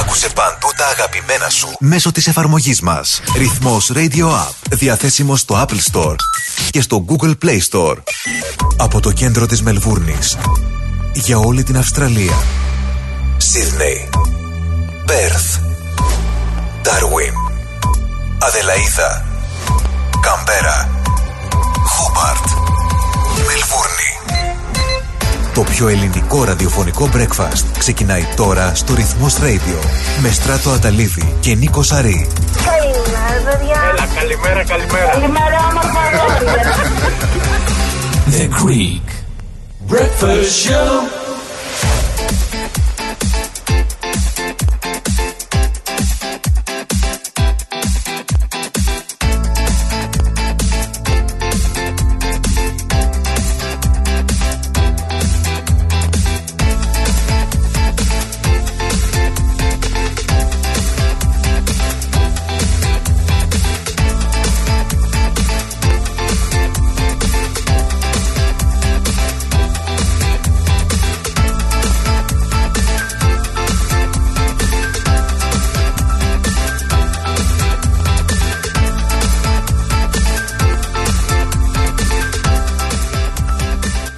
Άκουσε παντού τα αγαπημένα σου μέσω της εφαρμογής μας. Ρυθμός Radio App. Διαθέσιμος στο Apple Store και στο Google Play Store. Από το κέντρο της Μελβούρνης. Για όλη την Αυστραλία. Σίδνεϊ. Πέρθ. Ντάρουιν. Αδελαίδα. Καμπέρα. Χόμπαρτ. Μελβούρνη. Το πιο ελληνικό ραδιοφωνικό breakfast ξεκινάει τώρα στο Ρυθμός Radio με Στράτο Αταλίδη και Νίκο Σαρή. Καλημέρα, παιδιά. Έλα, καλημέρα, καλημέρα. Καλημέρα, όμορφα The Greek Breakfast Show.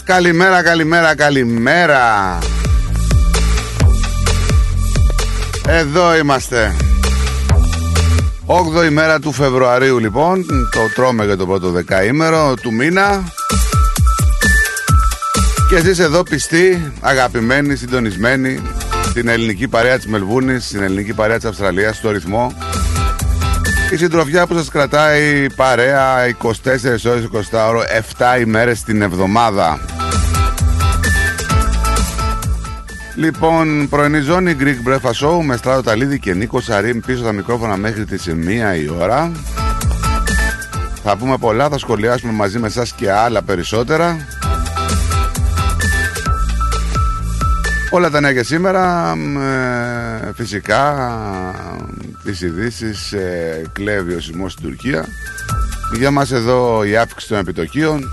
Καλημέρα, καλημέρα, καλημέρα. Εδώ είμαστε. 8η μέρα του Φεβρουαρίου λοιπόν, το τρώμε για το πρώτο δεκαήμερο του μήνα. Και εσείς εδώ πιστοί, αγαπημένοι, συντονισμένοι στην ελληνική παρέα της Μελβούνης, στην ελληνική παρέα της Αυστραλίας, στο ρυθμό. Η συντροφιά που σας κρατάει παρέα 24 ώρες 24 ώρο, 7 ημέρες την εβδομάδα. Λοιπόν, πρωινή ζώνη Greek Breakfast Show με Στράτο Ταλίδη και Νίκο Σαρίμ πίσω τα μικρόφωνα μέχρι τις 1 η ώρα. Θα πούμε πολλά, θα σχολιάσουμε μαζί με εσάς και άλλα περισσότερα. Όλα τα νέα και σήμερα, ε, φυσικά, τις ειδήσεις ε, κλέβει ο σεισμός στην Τουρκία. Για μας εδώ η αύξηση των επιτοκίων.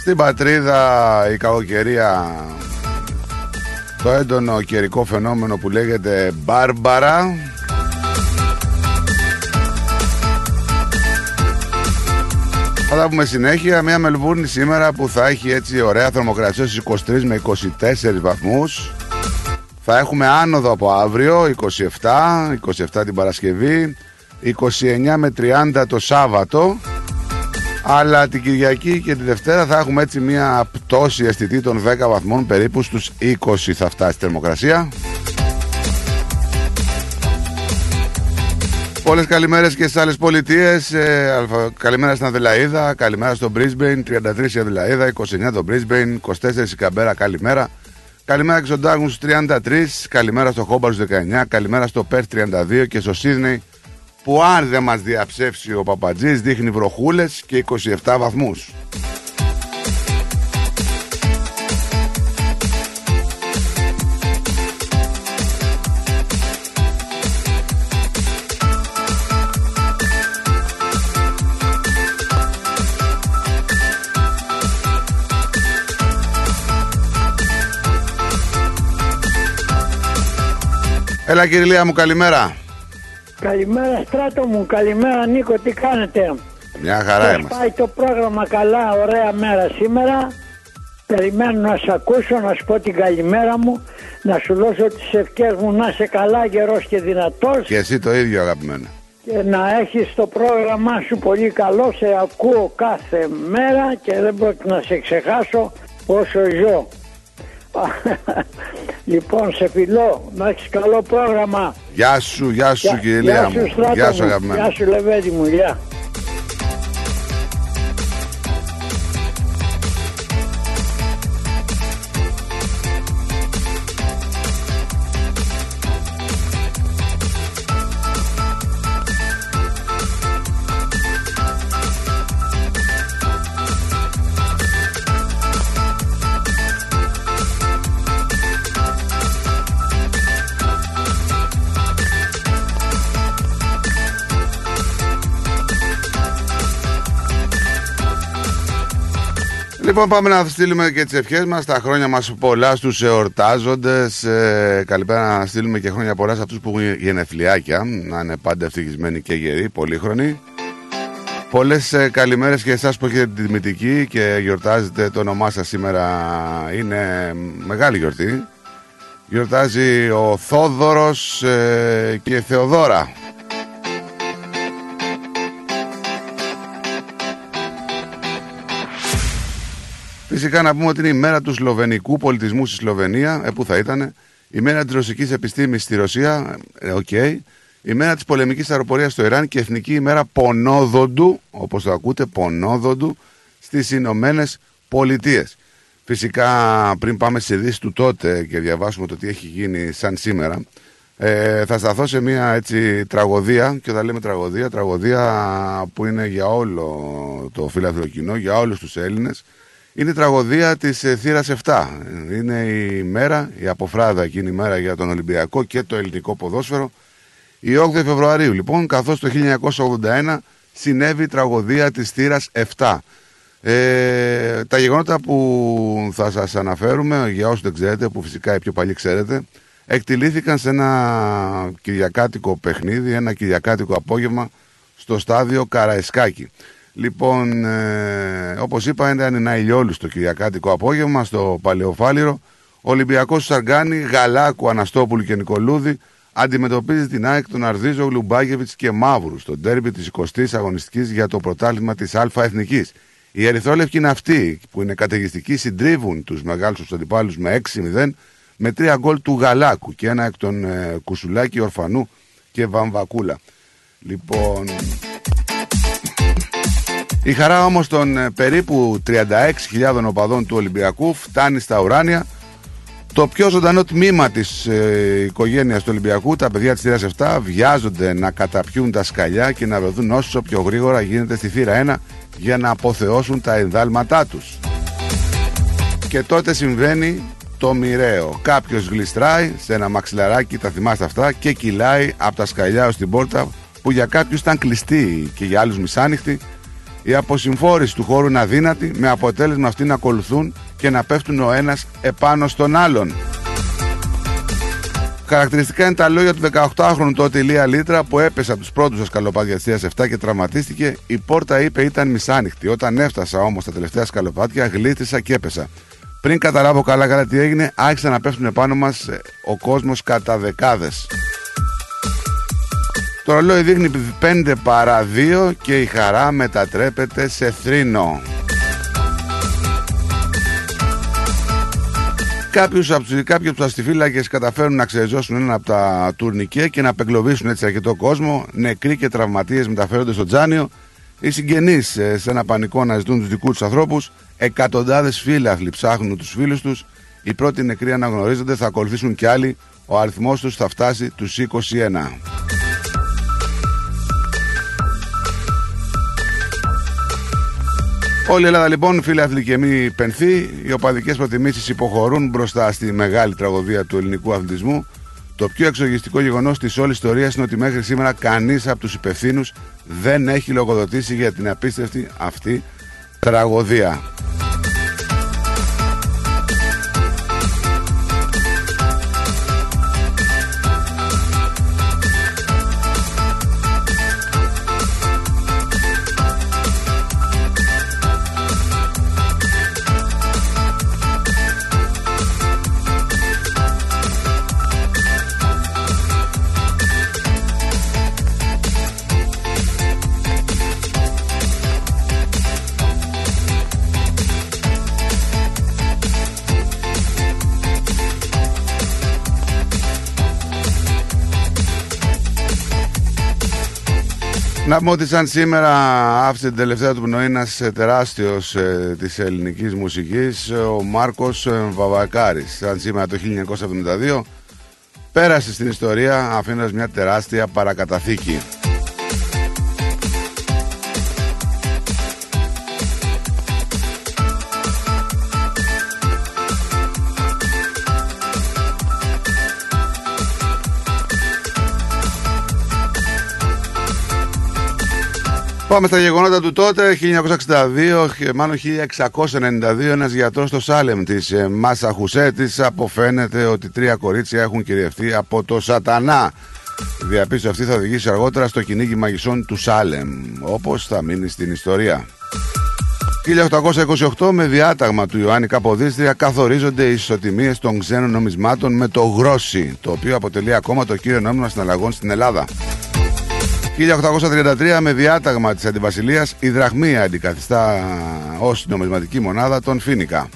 Στην πατρίδα η κακοκαιρία το έντονο καιρικό φαινόμενο που λέγεται Μπάρμπαρα. Θα τα πούμε συνέχεια. Μια Μελβούρνη σήμερα που θα έχει έτσι ωραία θερμοκρασία στους 23 με 24 βαθμούς. Θα έχουμε άνοδο από αύριο 27, 27 την Παρασκευή 29 με 30 το Σάββατο αλλά την Κυριακή και τη Δευτέρα θα έχουμε έτσι μια πτώση αισθητή των 10 βαθμών περίπου στους 20 θα φτάσει η θερμοκρασία. Πολλές καλημέρες και στις άλλες πολιτείες. Ε, καλημέρα στην Αδελαίδα, καλημέρα στο Brisbane, 33 η Αδελαίδα, 29 το Brisbane, 24 η Καμπέρα, καλημέρα. Καλημέρα και στον Τάγουν στους 33, καλημέρα στο Χόμπαρς στους 19, καλημέρα στο Perth 32 και στο Sydney που αν δεν μας διαψεύσει ο Παπατζής δείχνει βροχούλες και 27 βαθμούς. Έλα Κυριλία μου καλημέρα Καλημέρα Στράτο μου, καλημέρα Νίκο, τι κάνετε; Μια χαρά Πώς είμαστε. πάει το πρόγραμμα καλά, ωραία μέρα σήμερα. Περιμένω να σε ακούσω, να σου πω την καλημέρα μου, να σου δώσω τις ευχές μου να είσαι καλά, γερός και δυνατός Και εσύ το ίδιο αγαπημένο. και να έχεις το πρόγραμμά σου πολύ καλό, σε ακούω κάθε μέρα και δεν πρόκειται να σε ξεχάσω όσο ζω. λοιπόν, σε φιλώ, να έχεις καλό πρόγραμμα. Γεια σου, γεια σου Κυριλία γεια μου. σου, Στράτο Γεια σου μου. αγαπημένο. Γεια σου, Λεβέντη μου, γεια. Λοιπόν, πάμε να στείλουμε και τις ευχές μας. Τα χρόνια μας πολλά στους εορτάζοντε. Ε, καλημέρα να στείλουμε και χρόνια πολλά σε αυτούς που έχουν γενεθλιάκια. Να είναι πάντα ευτυχισμένοι και γεροί, πολύχρονοι. Πολλές ε, καλημέρες και εσάς που έχετε την τιμητική και γιορτάζετε το όνομά σας σήμερα. Είναι μεγάλη γιορτή. Γιορτάζει ο Θόδωρος ε, και η Θεοδόρα. Φυσικά να πούμε ότι είναι η μέρα του σλοβενικού πολιτισμού στη Σλοβενία, ε, που θα ήταν, η μέρα της ρωσικής επιστήμης στη Ρωσία, ε, οκ, η μέρα της πολεμικής αεροπορίας στο Ιράν και εθνική ημέρα πονόδοντου, όπως το ακούτε, πονόδοντου, στις Ηνωμένες Πολιτείες. Φυσικά, πριν πάμε στις ειδήσεις του τότε και διαβάσουμε το τι έχει γίνει σαν σήμερα, ε, θα σταθώ σε μια έτσι τραγωδία, και όταν λέμε τραγωδία, τραγωδία που είναι για όλο το φίλαθλο κοινό, για όλους τους Έλληνες. Είναι η τραγωδία της ε, θύρας 7. Είναι η μέρα, η αποφράδα εκείνη η μέρα για τον Ολυμπιακό και το ελληνικό ποδόσφαιρο. Η 8η Φεβρουαρίου λοιπόν, καθώς το 1981 συνέβη η τραγωδία της θύρας 7. Ε, τα γεγονότα που θα σας αναφέρουμε, για όσους δεν ξέρετε, που φυσικά οι πιο παλιοί ξέρετε, εκτιλήθηκαν σε ένα κυριακάτικο παιχνίδι, ένα κυριακάτικο απόγευμα στο στάδιο Καραϊσκάκη. Λοιπόν, ε, όπως είπα, ήταν ένα ηλιόλουστο κυριακάτικο απόγευμα στο Παλαιοφάλιρο. Ο Ολυμπιακός του Σαργκάνη, Γαλάκου, Αναστόπουλου και Νικολούδη αντιμετωπίζει την ΑΕΚ των Αρδίζο, Γλουμπάγεβιτ και Μαύρους στο ντέρμπι της 20η αγωνιστικής για το πρωτάθλημα της Α Εθνικής. Οι Ερυθρόλευκοι είναι αυτοί που είναι καταιγιστικοί, συντρίβουν τους μεγάλους του αντιπάλους με 6-0 με τρία γκολ του Γαλάκου και ένα εκ των ε, Κουσουλάκη, Ορφανού και Βαμβακούλα. Λοιπόν, η χαρά όμως των ε, περίπου 36.000 οπαδών του Ολυμπιακού φτάνει στα ουράνια. Το πιο ζωντανό τμήμα της ε, οικογένειας του Ολυμπιακού, τα παιδιά της θύρας 7, βιάζονται να καταπιούν τα σκαλιά και να βρεθούν όσο πιο γρήγορα γίνεται στη θύρα 1 για να αποθεώσουν τα ενδάλματά τους. Και τότε συμβαίνει το μοιραίο. Κάποιος γλιστράει σε ένα μαξιλαράκι, τα θυμάστε αυτά, και κυλάει από τα σκαλιά ως την πόρτα που για κάποιους ήταν κλειστή και για άλλους μισάνοιχτη η αποσυμφόρηση του χώρου είναι αδύνατη με αποτέλεσμα αυτοί να ακολουθούν και να πέφτουν ο ένας επάνω στον άλλον. Χαρακτηριστικά είναι τα λόγια του 18χρονου τότε Ηλία Λίτρα που έπεσε από τους πρώτους σκαλοπάτια της 7 και τραυματίστηκε. Η πόρτα είπε ήταν μισάνοιχτη. Όταν έφτασα όμως τα τελευταία σκαλοπάτια, γλίστησα και έπεσα. Πριν καταλάβω καλά καλά τι έγινε, άρχισαν να πέφτουν επάνω μας ε, ο κόσμος κατά δεκάδες. Το ρολόι δείχνει 5 παρά 2 και η χαρά μετατρέπεται σε θρήνο. Κάποιους από τους, κάποιοι από τους αστιφύλακες καταφέρουν να ξεζώσουν ένα από τα τουρνικέ και να απεγκλωβίσουν έτσι αρκετό κόσμο. Νεκροί και τραυματίες μεταφέρονται στο Τζάνιο. Οι συγγενείς ε, σε ένα πανικό να ζητούν τους δικούς τους ανθρώπους. Εκατοντάδες φίλαθλοι ψάχνουν τους φίλους τους. Οι πρώτοι νεκροί αναγνωρίζονται, θα ακολουθήσουν κι άλλοι. Ο αριθμός τους θα φτάσει τους 21. Όλη η Ελλάδα λοιπόν, φίλοι και μη πενθεί, οι οπαδικές προτιμήσεις υποχωρούν μπροστά στη μεγάλη τραγωδία του ελληνικού αθλητισμού. Το πιο εξογιστικό γεγονός της όλης ιστορίας είναι ότι μέχρι σήμερα κανείς από τους υπευθύνους δεν έχει λογοδοτήσει για την απίστευτη αυτή τραγωδία. Να πούμε ότι σαν σήμερα άφησε την τελευταία του πνοή ένας ε, τεράστιος ε, της ελληνικής μουσικής, ο Μάρκος ε, Βαβακάρης. Σαν σήμερα το 1972 πέρασε στην ιστορία αφήνοντας μια τεράστια παρακαταθήκη. Πάμε στα γεγονότα του τότε, 1962, μάλλον 1692, ένας γιατρός στο Σάλεμ της ε, Μασαχουσέτης αποφαίνεται ότι τρία κορίτσια έχουν κυριευτεί από το σατανά. Η διαπίστωση αυτή θα οδηγήσει αργότερα στο κυνήγι μαγισσών του Σάλεμ, όπως θα μείνει στην ιστορία. 1828 με διάταγμα του Ιωάννη Καποδίστρια καθορίζονται οι ισοτιμίες των ξένων νομισμάτων με το γρόσι, το οποίο αποτελεί ακόμα το κύριο νόμισμα συναλλαγών στην Ελλάδα. 1833 με διάταγμα της Αντιβασιλείας η δραχμία αντικαθιστά ως νομισματική μονάδα των Φίνικα.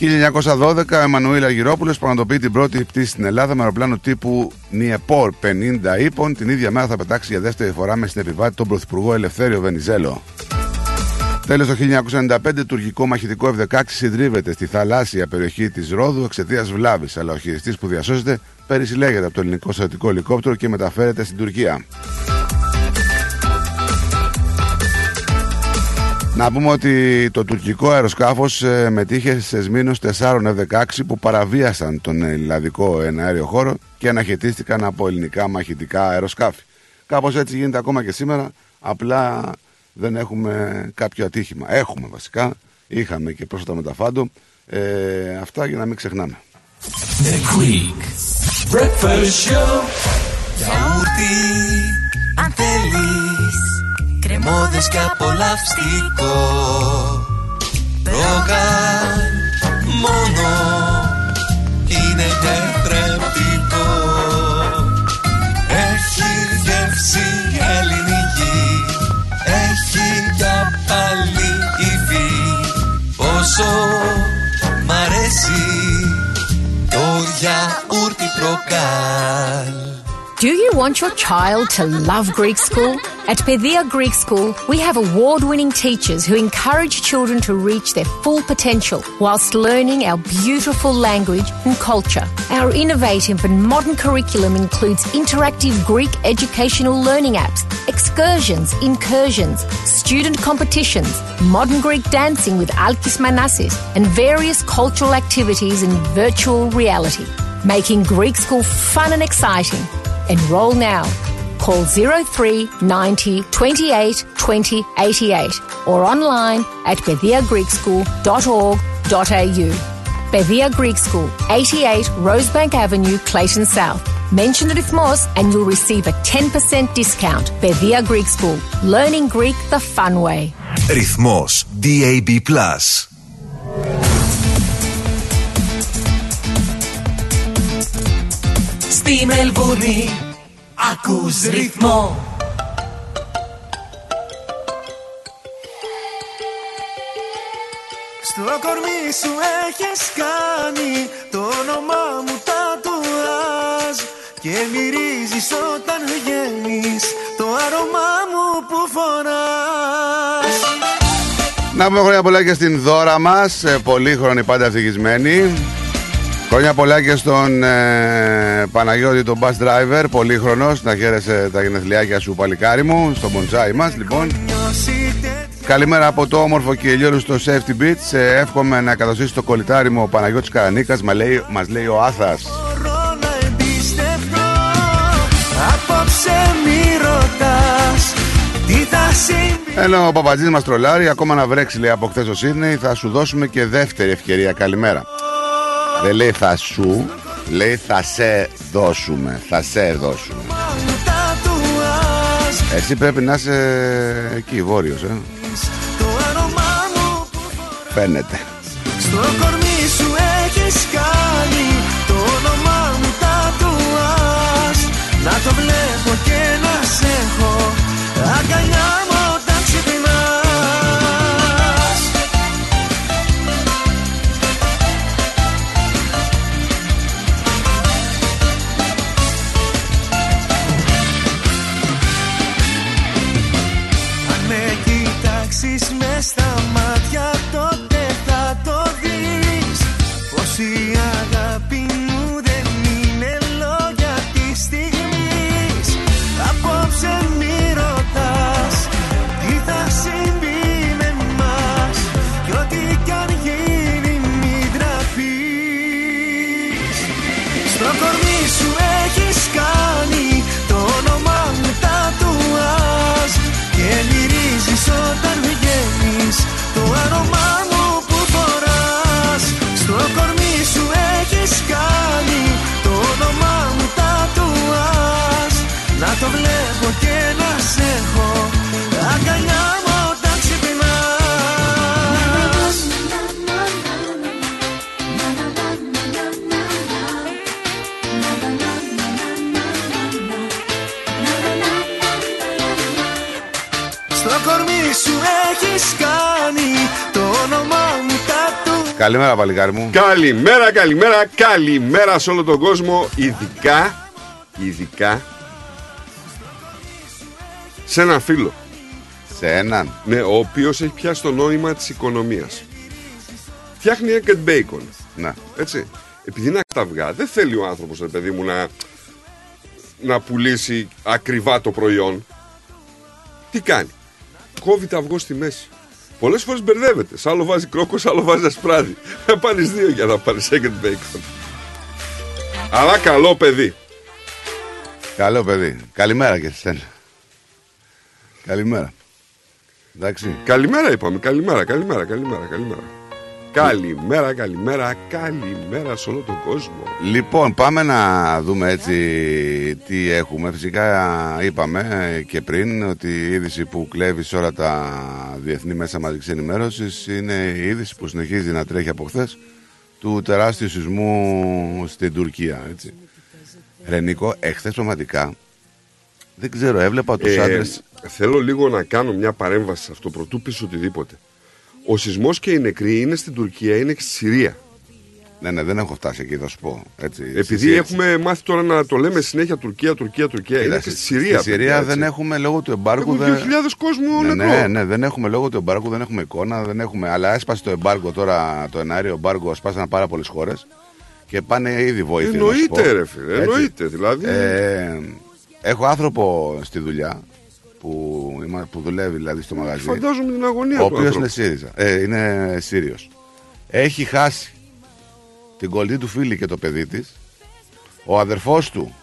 1912 ο Εμμανουήλ Αργυρόπουλο πραγματοποιεί την πρώτη πτήση στην Ελλάδα με αεροπλάνο τύπου Νιεπόρ 50 ύπων. Την ίδια μέρα θα πετάξει για δεύτερη φορά με συνεπιβάτη τον Πρωθυπουργό Ελευθέριο Βενιζέλο. Τέλος το 1995, τουρκικό μαχητικό F-16 συντρίβεται στη θαλάσσια περιοχή της Ρόδου εξαιτίας βλάβης, αλλά ο χειριστής που διασώζεται περισυλλέγεται από το ελληνικό στρατικό ελικόπτερο και μεταφέρεται στην Τουρκία. Να πούμε ότι το τουρκικό αεροσκάφος ε, μετήχε σε σμήνους 4 F-16 που παραβίασαν τον ελλαδικό εναέριο χώρο και αναχαιτίστηκαν από ελληνικά μαχητικά αεροσκάφη. Κάπως έτσι γίνεται ακόμα και σήμερα, απλά δεν έχουμε κάποιο ατύχημα. Έχουμε βασικά, είχαμε και πρόσφατα με τα φάντο. Ε, αυτά για να μην ξεχνάμε. The Greek Breakfast Show. Γιαούρτι, αν θέλεις Κρεμόδες και απολαυστικό Ρόγαν μόνο Είναι τετρεπτικό Πόσο μ' αρέσει Το γιαούρτι προκάλ Do you want your child to love Greek school? At Pethia Greek School, we have award winning teachers who encourage children to reach their full potential whilst learning our beautiful language and culture. Our innovative and modern curriculum includes interactive Greek educational learning apps, excursions, incursions, student competitions, modern Greek dancing with Alkis Manassis, and various cultural activities in virtual reality, making Greek school fun and exciting. Enroll now. Call 03 90 28 20 88 or online at bethiagreekschool.org.au. Bethia Greek School, 88 Rosebank Avenue, Clayton South. Mention the Rithmos and you'll receive a 10% discount. Bethia Greek School, learning Greek the fun way. Ρυθμός DAB+. Στη Μελβούνι ακούς ρυθμό. Στο κορμί σου έχεις κάνει το όνομά μου τατουάζ. Και μυρίζεις όταν βγαίνεις το άρωμά μου που φοράς. Να πούμε χρόνια πολλά και στην δώρα μας, ε, πολύχρονη πάντα ευτυχισμένη. Χρόνια πολλά και στον ε, Παναγιώτη τον bus driver, πολύχρονος, να χαίρεσαι τα γενεθλιάκια σου παλικάρι μου, στο μποντσάι μας λοιπόν. Νιώσει τέτοια Καλημέρα από το όμορφο και ελιόλου στο Safety Beach. Ε, εύχομαι να καταστήσεις το κολλητάρι μου ο Παναγιώτης Καρανίκας, μα λέει, μας λέει ο Άθας. μπορώ να εμπιστευτώ Απόψε μη ρωτάς τι θα συμβεί Ενώ ο Παπατζής μας τρολάρει, ακόμα να βρέξει λέει από χθες το Σίδνεϊ, θα σου δώσουμε και δεύτερη ευκαιρία. Καλημέρα. Δεν λέει θα σου, λέει θα σε δώσουμε. Θα σε δώσουμε. μου τατουάζ Εσύ πρέπει να είσαι εκεί, βόρειος, ε. Το άρωμά μου που Φαίνεται. Στο κορμί σου έχεις κάνει το όνομά μου τατουάζ Να το βλέπω Καλημέρα, παλικάρι μου. Καλημέρα, καλημέρα, καλημέρα σε όλο τον κόσμο. Ειδικά, ειδικά σε έναν φίλο. Σε έναν. Ναι, ο οποίος έχει πιάσει το νόημα της οικονομίας. Φτιάχνει egg and bacon. Ναι. Έτσι. Επειδή είναι τα αυγά, δεν θέλει ο άνθρωπος, ρε παιδί μου, να, να πουλήσει ακριβά το προϊόν. Τι κάνει. Κόβει το αυγό στη μέση. Πολλές φορές μπερδεύεται. Σ' άλλο βάζει κρόκο, σ' άλλο βάζει ασπράδι. Θα πάρεις δύο για να πάρεις egg and bacon. Αλλά καλό παιδί. Καλό παιδί. Καλημέρα και σε σένα. Καλημέρα. Εντάξει. Καλημέρα είπαμε. Καλημέρα, καλημέρα, καλημέρα, καλημέρα. Καλημέρα, καλημέρα, καλημέρα σε όλο τον κόσμο. Λοιπόν, πάμε να δούμε έτσι τι έχουμε. Φυσικά είπαμε και πριν ότι η είδηση που κλέβει σε όλα τα διεθνή μέσα μαζικής ενημέρωσης είναι η είδηση που συνεχίζει να τρέχει από χθες του τεράστιου σεισμού στην Τουρκία. Έτσι. Ρε Νίκο, εχθές πραγματικά δεν ξέρω, έβλεπα τους Ε, άντρες Θέλω λίγο να κάνω μια παρέμβαση σε αυτό, πρωτού πεις οτιδήποτε. Ο σεισμός και οι νεκροί είναι στην Τουρκία, είναι και στη Συρία. Ναι, ναι, δεν έχω φτάσει εκεί, θα σου πω. Έτσι, Επειδή έχουμε μάθει τώρα να το λέμε συνέχεια Τουρκία, Τουρκία, Τουρκία. είναι και στη Συρία. Στη Συρία παιδιά, δεν έτσι. έχουμε λόγω του εμπάργου. Έχουν δεν- 2.000 κόσμο ναι, νεκρό. ναι, ναι, δεν έχουμε λόγω του εμπάργου, δεν έχουμε εικόνα, δεν έχουμε. Αλλά έσπασε το εμπάργο τώρα, το ενάριο εμπάργο, σπάσανε πάρα πολλές χώρες και πάνε ήδη βοήθεια. να σου πω. Εννοείται, ρε φίλε, Έτσι. εννοείται. Δηλαδή, Ε, έχω άνθρωπο στη δουλειά που, είμα- που δουλεύει δηλαδή στο μαγαζί. φαντάζομαι την αγωνία Ο του οποίος είναι ανθρώπου. ΣΥΡΙΖΑ. Ε, είναι Σύριος. Έχει χάσει την κολλή του φίλη και το παιδί της. Ο αδερφός του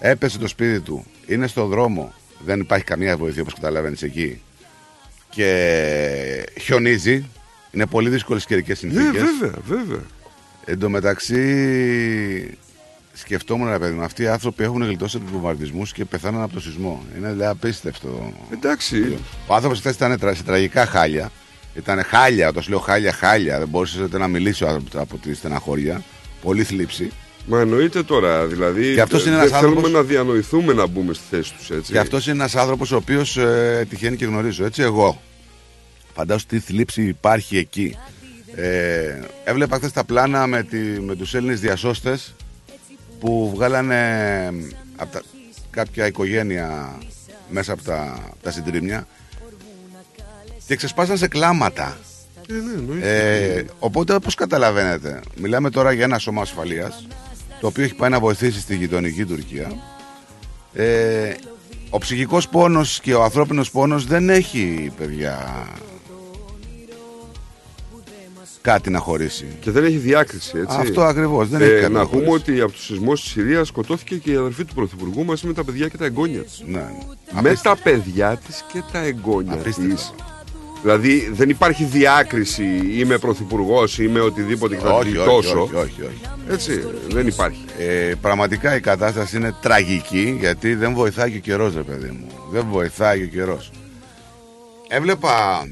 έπεσε το σπίτι του. Είναι στο δρόμο. Δεν υπάρχει καμία βοήθεια όπως καταλαβαίνεις εκεί. Και χιονίζει. Είναι πολύ δύσκολες καιρικές συνθήκες. Ναι, βέβαια, βέβαια. Εν τω μεταξύ, σκεφτόμουν ρε παιδί μου, αυτοί οι άνθρωποι έχουν γλιτώσει από τους βομβαρδισμούς και πεθάναν από το σεισμό. Είναι δηλαδή απίστευτο. Εντάξει. Ο άνθρωπος χθες ήταν τρα- σε τραγικά χάλια. Ήταν χάλια, όταν σου λέω χάλια, χάλια. Δεν μπορούσες ούτε να μιλήσει ο άνθρωπος από τη στεναχώρια. Πολύ θλίψη. Μα εννοείται τώρα, δηλαδή. Και αυτός είναι δεν ένας θέλουμε άνθρωπος- να διανοηθούμε να μπούμε στη θέση τους, έτσι. Και αυτός είναι ένας άνθρωπος ο οποίος ε, τυχαίνει και γνωρίζω. Έτσι, εγώ. Φαντάσου τι θλίψη υπάρχει εκεί. Ε, έβλεπα χθες τα πλάνα με, τη, με τους Έλληνες διασώστες που βγάλανε από τα, κάποια οικογένεια μέσα από τα, τα συντρίμια και ξεσπάσαν σε κλάματα. Ε, ναι, εννοείται. Ε, οπότε, όπως καταλαβαίνετε, μιλάμε τώρα για ένα σώμα ασφαλείας το οποίο έχει πάει να βοηθήσει στη γειτονική Τουρκία. Ε, ο ψυχικός πόνος και ο ανθρώπινος πόνος δεν έχει, παιδιά, κάτι να χωρίσει. Και δεν έχει διάκριση, έτσι. Αυτό ακριβώς, δεν Ε, έχει κάτι να να πούμε χωρίσει. ότι από το σεισμό στη Συρίας σκοτώθηκε και η αδερφή του Πρωθυπουργού μαζί με τα παιδιά και τα εγγόνια της. Ναι. Με τα παιδιά της και τα εγγόνια της. Απίστευτο. Δηλαδή δεν υπάρχει διάκριση είμαι πρωθυπουργός, είμαι οτιδήποτε και θα όχι, τη όχι, γλιτώσω. όχι, όχι, όχι. Έτσι, δεν υπάρχει. Ε, πραγματικά η κατάσταση είναι τραγική γιατί δεν βοηθάει και ο καιρός, ρε παιδί μου. Δεν βοηθάει και ο καιρός. Έβλεπα.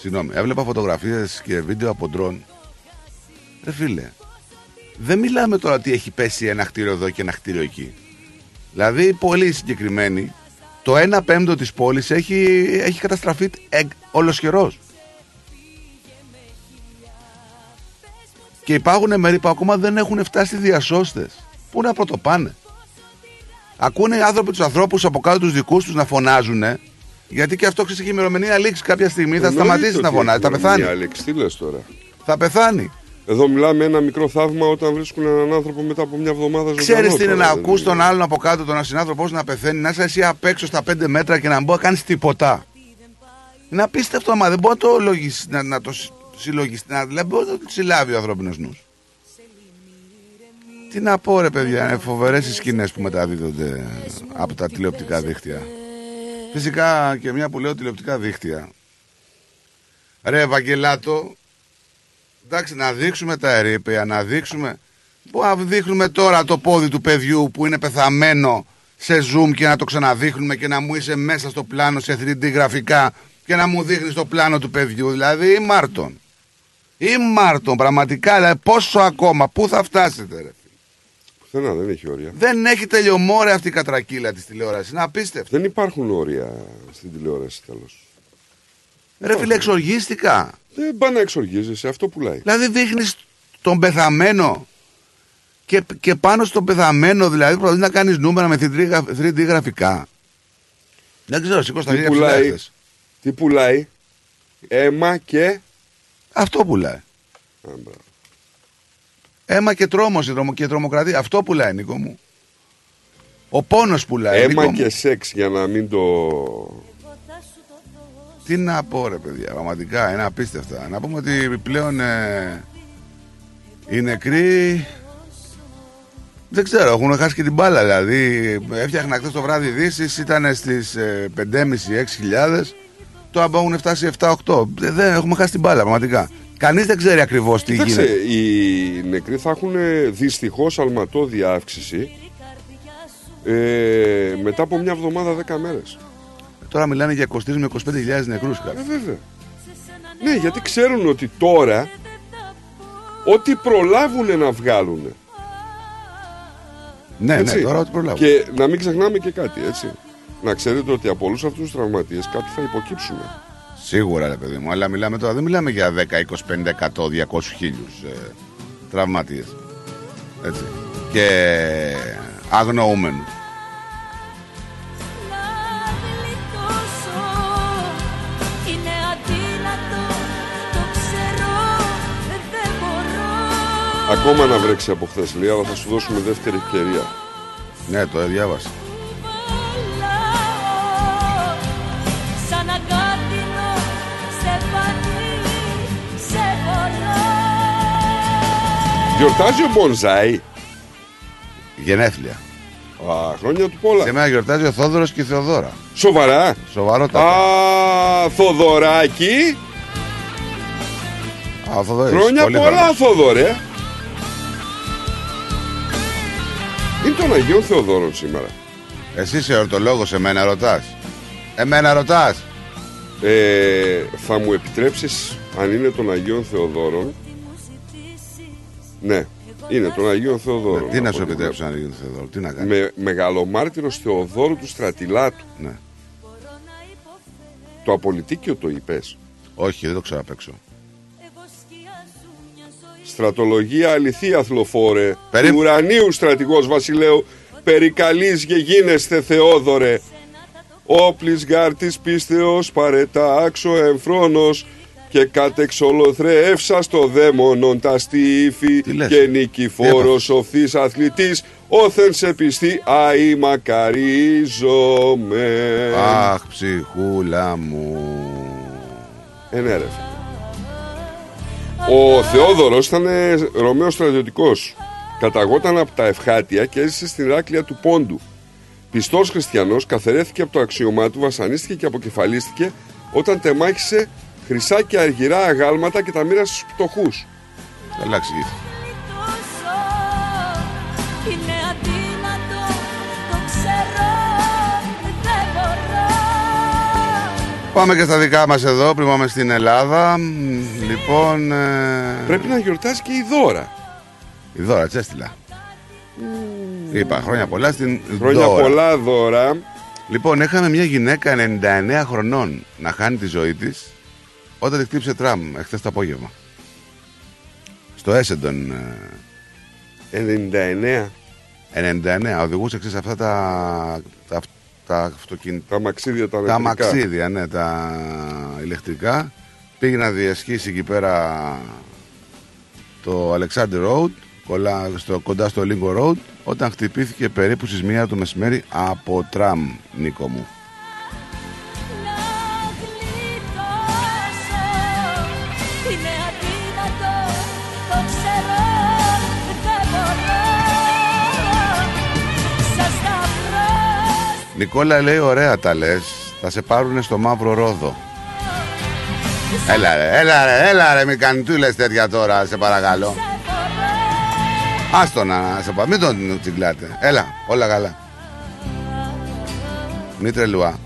Συγγνώμη, έβλεπα φωτογραφίες και βίντεο από ντρόν. Ρε φίλε, δεν μιλάμε τώρα ότι έχει πέσει ένα κτίριο εδώ και ένα κτίριο εκεί. Δηλαδή, πολύ συγκεκριμένοι, το 1 πέμπτο της πόλης έχει, έχει καταστραφεί ε, ολοσχερός. Και υπάρχουν μέρη που ακόμα δεν έχουν φτάσει διασώστες. Πού να πρωτοπάνε. Ακούνε οι άνθρωποι τους ανθρώπους από κάτω τους δικούς τους να φωνάζουν. Γιατί και αυτό ξέρεις έχει ημερομηνία λήξη κάποια στιγμή. Θα Εννοείται σταματήσεις ότι να φωνάζει. έχει Θα πεθάνει. μια λέξη. Τι λες τώρα; Θα πεθάνει. Εδώ μιλάμε ένα μικρό θαύμα όταν βρίσκουν έναν άνθρωπο μετά από μια εβδομάδα ζωντανό. Ξέρεις τι είναι τώρα, να δεν ακούς τον άλλον από κάτω, τον συνάνθρωπό σου να πεθαίνει, να είσαι εσύ απ' έξω στα 5 μέτρα και να μην μπορεί να κάνεις τίποτα. Είναι απίστευτο, άμα δεν μπορεί να το, λογισ... να, να το συ- συλλογιστεί, να, δηλαδή μπορεί να το συλλάβει ο ανθρώπινος νους. Τι να πω, ρε παιδιά, είναι φοβερές οι σκηνές που μεταδίδονται από τα τηλεοπτικά δίκτυα. Φυσικά και μια που λέω τηλεοπτικά δίκτυα. Ρε Ευαγγελάτο, εντάξει να δείξουμε τα ερήπια, να δείξουμε... Πού να δείχνουμε τώρα το πόδι του παιδιού που είναι πεθαμένο σε zoom και να το ξαναδείχνουμε και να μου είσαι μέσα στο πλάνο σε 3D γραφικά και να μου δείχνεις το πλάνο του παιδιού. Δηλαδή ή Μάρτον. Ή Μάρτον πραγματικά, δηλαδή πόσο ακόμα, πού θα φτάσετε ρε. Πουθενά δεν έχει όρια. Δεν έχει τελειομόρια αυτή η κατρακύλα της τηλεόρασης. Είναι απίστευτο. Δεν υπάρχουν όρια στην τηλεόραση τέλος. Ρε φίλε, εξοργίστηκα. Δεν πάει να εξοργίζεσαι, αυτό πουλάει. Δηλαδή δείχνεις τον πεθαμένο και, και πάνω στον πεθαμένο δηλαδή προσπαθείς να κάνεις νούμερα με 3D, 3D γραφικά. Δεν ξέρω, σήκω στα Τι χέρια πουλάει, ψηλά χθες. τι πουλάει, αίμα και. Αυτό πουλάει. Α, μπράβο. Αίμα και τρόμος η τρομο- και τρομοκρατία. Αυτό πουλάει, Νίκο μου. Ο πόνος πουλάει. Νίκο Αίμα μου. και σεξ για να μην το. Τι να πω ρε παιδιά, πραγματικά είναι απίστευτα. Να πούμε ότι πλέον ε, οι νεκροί δεν ξέρω, έχουν χάσει και την μπάλα. Δηλαδή, έφτιαχνα χθες το βράδυ ειδήσεις, ήταν στις 5.500-6.000. Τώρα έχουν φτάσει 7-8. Δεν, δεν έχουμε χάσει την μπάλα, πραγματικά. Κανείς δεν ξέρει ακριβώς τι Κοίταξε, γίνεται. οι νεκροί θα έχουν δυστυχώς αλματώδη αύξηση ε, μετά από μια εβδομάδα 10 μέρες. Τώρα μιλάνε για 23 με 25.000 νεκρούς. Ε, βέβαια. Ναι, γιατί ξέρουν ότι τώρα ό,τι προλάβουν να βγάλουν. Ναι, έτσι. ναι, τώρα ό,τι προλάβουν. Και να μην ξεχνάμε και κάτι, έτσι. Να ξέρετε ότι από όλους αυτούς τους τραυματίες κάποιοι θα υποκύψουν. Σίγουρα, ρε παιδί μου, αλλά μιλάμε τώρα, δεν μιλάμε για 10, 20, 50, 100, 200 χίλιους ε, τραυματίες. Έτσι. Και αγνοούμενους. Είναι αδύνατο, το ξέρω, δεν μπορώ Ακόμα να βρέξει από χθες, λέει, αλλά θα σου δώσουμε δεύτερη ευκαιρία. Ναι, το διάβασα. Γιορτάζει ο Μπονζάι. Γενέθλια. Α, χρόνια του πολλά. Σήμερα γιορτάζει ο Θόδωρος και η Θεοδόρα. Σοβαρά. Σοβαρότατα. Α, Θοδωράκι. Α, ο Θοδωρής, Χρόνια πολύ πολλά, χαρός. Θόδωρε. Είναι των Αγίων Θεοδόρων σήμερα. Εσύ είσαι ορτολόγος, εμένα ρωτάς. Εμένα ρωτάς. Ε, θα μου επιτρέψεις αν είναι των Αγίων Θεοδόρων; Ναι, είναι των Αγίων Θεοδόρων. Ε, τι να από σου ό,τι επιτρέψω να γίνει Θεοδόρο, τι να κάνει. Με μεγαλομάρτυρος Θεοδόρου του Στρατιλάτου. Ναι. Το απολυτίκιο το είπες. Όχι, δεν το ξέρω απ' έξω. Στρατολογία αληθεία θλοφόρε. Περί- Του ουρανίου στρατηγός Βασιλέου. Περικαλείς και γίνεστε Θεόδωρε. Όπλης γάρτης πίστεως παρετάξω εμφρόνος και κατεξολοθρεύσα στο δαίμονον τα στήφη Τι λες; και νικηφόρος οφθής αθλητής όθεν σε πιστή αη μακαρίζομαι. Αχ, ψυχούλα μου. Ε, ναι, ρε. Ο Θεόδωρος ήταν ε, Ρωμαίος στρατιωτικός. Καταγόταν από τα Ευχάτια και έζησε στην Ηράκλεια του Πόντου. Πιστός χριστιανός, καθαρέθηκε από το αξιωμά του, βασανίστηκε και αποκεφαλίστηκε όταν τεμάχισε χρυσά και αργυρά αγάλματα και τα μοίρασε στους πτωχούς. Καλά εξηγήθηκε. τόσο Είναι αδύνατο, το ξέρω, δεν μπορώ Πάμε και στα δικά μας εδώ, πριν πάμε στην Ελλάδα. Μ, Λοιπόν, ε, Πρέπει να γιορτάζει και η δώρα. η Δώρα τσέστηλα. Είπα, χρόνια πολλά στην Χρόνια Δώρα. πολλά δώρα. Λοιπόν, είχαμε μια γυναίκα 99 χρονών να χάνει τη ζωή της όταν τη χτύπησε τραμ εχθές το απόγευμα. Στο Έσεντον ε, 99. 99 οδηγούσε εξής αυτά τα, τα, τα αυτοκίνητα. Τα μαξίδια τα Τα ηλεκτρικά. μαξίδια, ναι, τα ηλεκτρικά. Πήγε να διασχίσει εκεί πέρα το Alexander Road, κολλά στο, κοντά στο Lingo Road, όταν χτυπήθηκε περίπου στις μία το μεσημέρι από τραμ, Νίκο μου. Νικόλα λέει ωραία τα λες, θα σε πάρουνε στο μαύρο ρόδο. Έλα ρε, έλα ρε, έλα ρε, μη κανιτούλες τέτοια τώρα, σε παρακαλώ. Άστο να σε πάω, μην τον τσιγκλάτε. Έλα, όλα καλά. Μη τρελουά.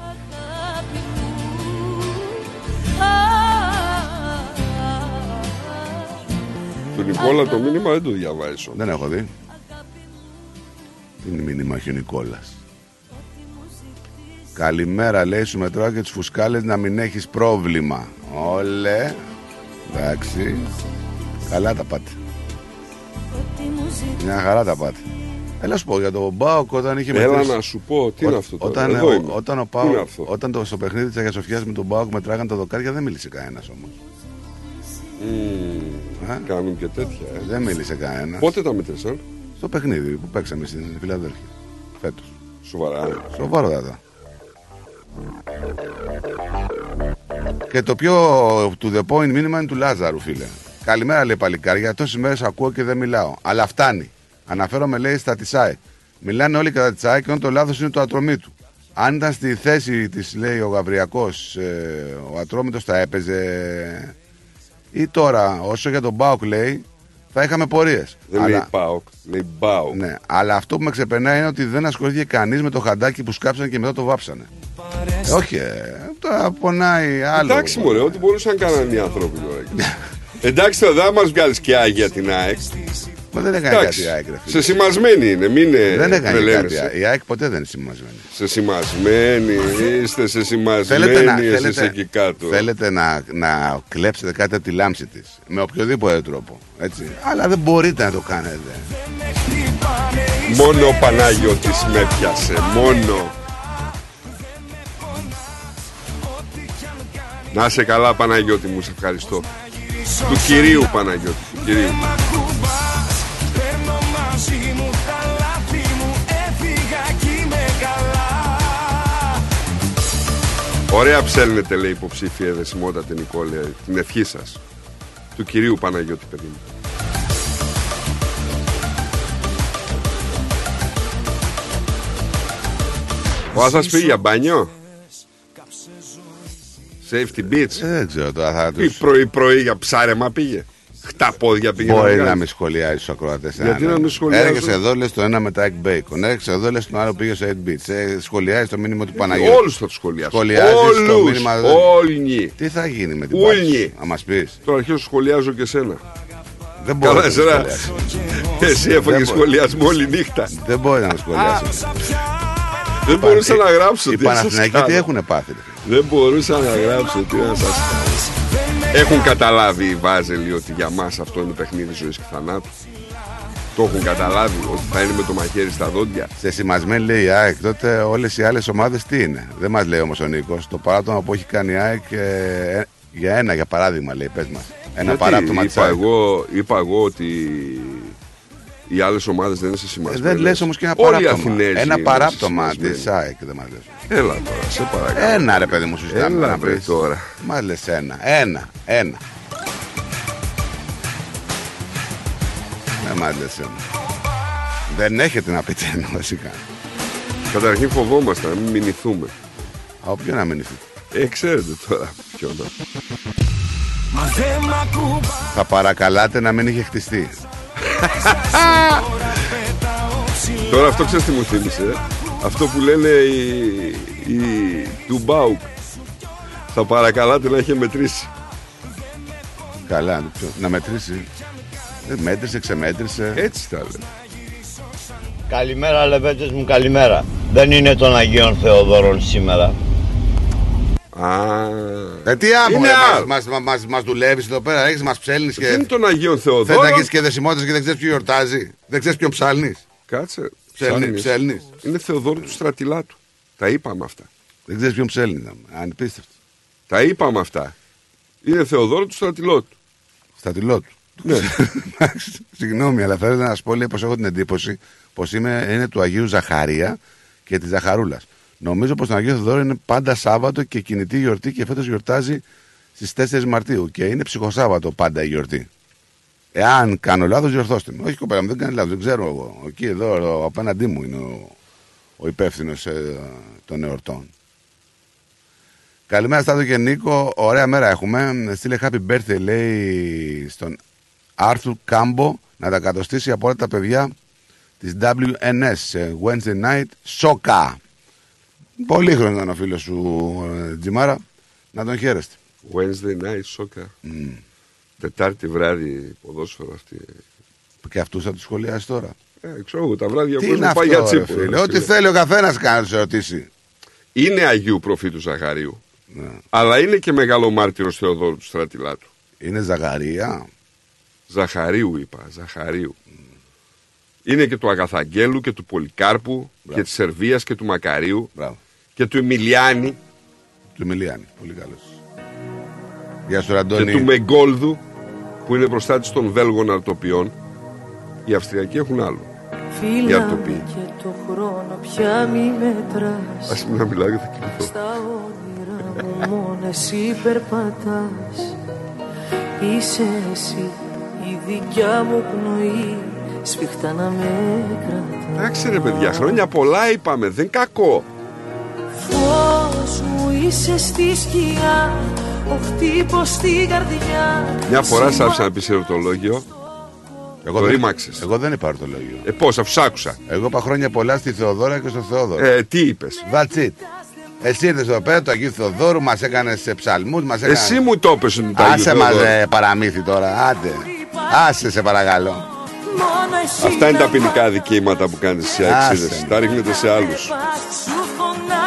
Του Νικόλα το μήνυμα δεν το διαβάζω. Δεν έχω δει. Είναι μήνυμα έχει ο Νικόλας; Καλημέρα λέει σου μετράω και τις φουσκάλες να μην έχεις πρόβλημα. Όλε. Εντάξει. Καλά τα πάτε. Μια χαρά τα πάτε. Έλα σου πω για τον Μπάουκ όταν είχε Έλα μετρήσει- να σου πω, τι είναι αυτό τώρα; Όταν, Εδώ ο- είμαι. όταν, ο Πού είναι Πάουκ, αυτό; όταν το, στο παιχνίδι της Αγίας Σοφιάς με τον Μπάουκ μετράγαν τα δοκάρια δεν μίλησε κανένας όμως. Μμμ, Κάνουν και τέτοια. ε. Δεν μίλησε κανένας. Πότε τα μέτρησαν. Στο παιχνίδι που παίξαμε στην Φιλαδέλφια. Φέτος. Σοβαρά. ε. Σοβαρότατα. Και το πιο to the point μήνυμα είναι του Λάζαρου, φίλε. Καλημέρα, λέει παλικάρια. Τόσες μέρες ακούω και δεν μιλάω. Αλλά φτάνει. Αναφέρομαι, λέει, στα Τισάε. Μιλάνε όλοι κατά Τισάε και όταν το λάθος είναι το ατρωμί του. Αν ήταν στη θέση της, λέει ο Γαβριακός, ο ατρόμητος θα έπαιζε. Ή τώρα, όσο για τον Μπάουκ λέει, θα είχαμε πορείες. Δεν λέει Πάοκ, λέει Μπάουκ. Ναι, αλλά αυτό που με ξεπερνάει είναι ότι δεν ασχολήθηκε κανείς με το χαντάκι που σκάψανε και μετά το βάψανε. Ε, όχι, ε, τώρα πονάει άλλο. Εντάξει, μωρέ, ό,τι μπορούσαν να κάνουν οι άνθρωποι τώρα. Εντάξει, τώρα δεν μα βγάλεις και άγια την ΑΕΚ. Μα δεν έκανε Εντάξει, κάτι η ΑΕΚ, ρε φίλε. Σε σημασμένη είναι, μην ε, Δεν έκανε τρελαίνεσαι. κάτι. Η ΑΕΚ ποτέ δεν είναι σημασμένη. Σε σημασμένη, είστε σε σημασμένη, Θέλετε να, εσείς θέλετε, εκεί κάτω. θέλετε να, να κλέψετε κάτι από τη λάμψη της. Με οποιοδήποτε τρόπο. Έτσι. Αλλά δεν μπορείτε να το κάνετε. Μόνο ο Πανάγιωτης με πιάσε, μόνο. Να σε καλά Παναγιώτη μου, σε ευχαριστώ. Του κυρίου Παναγιώτη, του κυρίου. Ωραία ψέλνετε λέει υποψήφια εδεσιμότατη Νικόλια την ευχή σας. Του κυρίου Παναγιώτη παιδί μου. Ο Άθας πήγε για μπάνιο; Safety beach. Δεν ξέρω τώρα θα Ή του. πρωί πρωί για ψάρεμα πήγε. Χταπόδια πήγε. Μπορεί βγάλει. να με σχολιάζει τους ακροατές. Γιατί να με σχολιάζω; Έρχεσαι εδώ, λες το ένα με τα egg bacon. Έρχεσαι εδώ, λες το άλλο πήγε στο 8 bits. Ε, σχολιάζει το μήνυμα του Παναγιώτη. Όλους θα τους σχολιάσω. Σχολιάζεις το Όλους. μήνυμα. Όλοι. Τι θα γίνει με την Ούλνοι. πάση σου, να μας πεις; Τώρα αρχίζω να σχολιάζω και σένα. Δεν μπορεί Καλά, να με εσένα. σχολιάσεις. Εσύ έφαγες Δεν μπορεί. σχολιασμό όλη νύχτα. Δεν μπορεί να με σχολιάσει. Δεν μπορούσα να γράψω. Οι τι να σας Παναθηναϊκοί τι κάνω. έχουν πάθει. ρε. Δεν μπορούσα να γράψω. Τι να σας κάνω. Έχουν καταλάβει οι Βάζελοι ότι για μας αυτό είναι παιχνίδι ζωής και θανάτου. Το έχουν καταλάβει ότι θα είναι με το μαχαίρι στα δόντια. Σε σημασμένη λέει η ΑΕΚ, τότε όλες οι άλλες ομάδες τι είναι; Δεν μας λέει όμως ο Νίκος. Το παράπτωμα που έχει κάνει η ΑΕΚ ε, για ένα, για παράδειγμα, λέει, πες μας. Ένα Γιατί παράπτωμα της είπα ΑΕΚ. εγώ, είπα εγώ ότι οι άλλες ομάδες δεν είναι σε Ε, σημασία. δεν λες όμως και ένα Όλοι οι παράπτωμα. Αθηναίοι Ένα είναι παράπτωμα συσσυμασμένοι. της ΑΕΚ δεν μας λες. Έλα τώρα, σε παρακαλώ. Ένα ρε παιδί μου, σου ζητάμε Έλα, να βρε, πεις. τώρα. Μα λες ένα. Ένα. Ένα. Δεν μα λες ένα. Δεν έχετε να πείτε ένα βασικά. Καταρχήν φοβόμαστε να μην μηνυθούμε. Από ποιο να μείνει. Ε, ξέρετε τώρα ποιο να. Μα δεν μ' ακουμπά Θα παρακαλάτε να μην είχε χτιστεί. Τώρα αυτό ξέρεις τι μου θύμισε. ε; Αυτό που λένε οι, οι του Μπάουκ. Θα παρακαλάτε να είχε μετρήσει. Καλά, ποιο- να μετρήσει. Ε, Μέτρησε, ξεμέτρησε. Έτσι τα λένε. Καλημέρα λεβέντες μου, καλημέρα. Δεν είναι των Αγίων Θεοδόρων σήμερα. Α, Ε, τι άμμο, Είναι ρε, άλλο. μας, μας, μας, μας δουλεύεις εδώ πέρα, έχεις, μας ψέλνεις δεν είναι και των Αγίων θες να Θεοδόρων. γίνεις και δεσιμότητας και δεν ξέρεις ποιο γιορτάζει. Δεν ξέρεις ποιον ψάλνεις. Κάτσε. Ψέλνει- ψάχνεις. ψέλνεις. Είναι Θεοδόρου του Στρατιλάτου. Τα είπαμε αυτά. Δεν ξέρεις ποιον ψέλνεις. Ανυπίστευτο. Τα είπαμε αυτά. Είναι Θεοδόρου του Στρατιλότου. Στα τυλό του. Ναι. Συγγνώμη, αλλά θέλω να σας πω λέει, πως έχω την εντύπωση πως είμαι, είναι του Αγίου Ζαχαρία και της Ζαχαρούλας. Νομίζω πως τον Αγίο Θεοδόρο είναι πάντα Σάββατο και κινητή γιορτή και φέτος γιορτάζει στις 4 Μαρτίου και είναι ψυχοσάββατο πάντα η γιορτή. Εάν κάνω λάθος διορθώστε με. Όχι κοπέλα μου, δεν κάνει λάθος, δεν ξέρω εγώ. Εκεί εδώ ο, απέναντί μου είναι ο, ο υπεύθυνος των εορτών. Καλημέρα Στάδο και Νίκο, ωραία μέρα έχουμε. Στείλε happy birthday λέει στον Άρθουρ Κάμπο να τα κατοστήσει από όλα τα παιδιά της WNS σε Wednesday night Σόκα. Πολύ χρόνο ήταν ο φίλος σου ε, Τζιμάρα. Να τον χαίρεστε. Wednesday night soccer. Τετάρτη βράδυ ποδόσφαιρο αυτή. Και αυτούς θα τους σχολιάσεις τώρα. Ε, ξέρω εγώ, τα βράδια Τι που είναι πάει για αυτό, ρε τσίπουρο. φίλε. ρε Ό,τι φίλε. θέλει ο καθένας κάνει να σε ρωτήσει. Είναι Αγίου προφήτου Ζαχαρίου. Ναι. Αλλά είναι και μεγάλο μάρτυρος Θεοδόρου του Στρατιλάτου. Είναι Ζαγαρία. Ζαχαρίου είπα, Ζαχαρίου. Είναι και του Αγαθαγγέλου και του Πολυκάρπου και της Σερβίας και του Μακαρίου Μπράβο. Και του Εμιλιάνη Του Μιλιάνη. Πολύ καλός. Γεια σου, και Αντώνη. του Μεγκόλδου που είναι προστάτης των Βέλγων αρτοπιών. Οι Αυστριακοί έχουν άλλο. Φίλα Για το πει. και το χρόνο πια μη μετράς Ας μην να μιλάω και θα κοιμηθώ. Στα όνειρα μου μόνο εσύ περπατάς Είσαι εσύ η δικιά μου πνοή Σφιχτά να με κρατάς Εντάξει ρε παιδιά, χρόνια πολλά είπαμε, δεν κακό. Φως μου είσαι στη σκιά Ο χτύπος στην καρδιά Μια φορά σ' Σημάδι άφησα να πεις ερωτολόγιο. Εγώ το δεν, ρήμαξες. εγώ δεν είπα το λόγιο. Ε, πώς, αφού σ' άκουσα. Εγώ είπα χρόνια πολλά στη Θεοδόρα και στο Θεόδωρο. Ε, τι είπες. That's it. Εσύ ήρθες εδώ πέρα του Αγίου Θεοδόρου, μας έκανες ψαλμούς, μας έκανε. Εσύ μου το είπες ότι τα Άσε μας παραμύθι τώρα, άντε. Άσε σε παρακαλώ. Μόνο εσύ Αυτά είναι να τα ποινικά δικαιώματα που κάνεις εσύ Άσε αεξίδες. με. Τα ρίχνετε σε άλλους.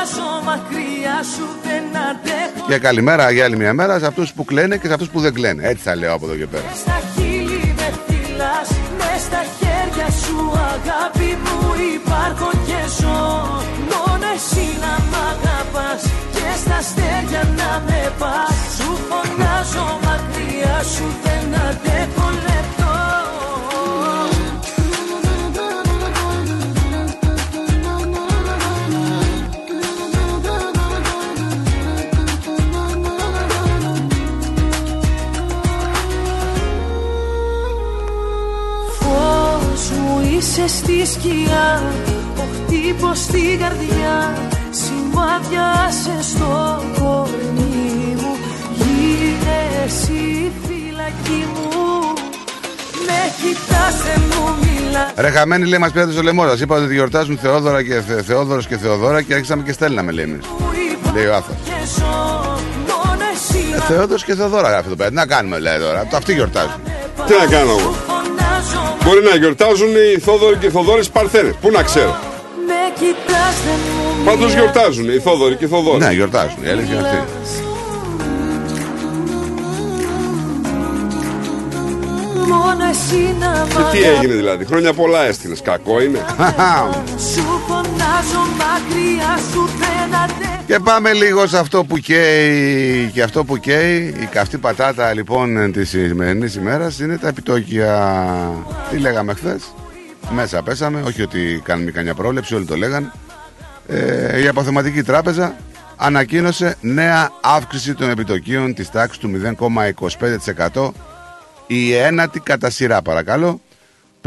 Σου φωνάζω μακριά σου δεν αντέχω Και καλημέρα για άλλη μια μέρα σε αυτούς που κλαίνε και σε αυτούς που δεν κλαίνε. Έτσι θα λέω από εδώ και πέρα. Στα χείλη με φυλάς Μες στα χέρια σου αγάπη μου υπάρχω και ζω Μόνο εσύ να μ' αγαπάς Και στα αστέρια να με πας Σου φωνάζω μακριά σου δεν αντέχω είσαι στη σκιά Ο χτύπος στην καρδιά Σημάδια σε στο κορμί μου Γίνε εσύ φυλακή μου Με κοιτάς δεν μου μιλάς Ρε χαμένοι λέει μας πήρατε στο λαιμό σας. Είπα ότι γιορτάζουν Θεόδωρα και Θε, Θεόδωρος και Θεοδόρα και άρχισαμε και στέλναμε λέει εμείς. Λέει ο Άθος. και ζω Μόνο εσύ Ε, να Θεόδωρος και Θεοδόρα γράφει εδώ πέρα. Τι να κάνουμε λέει τώρα. Το αυτοί γιορτάζουν. Τι να κάνω εγώ; Φωνάζω Μπορεί να γιορτάζουν οι Θόδωροι και οι Θοδόρες Παρθένες. Πού να ξέρω. Με κοιτάς δεν μου Πάντως μιλάς γιορτάζουν οι Θόδωροι και οι Θοδόρες. Ναι, γιορτάζουν. Η αλήθεια είναι αυτή. Μόνο εσύ να μ' Και τι έγινε δηλαδή. Χρόνια πολλά έστειλες. Κακό είναι. Σου φωνάζω μακριά σου δεν αντέχω Και πάμε λίγο σε αυτό που καίει και αυτό που καίει η καυτή πατάτα λοιπόν της σημερινής ημέρας είναι τα επιτόκια τι λέγαμε χθες; μέσα πέσαμε όχι ότι κάνουμε καμιά πρόβλεψη όλοι το λέγαν ε, η αποθεματική τράπεζα ανακοίνωσε νέα αύξηση των επιτοκίων της τάξης του 0,25% η ένατη κατά σειρά παρακαλώ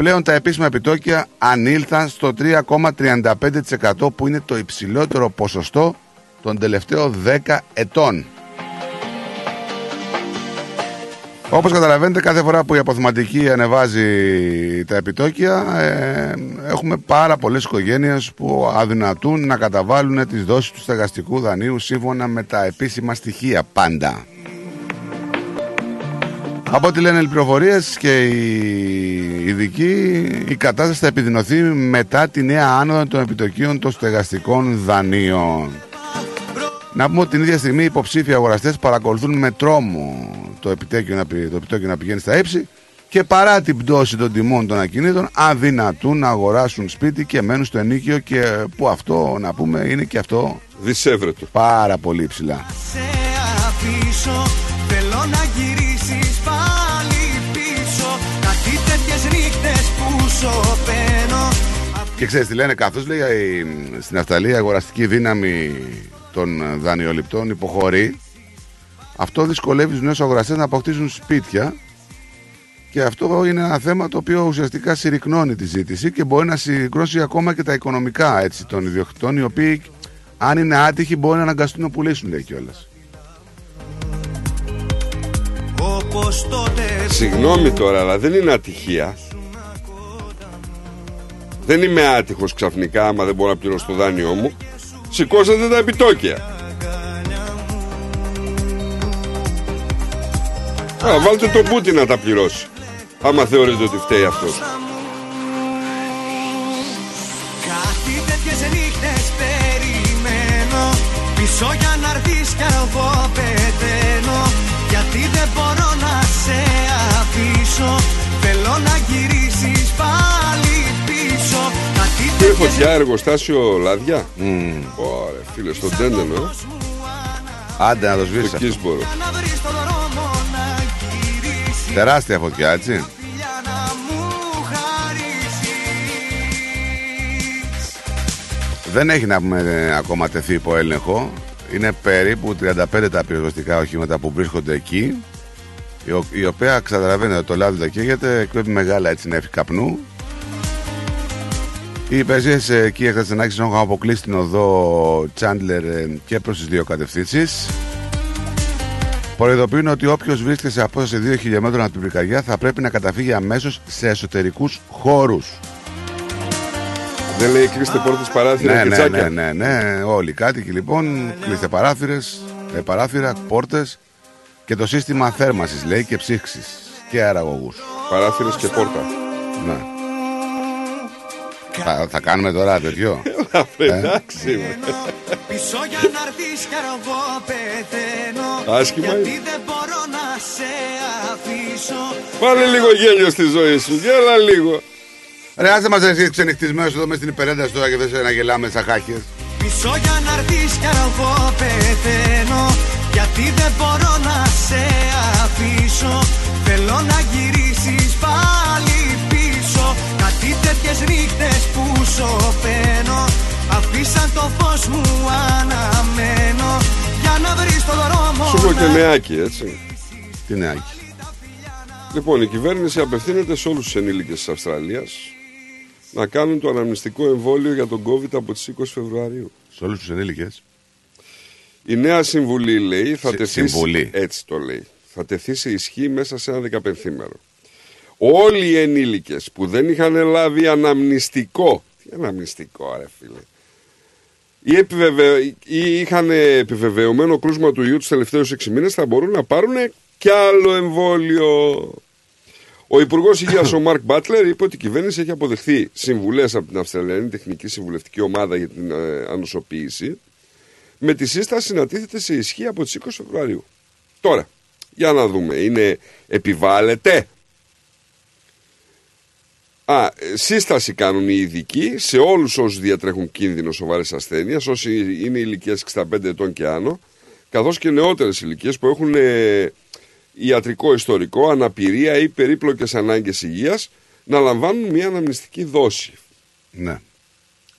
Πλέον τα επίσημα επιτόκια ανήλθαν στο 3,35% που είναι το υψηλότερο ποσοστό των τελευταίων 10 ετών. Όπως καταλαβαίνετε κάθε φορά που η αποθεματική ανεβάζει τα επιτόκια ε, έχουμε πάρα πολλές οικογένειες που αδυνατούν να καταβάλουν τις δόσεις τους στεγαστικού δανείου σύμφωνα με τα επίσημα στοιχεία πάντα. Από ό,τι λένε οι πληροφορίες και οι ειδικοί, η κατάσταση θα επιδεινωθεί μετά τη νέα άνοδο των επιτοκίων των στεγαστικών δανείων. Να πούμε ότι την ίδια στιγμή οι υποψήφοι αγοραστές παρακολουθούν με τρόμο το επιτόκιο, να, πη- το επιτόκιο να πηγαίνει στα ύψη και παρά την πτώση των τιμών των ακινήτων αδυνατούν να αγοράσουν σπίτι και μένουν στο ενίκιο και που αυτό να πούμε είναι και αυτό Δυσέβρετο. πάρα πολύ ψηλά. σε αφήσω Θέλω να γυρίσεις σωπαίνω Και ξέρεις τι λένε, καθώ λέει η- στην Αυστραλία η αγοραστική δύναμη των ε, δανειοληπτών υποχωρεί, αυτό δυσκολεύει τους νέους αγοραστές να αποκτήσουν σπίτια. Και αυτό είναι ένα θέμα το οποίο ουσιαστικά συρρυκνώνει τη ζήτηση και μπορεί να συρρυκνώσει ακόμα και τα οικονομικά έτσι, των ιδιοκτητών, οι οποίοι, αν είναι άτυχοι, μπορεί να αναγκαστούν να πουλήσουν, λέει κιόλας. Όπως τότε Συγγνώμη τώρα, αλλά δεν είναι ατυχία. Δεν είμαι άτυχος ξαφνικά άμα δεν μπορώ να πληρώσω το δάνειό μου. Σηκώσατε τα επιτόκια. Α, βάλτε τον Πούτιν να τα πληρώσει. Άμα θεωρείτε ότι φταίει αυτός. τέτοιες νύχτες περιμένω Πίσω για να έρθεις κι εγώ πεταίνω Γιατί δεν μπορώ φωτιά εργοστάσιο Λάδια. Ωραία, φίλε, στον Τέντενο, ε. Άντε να το σβήσεις. Στο Κίσμπορο. να βρεις τον δρόμο να γυρίσεις Τεράστια φωτιά, έτσι. Φιλιά να μου χαρίσεις Δεν έχει να πούμε ε, ακόμα τεθεί υπό έλεγχο. Είναι περίπου 35 τα πυροσβεστικά οχήματα που βρίσκονται εκεί. Η, ο- η οποία καταλαβαίνετε ότι το λάδι δεν καίγεται, εκπέμπει μεγάλα έτσι νέφη καπνού. Οι υπηρεσίε εκεί εκτό την άξιση έχουν αποκλείσει την οδό Τσάντλερ ε, και προς τις δύο κατευθύνσεις. Προειδοποιούν ότι όποιος βρίσκεται σε απόσταση 2 χιλιόμετρων από την πυρκαγιά θα πρέπει να καταφύγει αμέσως σε εσωτερικούς χώρους. Δεν λέει κλείστε πόρτες παράθυρα Ναι, και ναι, τσάκια. ναι, ναι, ναι, όλοι οι κάτοικοι λοιπόν, κλείστε παράθυρες, ε, παράθυρα, πόρτες και το σύστημα θέρμανσης λέει και ψήξης και αεραγωγούς. Παράθυρες και πόρτα. Ναι. Θα, θα κάνουμε τώρα τέτοιο; Αφρέ, Ε; εντάξει. ρε. Πίσω για να έρθεις κι εγώ πεθαίνω Άσχημα Γιατί είναι. δεν μπορώ να σε αφήσω Βάλε λίγο γέλιο στη ζωή σου. Γέλα λίγο. Ρε άσε μας εσύ ξενυχτισμένος εδώ μες στην υπερένταση τώρα και δεν σε να γελάμε σαν χάχες. Πίσω για να έρθεις κι εγώ πεθαίνω Γιατί δεν μπορώ να σε αφήσω Θέλω να γυρίσεις πάλι πίσω Κάτι τέτοιες νύχτες που σωπαίνω Αφήσαν το φως μου αναμένο Για να βρεις το δρόμο Σου έχω και να νεάκι, έτσι. Τι νεάκι. Λοιπόν, η κυβέρνηση απευθύνεται σε όλους τους ενήλικες της Αυστραλίας να κάνουν το αναμνηστικό εμβόλιο για τον COVID από τις 20 Φεβρουαρίου. Σε όλους τους ενήλικες; Η νέα συμβουλή λέει θα Συ- τεθεί. συμβουλή. Έτσι το λέει. Θα τεθείς σε ισχύ μέσα σε ένα δεκαπενθήμερο. Όλοι οι ενήλικες που δεν είχαν λάβει αναμνηστικό. Τι αναμνηστικό, ρε φίλε. Ή, επιβεβαι... ή είχαν επιβεβαιωμένο κρούσμα του ιού τους τελευταίους 6 μήνες θα μπορούν να πάρουν κι άλλο εμβόλιο. Ο Υπουργός Υγείας, ο Μαρκ Μπάτλερ, είπε ότι η κυβέρνηση έχει αποδεχθεί συμβουλές από την Αυστραλιανή Τεχνική Συμβουλευτική Ομάδα για την ε, ανοσοποίηση, με τη σύσταση να τίθεται σε ισχύ από τις 20 Φεβρουαρίου. Τώρα, για να δούμε, είναι επιβάλλεται; Α, ε, σύσταση κάνουν οι ειδικοί σε όλους όσους διατρέχουν κίνδυνο σοβαρής ασθένειας, όσοι είναι ηλικίες 65 ετών και άνω, καθώς και νεότερες ηλικίες που έχουν ε, ιατρικό ιστορικό, αναπηρία ή περίπλοκες ανάγκες υγείας, να λαμβάνουν μια αναμνηστική δόση. Ναι.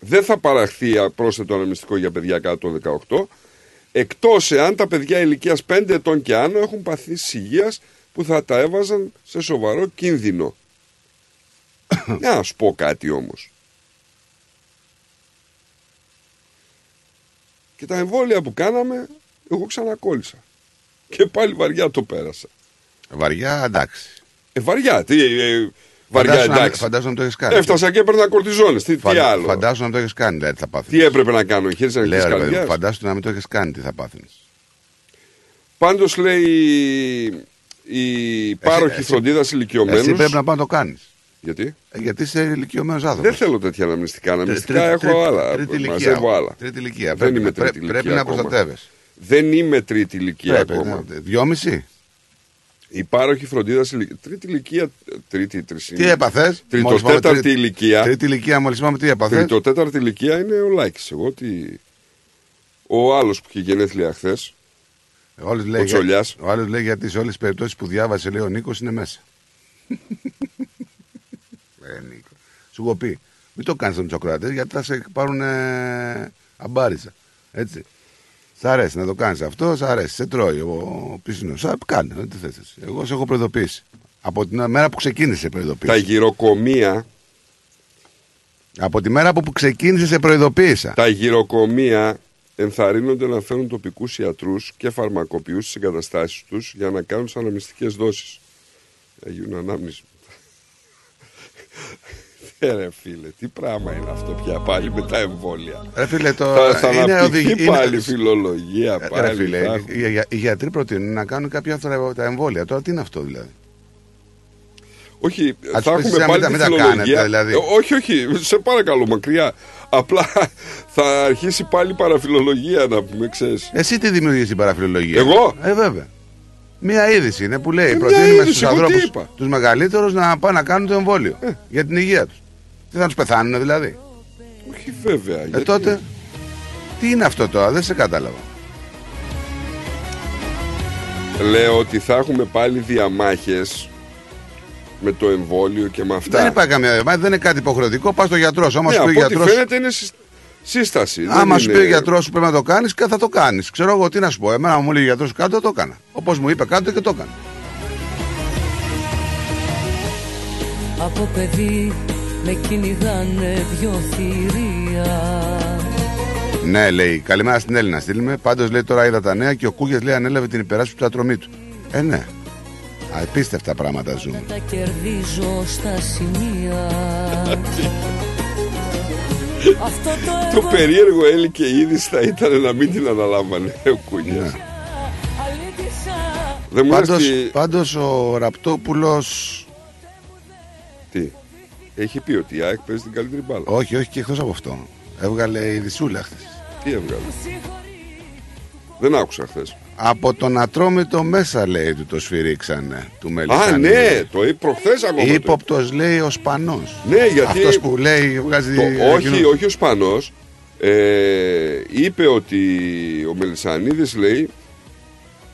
Δεν θα παραχθεί πρόσθετο αναμνηστικό για παιδιά κάτω των 18, εκτός εάν τα παιδιά ηλικίας 5 ετών και άνω έχουν παθήσει υγείας που θα τα έβαζαν σε σοβαρό κίνδυνο. Να σου πω κάτι όμως. Και τα εμβόλια που κάναμε, εγώ ξανακόλλησα. Και πάλι βαριά το πέρασα. Βαριά, εντάξει. Ε, βαριά, τι, ε, βαριά Φαντάσου να- εντάξει. Φαντάσου να το έχεις κάνει. Έφτασα και έπαιρνα κορτιζόνες. Τι, τι Φαντα- άλλο. Φαντάσου να το έχεις κάνει, δηλαδή τι θα πάθεις. Τι έπρεπε να κάνω, χέρι ανοιχτή Λέω, ρε παιδί μου, καρδιά. φαντάσου να μην το έχεις κάνει, τι θα πάθεις. Πάντως λέει η πάροχη εσύ- φροντίδας ηλικιωμένου. Εσύ πρέπει να πάει να το κάνεις. Γιατί; Ε, Γιατί είσαι ηλικιωμένος άνθρωπος. Δεν θέλω τέτοια αναμνηστικά. Αναμνηστικά Τρίτη- έχω τρίτη- άλλα. τρίτη ηλικία. Μαζεύω άλλα. Τρίτη ηλικία. Δεν Πρέπει είμαι να- τρίτη πρέπει- ηλικία. πρέπει να ακόμα. προστατεύεσαι. Δεν είμαι τρίτη ηλικία Πρέπει, ακόμα. ναι. Δυόμιση. Η πάροχη φροντίδας ηλικία. Τρίτη ηλικία. Τρίτη, τρισή. Τι έπαθες; Τριτοτέταρτη ηλικία. Τρίτη ηλικία, μόλις είπαμε τι έπαθες. Τριτοτέταρτη ηλικία είναι ο Λάκης. Εγώ τι. Ο άλλος που είχε γενέθλια χθες. Ο άλλος λέει, Ο Τσολιάς. Ο άλλος λέει γιατί σε όλες τις περιπτώσεις που διάβασε, λέει ο Νίκος είναι μέσα. Ε, Νίκο. Σου έχω πει, μην το κάνεις με του ακροατέ γιατί θα σε πάρουν ε, αμπάρισα. Έτσι. Σ' αρέσει να το κάνεις αυτό, σ' αρέσει. Σε τρώει ο, ο πισινό. Σ' κάνε, ό,τι θες εσύ. Εγώ σε έχω προειδοποιήσει. Από την μέρα που ξεκίνησε προειδοποίηση. Τα γυροκομεία. Από τη μέρα που ξεκίνησε σε προειδοποίησα. Τα γυροκομεία ενθαρρύνονται να φέρουν τοπικούς ιατρούς και φαρμακοποιούς στις εγκαταστάσεις τους για να κάνουν τι αναμνηστικές δόσεις. Θα γίνουν ανάμνηση. Ε, ρε φίλε, τι πράγμα είναι αυτό πια πάλι με τα εμβόλια. Ρε φίλε, το θα θα είναι αναπτυχθεί οδηγη- είναι- πάλι φιλολογία. Ε, Πάλι, Ρε φίλε, θα έχουμε. οι, οι- οι γιατροί προτείνουν να κάνουν κάποια αυτά τα εμβόλια. Τώρα τι είναι αυτό δηλαδή; Όχι, Ας θα πεις έχουμε εσένα, πάλι μην τη τα- μην τα φιλολογία. κάνετε, δηλαδή. Ε, όχι, όχι, σε παρακαλώ, μακριά. Απλά θα αρχίσει πάλι παραφιλολογία να πούμε, ξέρεις. Εσύ τι δημιουργείς την παραφιλολογία; Εγώ; Ε, βέβαια. Μία είδηση είναι που λέει: Ε, μια Προτείνουμε είδηση, στους εγώ τι ανθρώπους είπα; τους μεγαλύτερους να πάνε να κάνουν το εμβόλιο Ε. για την υγεία τους. Τι θα τους πεθάνουν δηλαδή; Όχι βέβαια. Ε, γιατί- τότε. Τι είναι αυτό τώρα, δεν σε κατάλαβα. Λέω ότι θα έχουμε πάλι διαμάχες με το εμβόλιο και με αυτά. Δεν υπάρχει καμία διαμάχη, δεν είναι κάτι υποχρεωτικό. Πας στο γιατρό. Άμα ναι, σου από πει ο ό,τι γιατρός. φαίνεται είναι συσ- σύσταση. Άμα δεν σου είναι- πει ο γιατρός σου πρέπει να το κάνεις, θα το κάνεις. Ξέρω εγώ τι να σου πω. Εμένα μου λέει ο γιατρός σου κάτω, το έκανα. Όπως μου είπε κάτω και το έκανα. Από παιδί με κυνηγάνε δυο θηρία Ναι, λέει. Καλημέρα στην Έλληνα. Στείλουμε. Πάντως λέει τώρα είδα τα νέα και ο Κούγε λέει ανέλαβε την υπεράσπιση του ατρωμί του. Ε, ναι. Απίστευτα πράγματα ζούμε. Τα κερδίζω στα σημεία Αυτό το Το εγώ περίεργο Έλλη και η είδηση θα ήταν να μην την αναλάμβανε ο Κούγιας. Ναι. αλήτησα Δεν μου Πάντως, έρθει... πάντως ο Ραπτόπουλος Τι; Έχει πει ότι η ΑΕΚ παίζει την καλύτερη μπάλα. Όχι, όχι και εκτός από αυτό Έβγαλε η Δησούλα χθες Τι έβγαλε; Δεν άκουσα χθες. Από τον Ατρόμητο μέσα λέει του το σφυρίξανε Του Α, Μελισανίδη ναι, το είπε προχθές ακόμα. το Ήποπτος λέει ο Σπανός Ναι, γιατί. Αυτός που λέει βγάζει Το, όχι, εκείνο- όχι ο Σπανός ε, είπε ότι ο Μελισανίδης λέει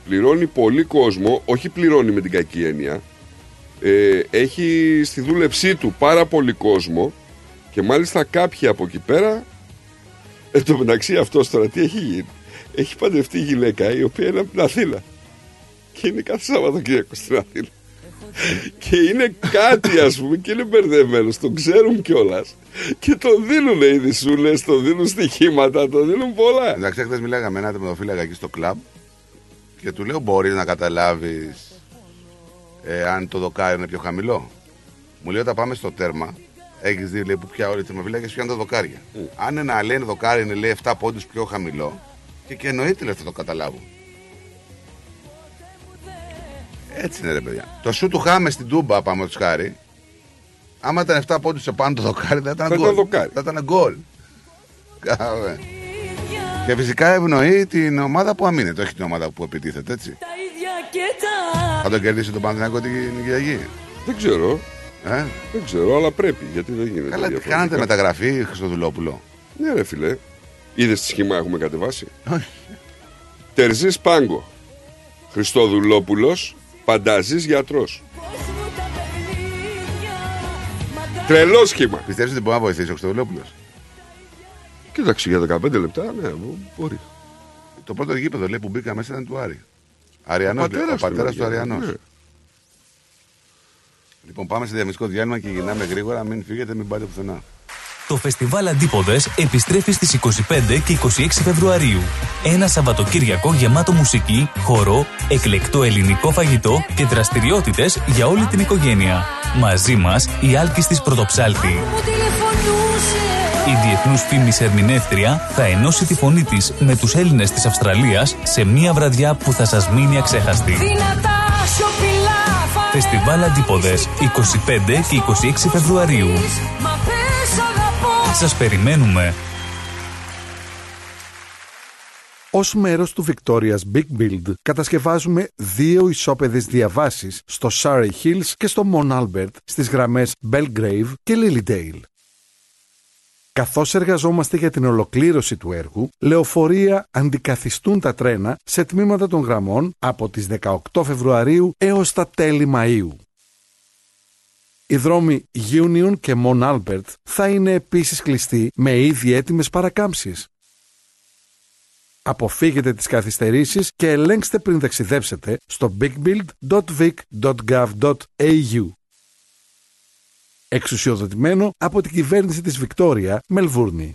πληρώνει πολύ κόσμο, όχι πληρώνει με την κακή έννοια, ε, έχει στη δούλεψή του πάρα πολύ κόσμο και μάλιστα κάποιοι από εκεί πέρα, εν τω μεταξύ αυτός τώρα τι έχει γίνει, έχει παντρευτεί γυναίκα η οποία είναι από την Αθήνα και είναι κάθε Σαββατοκύριακο στην Αθήνα. και είναι κάτι ας πούμε και είναι μπερδεμένος, τον ξέρουν κιόλας. Και τον δίνουν οι δυσούλες, τον δίνουν στοιχήματα, τον δίνουν πολλά. Εντάξει, χθε μιλάγαμε με ένα τερματοφύλακα εκεί στο κλαμπ και του λέω: Μπορείς να καταλάβεις ε, αν το δοκάρι είναι πιο χαμηλό. Μου λέει: Όταν πάμε στο τέρμα, έχεις δει λέει, που πια όλοι οι τερματοφύλακε πιάνουν τα δοκάρια. Αν ένα λένε δοκάρι είναι λέει 7 πόντους πιο χαμηλό, και, και εννοείται λέει, θα το καταλάβω. Έτσι είναι ρε παιδιά. Το σου του χάμε στην τούμπα, πάμε τους χάρη. Άμα ήταν 7 πόντους σε πάνω το δοκάρι, θα ήταν Θα γκολ. ήταν δοκάρι. Θα ήταν γκολ. Κάμε. Και φυσικά ευνοεί την ομάδα που αμήνεται, όχι την ομάδα που επιτίθεται, έτσι. τα ίδια και τα Θα τον κερδίσει τον Παναθηναϊκό την Κυριακή. Δεν ξέρω, Ε; δεν ξέρω, αλλά πρέπει γιατί δεν γίνεται. Καλά, τι διαφορετικά. κάνατε μεταγραφή, Χριστοδουλόπουλο. Ναι, ρε φιλέ. Είδες τι σχήμα έχουμε κατεβάσει; Όχι. Τερζής Πάγκο. Χριστόδουλόπουλο. Πανταζής γιατρός. Τρελό σχήμα. Πιστεύεις ότι μπορεί να βοηθήσει ο Χριστοδουλόπουλος; Κοίταξε για 15 λεπτά, ναι, μπορεί. Το πρώτο γήπεδο λέει που μπήκα μέσα ήταν του Άρη. Αριανός, Ο λέει, πατέρας ο του, πατέρας του ναι, Αριανός. ναι. Λοιπόν, πάμε σε διαμιστικό διάλειμμα και γυρνάμε γρήγορα. Μην φύγετε, μην πάτε πουθενά. Το φεστιβάλ Αντίποδες επιστρέφει στις 25 και 26 Φεβρουαρίου. Ένα Σαββατοκύριακο γεμάτο μουσική, χορό, εκλεκτό ελληνικό φαγητό και δραστηριότητες για όλη την οικογένεια. Μαζί μας η Άλκης της Πρωτοψάλτη. μου τηλεφωνούσε Η διεθνούς φήμης ερμηνεύτρια θα ενώσει τη φωνή της με τους Έλληνες της Αυστραλίας σε μια βραδιά που θα σας μείνει αξέχαστη. Δυνατά σιωπηλά φανέλα Φεστιβάλ Αντίποδες 25 και 26 Φεβρουαρίου. Μα πες αγαπώ Σας περιμένουμε. Ως μέρος του Victoria's Big Build κατασκευάζουμε δύο ισόπεδες διαβάσεις στο Surrey Hills και στο Mount Albert στις γραμμές Belgrave και Lilydale. Καθώς εργαζόμαστε για την ολοκλήρωση του έργου, λεωφορεία αντικαθιστούν τα τρένα σε τμήματα των γραμμών από τις 18 Φεβρουαρίου έως τα τέλη Μαΐου. Οι δρόμοι Union και Mount Albert θα είναι επίσης κλειστοί με ήδη έτοιμες παρακάμψεις. Αποφύγετε τις καθυστερήσεις και ελέγξτε πριν ταξιδέψετε στο bigbuild.vic.gov.au. Εξουσιοδοτημένο από την κυβέρνηση της Βικτόρια, Μελβούρνη.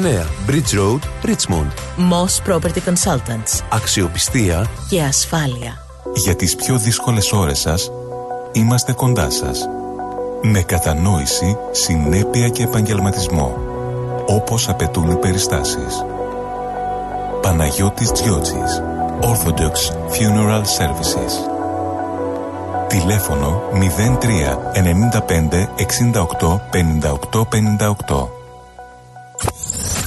Bridge Road, Richmond. Moss Property Consultants. Αξιοπιστία Και ασφάλεια. Για τις πιο δύσκολες ώρες σας, είμαστε κοντά σας. Με κατανόηση, συνέπεια και επαγγελματισμό. Όπως απαιτούν οι περιστάσεις. Παναγιώτης Τζιότσης. Orthodox Funeral Services. Τηλέφωνο 03 95 68 58 58.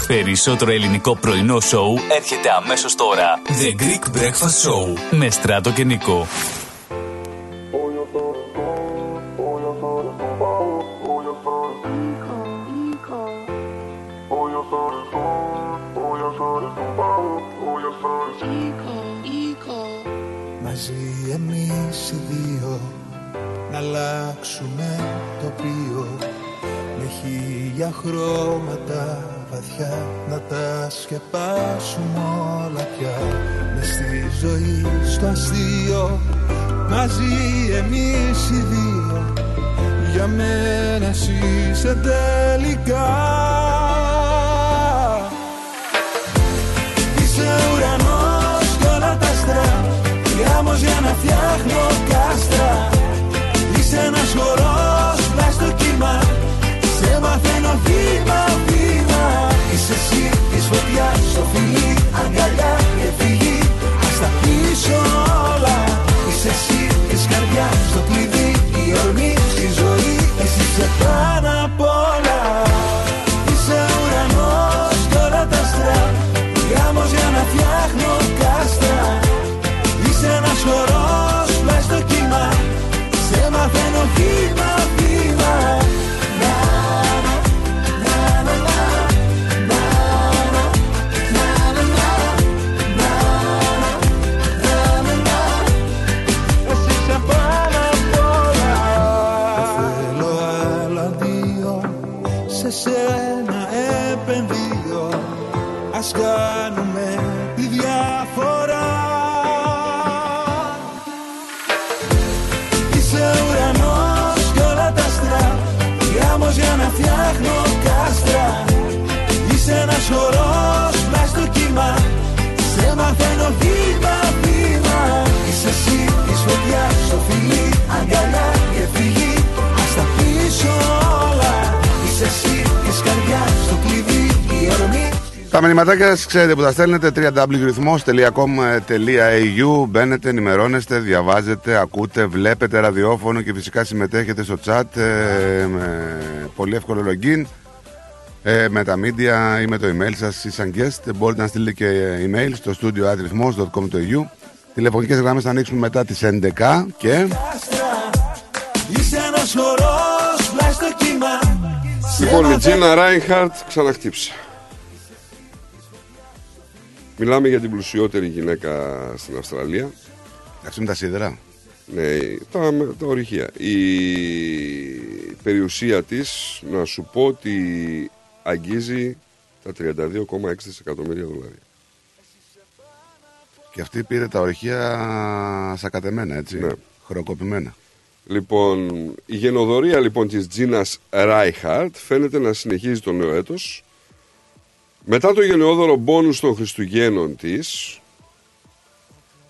Περισσότερο ελληνικό πρωινό σοου έρχεται αμέσως τώρα. The Greek Breakfast Show με Στράτο και Νικό. Μαζί εμείς οι δύο να αλλάξουμε τοπίο με χίλια χρώματα βαθιά να τα σκεπάσουμε όλα πια. Μες στη ζωή στο αστείο μαζί εμείς οι δύο. Για μένα εσύ είσαι τελικά. Είσαι ουρανός κι όλα τα άστρα Γράμμος για να φτιάχνω κάστρα. Είσαι ένας χορός πλάι στο κύμα. Σε μαθαίνω βήμα βήμα Είσαι εσύ της φωτιάς στο φιλί Αγκαλιά και φυγή. Ας τα πίσω όλα. Είσαι εσύ της καρδιάς στο κλειδί Τα μηνυματάκια σας ξέρετε που τα στέλνετε www.com.au Μπαίνετε, ενημερώνεστε, διαβάζετε, ακούτε, βλέπετε ραδιόφωνο και φυσικά συμμετέχετε στο chat ε, με πολύ εύκολο login ε, με τα media ή με το email σας ή σαν guest. Μπορείτε να στείλετε και email στο studio atrithmos.com.au Τηλεφωνικές γραμμές θα ανοίξουν μετά τις 11 και Είσαι ένας χορός πλάι στο κύμα. Σε Λοιπόν, η μαθαίνω Τζίνα Ράινχαρτ ξαναχτύψε. Μιλάμε για την πλουσιότερη γυναίκα στην Αυστραλία. Αυτή με τα σίδερα. Ναι, τα, τα ορυχεία. Η περιουσία της, να σου πω ότι αγγίζει τα 32,6 δισεκατομμύρια δολάρια. Και αυτή πήρε τα ορυχεία σακατεμένα, έτσι. Ναι. Χροκοπημένα. Λοιπόν, η γενοδορία λοιπόν της Τζίνας Ράιχαρτ φαίνεται να συνεχίζει το νέο έτος. Μετά το γενναιόδωρο μπόνους των Χριστουγέννων της,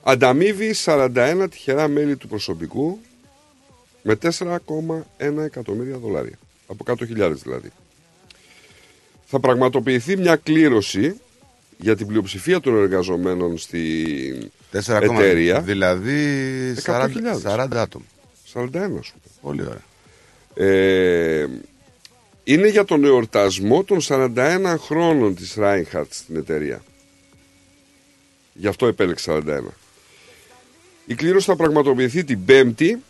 ανταμείβει 41 τυχερά μέλη του προσωπικού με 4,1 εκατομμύρια δολάρια. Από 100.000 δηλαδή. Θα πραγματοποιηθεί μια κλήρωση για την πλειοψηφία των εργαζομένων στην 4 εταιρεία. Δηλαδή 40, 100.000. 40 άτομα. 41 σου πω. Πολύ ωραία. Ε, είναι για τον εορτασμό των 41 χρόνων της Reinhardt στην εταιρεία. Γι' αυτό επέλεξε 41. Η κλήρωση θα πραγματοποιηθεί την Πέμπτη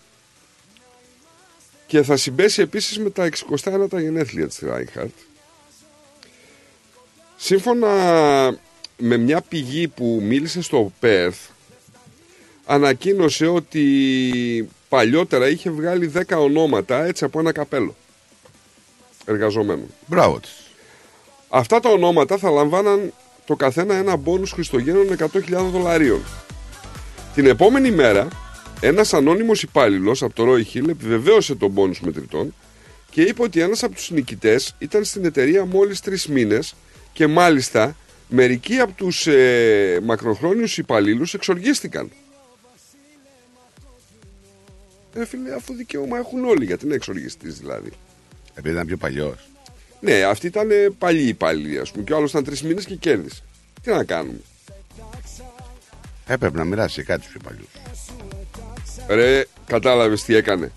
και θα συμπέσει επίσης με τα 61 τα γενέθλια της Reinhardt. Σύμφωνα με μια πηγή που μίλησε στο Perth, ανακοίνωσε ότι παλιότερα είχε βγάλει 10 ονόματα έτσι από ένα καπέλο εργαζομένων. Μπράβο της. Αυτά τα ονόματα θα λαμβάναν το καθένα ένα μπόνους Χριστογέννων 100.000 δολαρίων. Την επόμενη μέρα, ένας ανώνυμος υπάλληλος από το Roy Hill επιβεβαίωσε τον μπόνους μετρητών και είπε ότι ένας από τους νικητές ήταν στην εταιρεία μόλις τρεις μήνες και μάλιστα μερικοί από τους ε, μακροχρόνιους υπαλλήλους εξοργίστηκαν. Ε, φίλε, αφού δικαίωμα έχουν όλοι, γιατί είναι εξοργιστής δηλαδή. Επειδή ήταν πιο παλιός. Ναι, αυτοί ήταν ε, παλιοί υπάλληλοι, ας πούμε, και ο άλλος ήταν τρεις μήνες και κέρδισε. Τι να κάνουμε; Έπρεπε να μοιράσει κάτι στους πιο παλιούς. Ρε, κατάλαβες τι έκανε.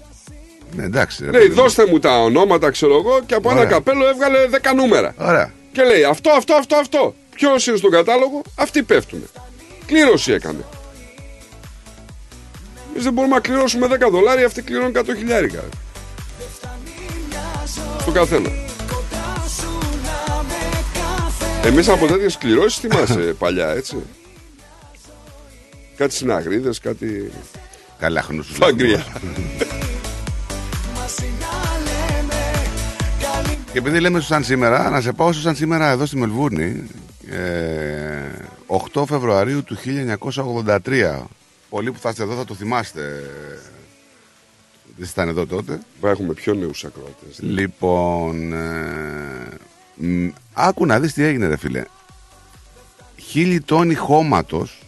Ναι, εντάξει. ρε Λέει, παιδί μου. δώστε μου τα ονόματα, ξέρω εγώ, και από ένα Ωραία. καπέλο έβγαλε 10 νούμερα. Ωραία. Και λέει, αυτό, αυτό, αυτό, αυτό. Ποιος είναι στον κατάλογο, αυτοί πέφτουν. Κλήρωση έκανε. Εμείς δεν μπορούμε να κληρώσουμε 10 δολάρια, αυτοί κληρώνουν 100 χιλιάρικα. Ρε. Στο καθένα. Εμείς από τέτοιες κληρώσεις θυμάσαι παλιά, έτσι. Κάτι συναγρίδες, κάτι. Καλά χνούσου. Φαγκρία. Και επειδή λέμε στο σαν σήμερα, να σε πάω στο σαν σήμερα εδώ στη Μελβούρνη. Ε, 8 Φεβρουαρίου του 1983. Πολλοί που θα είστε εδώ θα το θυμάστε. Δεν ήταν εδώ τότε. Έχουμε πιο νέους ακροατές. Λοιπόν, ε, μ, άκου να δεις τι έγινε ρε φίλε. Χίλιοι τόνοι χώματος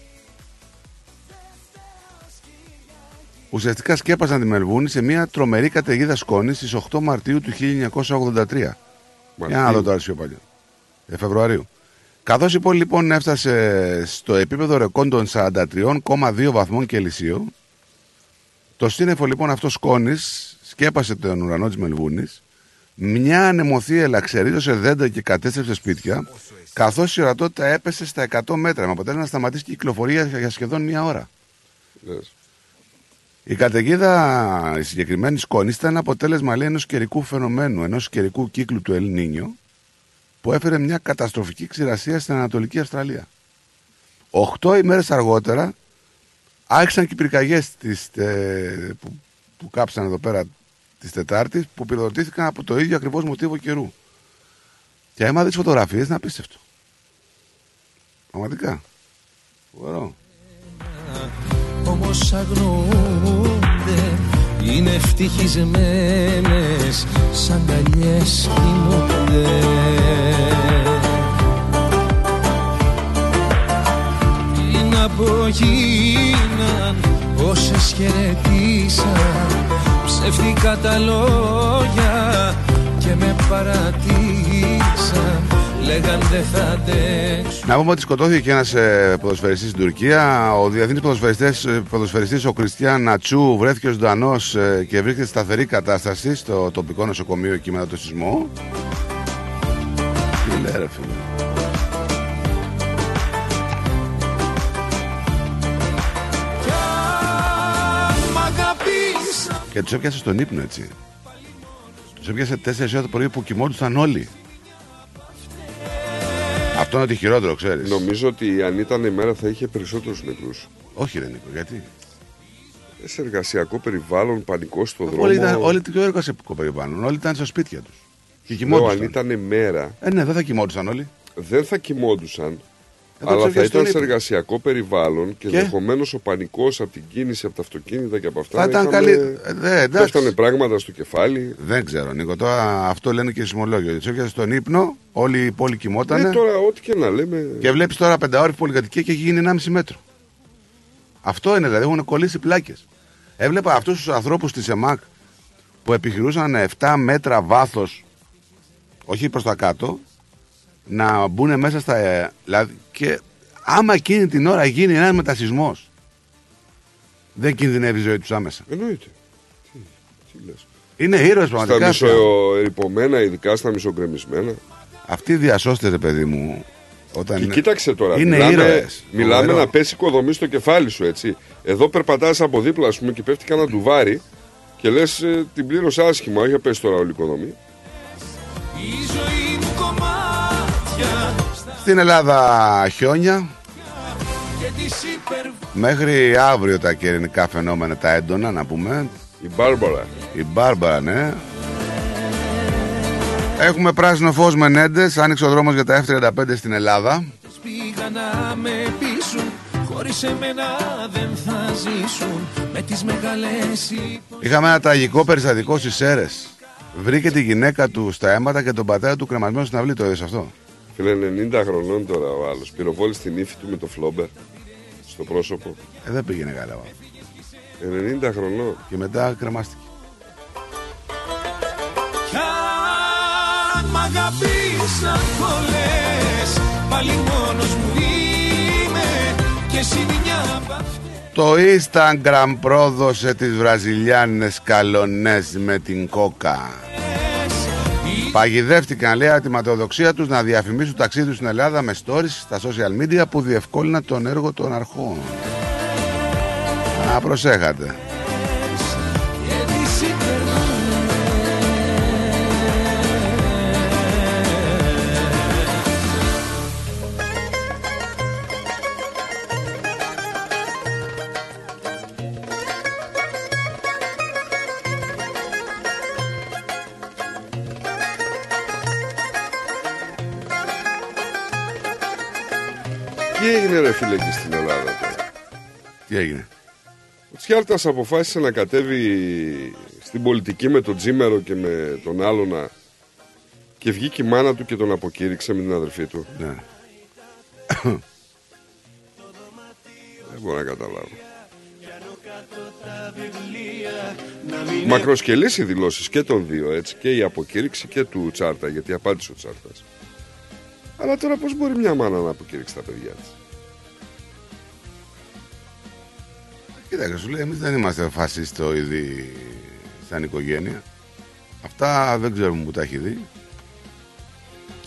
ουσιαστικά σκέπασαν τη Μελβούνη σε μια τρομερή καταιγίδα σκόνης στις 8 Μαρτίου του 1983. Για να δω τώρα πιο παλιό. Ε, Φεβρουαρίου. Καθώς η πόλη λοιπόν έφτασε στο επίπεδο ρεκόν των 43,2 βαθμών Κελσίου, το σύννεφο λοιπόν αυτό σκόνης σκέπασε τον ουρανό της Μελβούνης, μια ανεμοθύελα ξερίζωσε δέντρα και κατέστρεψε σπίτια, καθώς η ορατότητα έπεσε στα 100 μέτρα, με αποτέλεσμα να σταματήσει η κυκλοφορία για σχεδόν μία ώρα. Η καταιγίδα η συγκεκριμένη σκόνη ήταν αποτέλεσμα λέει, ενός καιρικού φαινομένου, ενός καιρικού κύκλου του Ελνίνιο, που έφερε μια καταστροφική ξηρασία στην Ανατολική Αυστραλία. Οχτώ ημέρες αργότερα άρχισαν και οι πυρκαγιές της, ε, που, που κάψαν εδώ πέρα της Τετάρτης που πυροδοτήθηκαν από το ίδιο ακριβώς μοτίβο καιρού. Και άμα δεις φωτογραφίες είναι απίστευτο. Πραγματικά. Φοβερό. όμως αγνοούνται είναι ευτυχισμένες σαν καλιές κοιμούνται Τι να πω γίναν όσες χαιρετήσαν ψεύτικα τα λόγια και με παρατήσαν λέγαν δεν θα αντέξουν Να πούμε ότι σκοτώθηκε ένας ε, ποδοσφαιριστής στην Τουρκία. Ο διεθνή ποδοσφαιριστής ο Κριστιαν Νατσού βρέθηκε ζωντανός ε, και βρίσκεται σε σταθερή κατάσταση στο τοπικό νοσοκομείο εκεί μετά το σεισμό. Τι λέει, ρε φίλε. Και τους έπιασε στον ύπνο έτσι. Τους έπιασε 4 ώρα το πρωί που κοιμόντουσαν όλοι. Αυτό είναι ότι χειρότερο, ξέρεις. Νομίζω ότι αν ήταν η μέρα θα είχε περισσότερους νεκρούς. Όχι, ρε Νίκο, γιατί; Σε εργασιακό περιβάλλον, πανικό στο δρόμο. Όλοι, ήταν, όλοι το εργασιακό περιβάλλον. Όλοι ήταν στα σπίτια τους. Και Λέω, αν κοιμόντουσαν. ήταν μέρα, Ε, ναι, δεν θα κοιμόντουσαν όλοι. δεν θα κοιμόντουσαν, Εδώ αλλά θα ψεύδια στον ήταν σε ύπνο. εργασιακό περιβάλλον και, Και; ενδεχομένως ο πανικός από την κίνηση, από τα αυτοκίνητα και από αυτά. Θα ήταν είχαμε- καλή. Ε, δε, εντάξει. Πέφτανε πράγματα στο κεφάλι. Δεν ξέρω, Νίκο. Τώρα αυτό λένε και οι σεισμολόγοι. Του έπιασε στον ύπνο, όλη η πόλη κοιμόταν. Ναι, τώρα ό,τι και να λέμε. Και βλέπεις τώρα πενταόρυφη πολυκατοικία και έχει γίνει 1,5 μέτρο. Αυτό είναι δηλαδή, έχουν κολλήσει πλάκες. Έβλεπα αυτούς τους ανθρώπους της ΕΜΑΚ που επιχειρούσαν 7 μέτρα βάθος, όχι προς τα κάτω, να μπουν μέσα στα. ε, Δηλαδή, και άμα εκείνη την ώρα γίνει ένας μετασυσμό, δεν κινδυνεύει η ζωή τους άμεσα. Εννοείται. Τι, τι λες. Είναι ήρωες Στα πραγματικά. μισοερυπωμένα, ειδικά στα μισογκρεμισμένα. Αυτοί οι διασώστες, ρε παιδί μου. Όταν Και κοίταξε τώρα. Είναι μιλάμε ήρωες. μιλάμε Φοβερό. να πέσει οικοδομή στο κεφάλι σου, έτσι. Εδώ περπατάς από δίπλα, ας πούμε, και πέφτει κανένα ντουβάρι και λες την πλήρωσε άσχημα. Όχι να πέσει τώρα όλη η οικοδομή. η ζωή μου κομμάτια Στην Ελλάδα χιόνια. και τις είπα Μέχρι αύριο τα καιρικά φαινόμενα τα έντονα να πούμε Η Μπάρμπαρα Η Μπάρμπαρα ναι Έχουμε πράσινο φως Μενέντες Άνοιξε ο δρόμος για τα F35 στην Ελλάδα Πήγα να με πείσουν Χωρίς εμένα δεν θα ζήσουν Με τις μεγάλες Είχαμε ένα τραγικό περιστατικό στις Σέρες Βρήκε τη γυναίκα του στα αίματα και τον πατέρα του κρεμασμένο στην αυλή. Το είδες αυτό; Φίλε 90 χρονών τώρα ο άλλος. Πυροβόλησε την ύφη του με το φλόμπερ στο πρόσωπο. Ε, δεν πήγαινε καλά. ο άνθρωπος. 90 χρονών. Και μετά κρεμάστηκε. Κι αν μ' αγαπήσαν πολλές Πάλι μόνος μου είμαι Και εσύ μια απ' αυτές Το Instagram πρόδωσε τις βραζιλιάνες καλονές με την κόκα. Παγιδεύτηκαν λέει από τη ματαιοδοξία τους να διαφημίσουν το ταξίδι τους στην Ελλάδα με stories στα social media που διευκόλυναν τον έργο των αρχών. Να προσέχατε. Έγινε ρε φίλε εκεί στην Ελλάδα τώρα; Τι έγινε; Ο Τσιάλτας αποφάσισε να κατέβει στην πολιτική με τον Τζίμερο και με τον Άλωνα και βγήκε η μάνα του και τον αποκήρυξε με την αδερφή του. Ναι. Δεν μπορώ να καταλάβω. Μακροσκελής οι δηλώσεις και των δύο έτσι και η αποκήρυξη και του Τσάρτα γιατί απάντησε ο Τσάρτας. Αλλά τώρα πώς μπορεί μια μάνα να αποκήρυξει τα παιδιά της; Κοίταξε, σου λέει, εμείς δεν είμαστε φασιστοειδή σαν οικογένεια. Αυτά δεν ξέρουμε που τα έχει δει.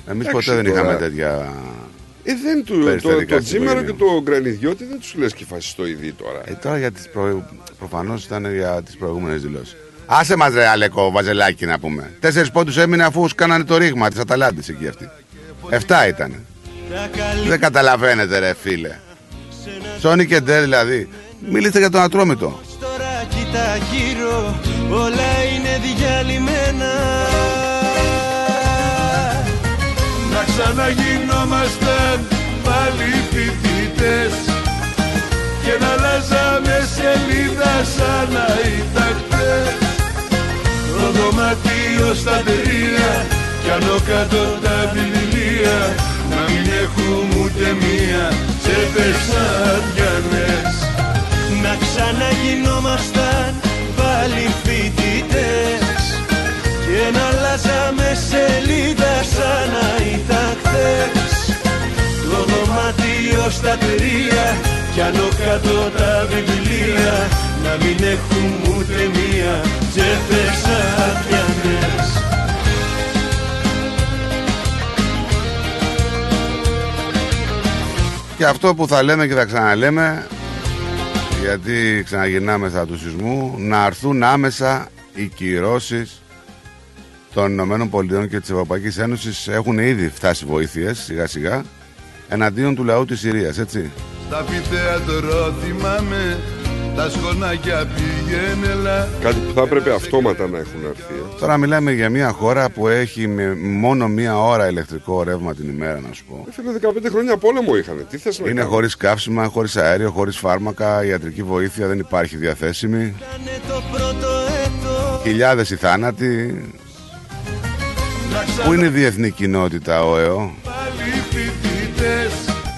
Εμείς Εντάξει, ποτέ δεν τώρα. είχαμε τέτοια... Ε, δεν του, το, Περιστατικά το στην Τζίμερο και οικογένεια. το Γκρανιδιώτη δεν τους λες και φασιστοειδή τώρα. Ε, τώρα για τις προ... προφανώς ήταν για τις προηγούμενες δηλώσεις. Άσε μας ρε Αλεκό, βαζελάκι να πούμε. Τέσσερις πόντους έμεινε αφού κάνανε το ρήγμα της Αταλάντης εκεί αυτή. Εφτά ήταν. Δεν καταλαβαίνετε ρε φίλε. Σόνι και Ντε δηλαδή. Μιλήστε για τον Ατρόμητο. Τώρα κοίτα γύρω, όλα είναι διαλυμένα. Να ξαναγινόμασταν πάλι φοιτητές Και να αλλάζαμε σελίδα σαν να ήταν χτες Το δωμάτιο στα τρία Κι άνω κάτω τα βιβλία. Να μην έχουμε ούτε μία Σε πεσάδιανες Να ξαναγινόμασταν πάλι φοιτητές. Και να αλλάζαμε σελίδα σαν να ήταν χθες. Το δωμάτιο στα τρία Κι άνω κάτω τα βιβλία. Να μην έχουμε ούτε μία τσέπες άδειανες Και αυτό που θα λέμε και θα ξαναλέμε γιατί ξαναγυρνάμε στα του σεισμού να αρθούν άμεσα οι κυρώσεις των Ηνωμένων Πολιτειών και της Ευρωπαϊκής Ένωσης. Έχουν ήδη φτάσει βοήθειες σιγά σιγά εναντίον του λαού της Συρίας έτσι. Τα αμφιθέατρο θυμάμαι Τα σχονάκια πήγαινε Κάτι που θα έπρεπε αυτόματα να έχουν έρθει. ε. Τώρα μιλάμε για μια χώρα που έχει με μόνο μία ώρα ηλεκτρικό ρεύμα την ημέρα να σου πω Ε, Φίλε, 15 χρόνια πόλεμο είχαν. Τι θες να Είναι κάνεις; χωρίς καύσιμα, χωρίς αέριο, χωρίς φάρμακα, ιατρική βοήθεια δεν υπάρχει διαθέσιμη το πρώτο έτος Χιλιάδες οι θάνατοι Πού είναι η διεθνή κοινότητα ο ΕΟ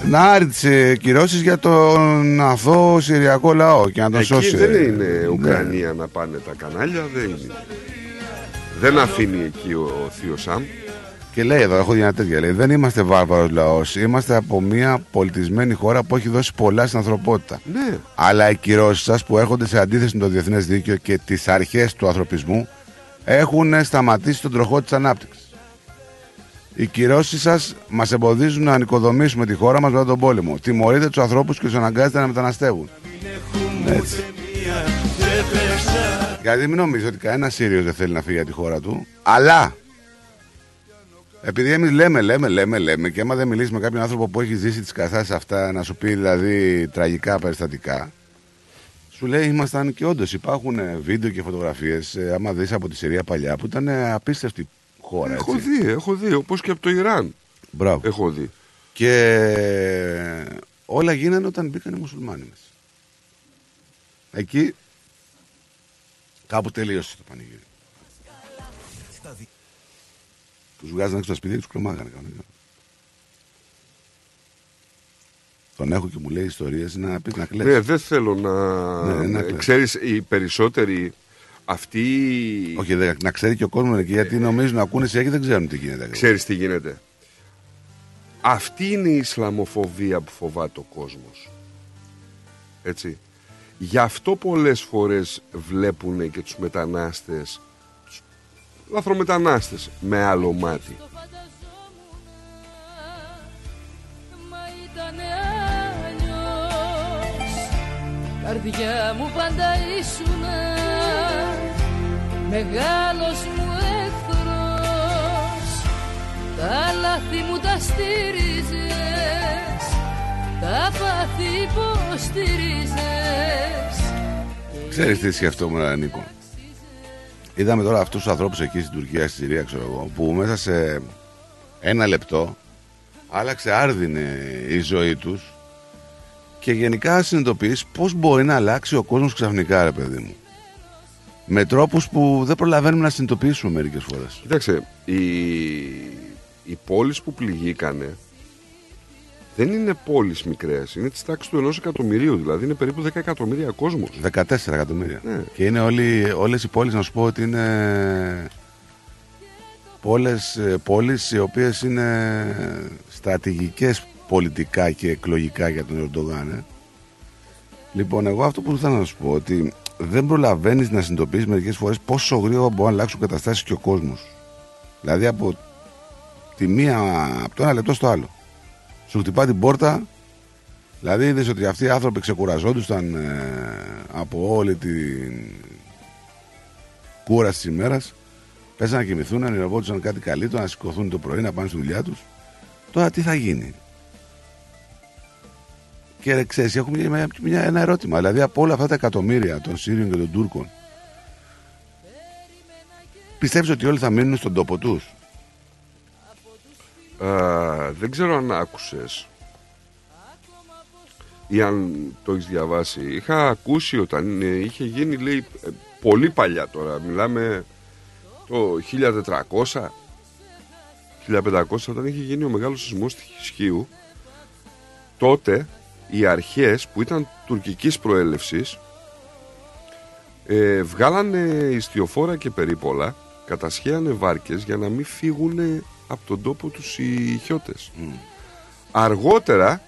Να άρει τις ε, κυρώσεις για τον αθώο Συριακό λαό και να τον Εκεί σώσει δεν ε. είναι Ουκρανία να πάνε τα κανάλια, δεν είναι. Δεν αφήνει εκεί ο, ο Θείος Σαμ. Και λέει εδώ, έχω δει ένα τέτοια. Λέει, δεν είμαστε βάρβαρος λαός Είμαστε από μια πολιτισμένη χώρα που έχει δώσει πολλά στην ανθρωπότητα. Ναι. Αλλά οι κυρώσεις σας που έρχονται σε αντίθεση με το διεθνές δίκαιο και τις αρχές του ανθρωπισμού έχουν σταματήσει τον τροχό της ανάπτυξης. Οι κυρώσεις σας μας εμποδίζουν να ανοικοδομήσουμε τη χώρα μας μετά τον πόλεμο. Τιμωρείτε τους ανθρώπους και τους αναγκάζετε να μεταναστεύουν. Έτσι. Γιατί μην νομίζετε ότι κανένας Σύριος δεν θέλει να φύγει από τη χώρα του. Αλλά Επειδή εμείς λέμε, λέμε, λέμε, λέμε και άμα δεν μιλήσεις με κάποιον άνθρωπο που έχει ζήσει τις καταστάσει αυτά, να σου πει δηλαδή τραγικά περιστατικά, σου λέει ήμασταν και όντως υπάρχουν ε, βίντεο και φωτογραφίες. άμα δεις από τη σειρία παλιά που ήταν ε, απίστευτη χώρα. Έχω έτσι. δει, έχω δει. Όπως και από το Ιράν. Μπράβο. Έχω δει. Και όλα γίνανε όταν μπήκαν οι μουσουλμάνοι μέσα. Εκεί κάπου τελείωσε το πανηγύρι. Τους βγάζανε έξω τα σπίτια και τους κρεμάγανε κανονικά. Τον έχω και μου λέει ιστορίες να πεις να κλαις. Ναι, δεν θέλω να. Ναι, να κλαις. Ξέρεις, οι περισσότεροι αυτοί. Όχι, δε- να ξέρει και ο κόσμος εκεί γιατί νομίζουν να ακούνε σε και δεν ξέρουν τι γίνεται. Ξέρεις τι γίνεται. Αυτή είναι η Ισλαμοφοβία που φοβάται ο κόσμος. Έτσι. Γι' αυτό πολλές φορές βλέπουν και τους μετανάστες, τους λαθρομετανάστες με άλλο μάτι. Καρδιά μου πάντα ήσουνα Μεγάλος μου εχθρός Τα λάθη μου τα στήριζες Τα πάθη υποστήριζες Ξέρεις τι σκεφτόμουν, ρε, Νίκο; Είδαμε τώρα αυτούς τους ανθρώπους εκεί στην Τουρκία, στη Συρία, ξέρω εγώ, που μέσα σε ένα λεπτό άλλαξε άρδινε η ζωή τους και γενικά συνειδητοποιείς πώς μπορεί να αλλάξει ο κόσμος ξαφνικά, ρε παιδί μου. Με τρόπους που δεν προλαβαίνουμε να συνειδητοποιήσουμε μερικές φορές. Κοίταξε, οι, οι πόλεις που πληγήκανε δεν είναι πόλεις μικρές, είναι της τάξης του ενός εκατομμυρίου, δηλαδή είναι περίπου 10 εκατομμύρια κόσμος. 14 εκατομμύρια. Ναι. Και είναι όλοι, όλες οι πόλεις, να σου πω ότι είναι πόλες, ε, πόλεις οι οποίες είναι στρατηγικές πολιτικά και εκλογικά για τον Ερντογάν. ε. Λοιπόν, εγώ αυτό που ήθελα να σου πω ότι δεν προλαβαίνεις να συνειδητοποιήσεις μερικές φορές πόσο γρήγορα μπορεί να αλλάξουν καταστάσεις και ο κόσμος. Δηλαδή από τη μία, από το ένα λεπτό στο άλλο. Σου χτυπά την πόρτα, Δηλαδή είδες ότι αυτοί οι άνθρωποι ξεκουραζόντουσαν ε, από όλη την κούραση της ημέρας. Πέσαν να κοιμηθούν, να ονειρευόντουσαν κάτι καλύτερο, να σηκωθούν το πρωί, να πάνε στη δουλειά τους. Τώρα τι θα γίνει; Και ρε, ξέρεις, έχω μια, μια- ένα ερώτημα. Δηλαδή από όλα αυτά τα εκατομμύρια των Σύριων και των Τούρκων, πιστεύεις ότι όλοι θα μείνουν στον τόπο τους; Α, δεν ξέρω αν άκουσες ή αν το έχεις διαβάσει. Είχα ακούσει όταν ε, είχε γίνει, λέει, ε, πολύ παλιά τώρα. Μιλάμε το 1400, 1500, όταν είχε γίνει ο μεγάλος σεισμός της Χίου. Τότε οι αρχές που ήταν τουρκικής προέλευσης ε, βγάλανε ιστιοφόρα και περίπολα, κατασχέανε βάρκες για να μην φύγουν από τον τόπο τους οι χιώτες. Αργότερα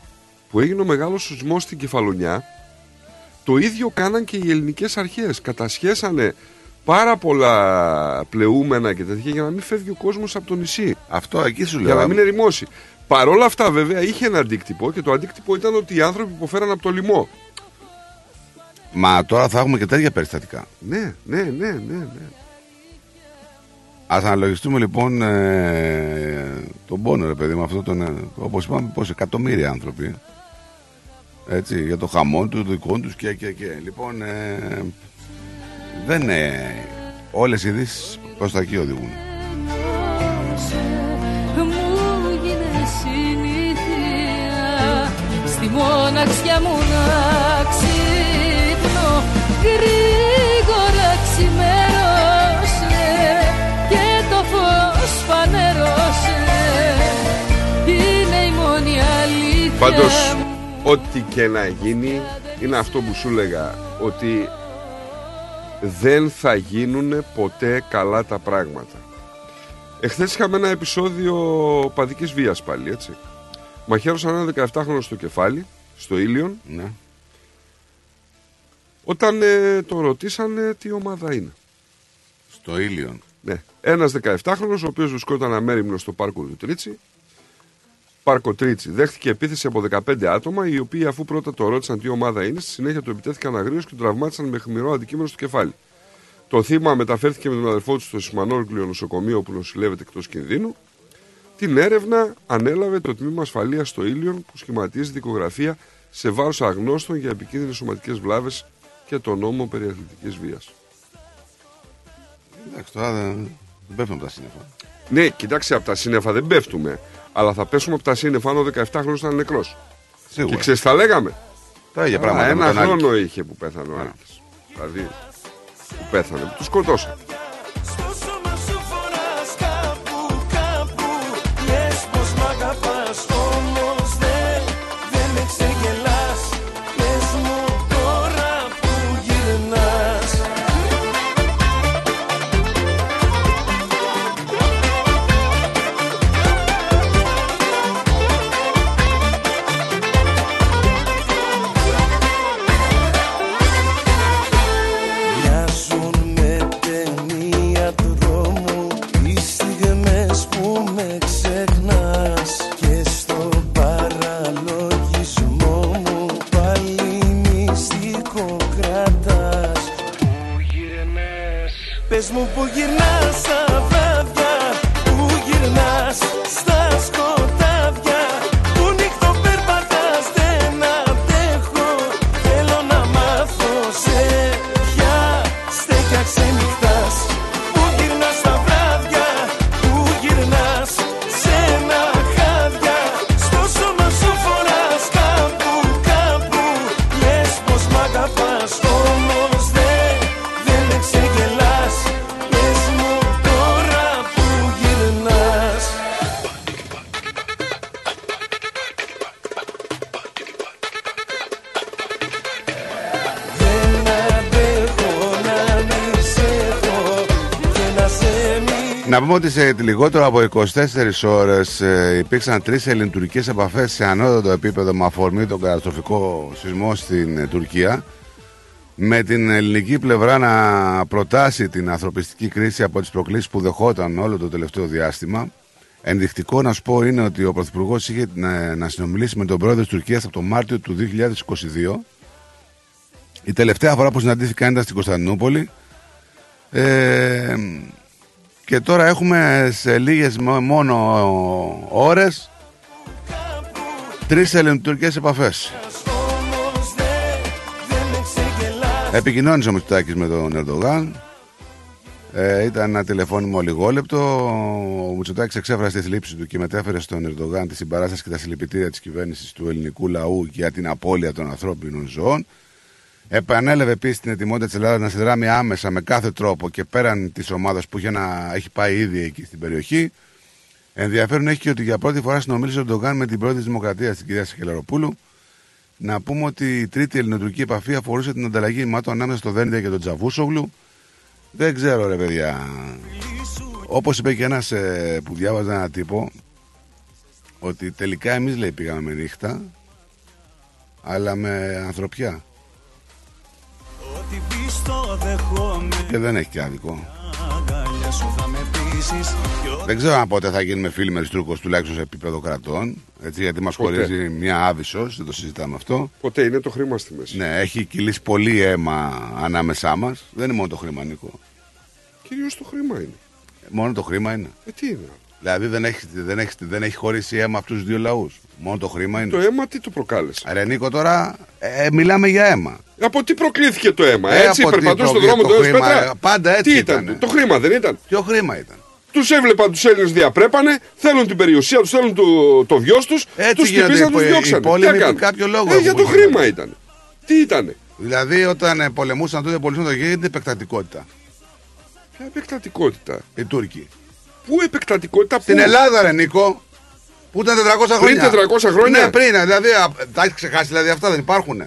που έγινε ο μεγάλος σεισμός στην Κεφαλονιά το ίδιο κάναν και οι ελληνικές αρχές. Κατασχέσανε πάρα πολλά πλεούμενα και τέτοια για να μην φεύγει ο κόσμος από το νησί. Αυτό εκεί σου Για λέω. να μην ερημώσει. Παρ' όλα αυτά βέβαια είχε ένα αντίκτυπο και το αντίκτυπο ήταν ότι οι άνθρωποι υποφέραν από το λοιμό. Μα τώρα θα έχουμε και τέτοια περιστατικά. Ναι, ναι, ναι, ναι. ναι. Ας αναλογιστούμε λοιπόν ε, τον πόνο ρε παιδί με αυτό τον, ε, όπως είπαμε πόσοι εκατομμύρια άνθρωποι έτσι για το χαμό του, το δικό τους και και και λοιπόν ε, δεν είναι όλες οι ειδήσεις προς τα εκεί οδηγούν μοναξιά μου να ξύπνω Γρήγορα ξημέρωσε Και το φως φανέρωσε Είναι η μόνη αλήθεια Πάντως ό,τι και να γίνει είναι αυτό που σου έλεγα ότι δεν θα γίνουν ποτέ καλά τα πράγματα. Εχθές είχαμε ένα επεισόδιο παδικής βίας πάλι έτσι. Μαχαίρωσαν ένα 17χρονο στο κεφάλι, στο Ήλιον, ναι. όταν ε, το ρωτήσανε τι ομάδα είναι. στο Ήλιον Ναι. Ένας 17χρονο, ο οποίος βρισκόταν αμέριμνος στο πάρκο του Τρίτσι. Πάρκο Τρίτσι. Δέχτηκε επίθεση από 15 άτομα, οι οποίοι αφού πρώτα το ρώτησαν τι ομάδα είναι, στη συνέχεια του επιτέθηκαν αγρίως και τον τραυμάτισαν με χμηρό αντικείμενο στο κεφάλι. Το θύμα μεταφέρθηκε με τον αδερφό του στο Σιμανόρκλιο νοσοκομείο που νοσηλεύεται εκτός κινδύνου. Την έρευνα ανέλαβε το τμήμα ασφαλείας στο Ήλιον που σχηματίζει δικογραφία σε βάρος αγνώστων για επικίνδυνες σωματικές βλάβες και τον νόμο περί αθλητικής βίας. Εντάξει, τώρα δεν, δεν πέφτουν από τα σύννεφα. Ναι, κοιτάξτε, από τα σύννεφα δεν πέφτουμε. Αλλά θα πέσουμε από τα σύννεφα αν ο 17 χρόνος ήταν νεκρός. Σίγουρα. Και ξέρεις, τα λέγαμε. Τα ίδια Α, πράγματα με Ένα τον Άλκη. χρόνο είχε που πέθανε ο Άλκης. Δηλαδή, που πέθανε, που τους σκοτώσαν. Μη Να πούμε ότι σε λιγότερο από 24 ώρες ε, υπήρξαν τρεις ελληνοτουρκικές επαφές σε ανώτατο επίπεδο με αφορμή τον καταστροφικό σεισμό στην ε, Τουρκία με την ελληνική πλευρά να προτάσει την ανθρωπιστική κρίση από τις προκλήσεις που δεχόταν όλο το τελευταίο διάστημα. Ενδεικτικό να σου πω είναι ότι ο Πρωθυπουργός είχε να, να συνομιλήσει με τον πρόεδρο της Τουρκίας από τον Μάρτιο του 2022. Η τελευταία φορά που συναντήθηκαν ήταν στην Κωνσταντινούπολη. Ε, και τώρα έχουμε σε λίγες μο- μόνο ώρες τρεις ελληνοτουρκικές επαφές. όμως δεν, δεν με ξεγελάς Επικοινώνησε ο Μητσοτάκης με τον Ερντογάν. Ε, ήταν ένα τηλεφώνημα ολιγόλεπτο. Ο Μητσοτάκης εξέφρασε τη θλίψη του και μετέφερε στον Ερντογάν τη συμπαράσταση και τα συλληπιτήρια της κυβέρνησης του ελληνικού λαού για την απώλεια των ανθρώπινων ζώων. Επανέλευε επίσης την ετοιμότητα της Ελλάδας να συνδράμει άμεσα με κάθε τρόπο και πέραν της ομάδας που είχε, να, έχει πάει ήδη εκεί στην περιοχή. Ενδιαφέρον έχει και ότι για πρώτη φορά συνομίλησε ο Ερντογάν με την πρώτη Δημοκρατία, την κυρία Σαχελαροπούλου. Να πούμε ότι η τρίτη ελληνοτουρκική επαφή αφορούσε την ανταλλαγή μάτων ανάμεσα στο Δένδια και τον Τζαβούσογλου. Δεν ξέρω, ρε παιδιά. Όπως είπε και ένας που διάβαζε ένα τύπο, ότι τελικά εμείς λέει πήγαμε με νύχτα, αλλά με ανθρωπιά. Και δεν έχει και άδικο. Αγκαλιά σου θα με πείσεις Κι ό,τι Δεν ξέρω αν πότε θα γίνουμε φίλοι με τους Τούρκους τουλάχιστον σε επίπεδο κρατών. Έτσι, γιατί μας Ποτέ. χωρίζει μια άβυσο, δεν το συζητάμε αυτό. Ποτέ είναι το χρήμα στη μέση. Ναι, έχει κυλήσει πολύ αίμα ανάμεσά μας. Δεν είναι μόνο το χρήμα, Νίκο. Κυρίως το χρήμα είναι. Μόνο το χρήμα είναι. Ε, τι είναι. Δηλαδή δεν έχεις, δεν έχεις, δεν έχεις χωρίσει αίμα αυτού τους δύο λαούς. Μόνο το χρήμα είναι. Το αίμα τι το προκάλεσε; Ρε Νίκο, τώρα ε, μιλάμε για αίμα. Από τι προκλήθηκε το αίμα, Ε, έτσι, από τι περπατούν στον προκλήθηκε δρόμο το του χρήμα, πέτρα; πάντα έτσι Τι ήταν, ήτανε. το χρήμα δεν ήταν; Ποιο χρήμα ήταν; Τους έβλεπαν τους Έλληνες διαπρέπανε, θέλουν την περιουσία τους, θέλουν το, το βιός τους, Έτσι τους γίνονται χτυπήσαν, οι τους πο- οι διώξαν. πόλεμοι για κάποιο λόγο Ε, για έχουν το γίνει. χρήμα ήταν. Τι ήταν. Δηλαδή όταν ε, πολεμούσαν τότε πολεμούσαν το γέγεντε επεκτατικότητα; Ποια επεκτατικότητα; Οι Τούρκοι. Πού επεκτατικότητα, Στην πού. Ελλάδα, ρε Νίκο. Που ήταν 400 Πριν χρόνια. 400 χρόνια. Ναι, πριν. Δηλαδή, α, τα έχεις ξεχάσει, δηλαδή αυτά δεν υπάρχουν.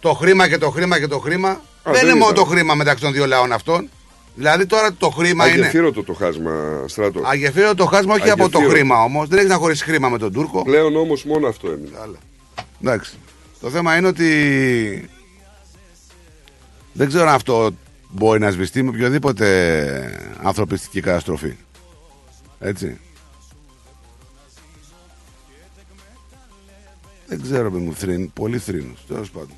Το χρήμα και το χρήμα και το χρήμα. δεν δεν είναι μόνο ήταν. το χρήμα μεταξύ των δύο λαών αυτών. Δηλαδή τώρα το χρήμα είναι. Αγεφύρωτο το χάσμα, στράτο. Αγεφύρωτο το χάσμα, όχι από το Αγεφύρωτο. χρήμα όμως. Δεν έχει να χωρίσει χρήμα με τον Τούρκο. Πλέον όμως μόνο αυτό έμεινε. Εντάξει. Το θέμα είναι ότι δεν ξέρω αν αυτό μπορεί να σβηστεί με οποιοδήποτε ανθρωπιστική καταστροφή. Έτσι. Δεν ξέρω με μου θρύν, πολύ θρύνος, τέλος πάντων.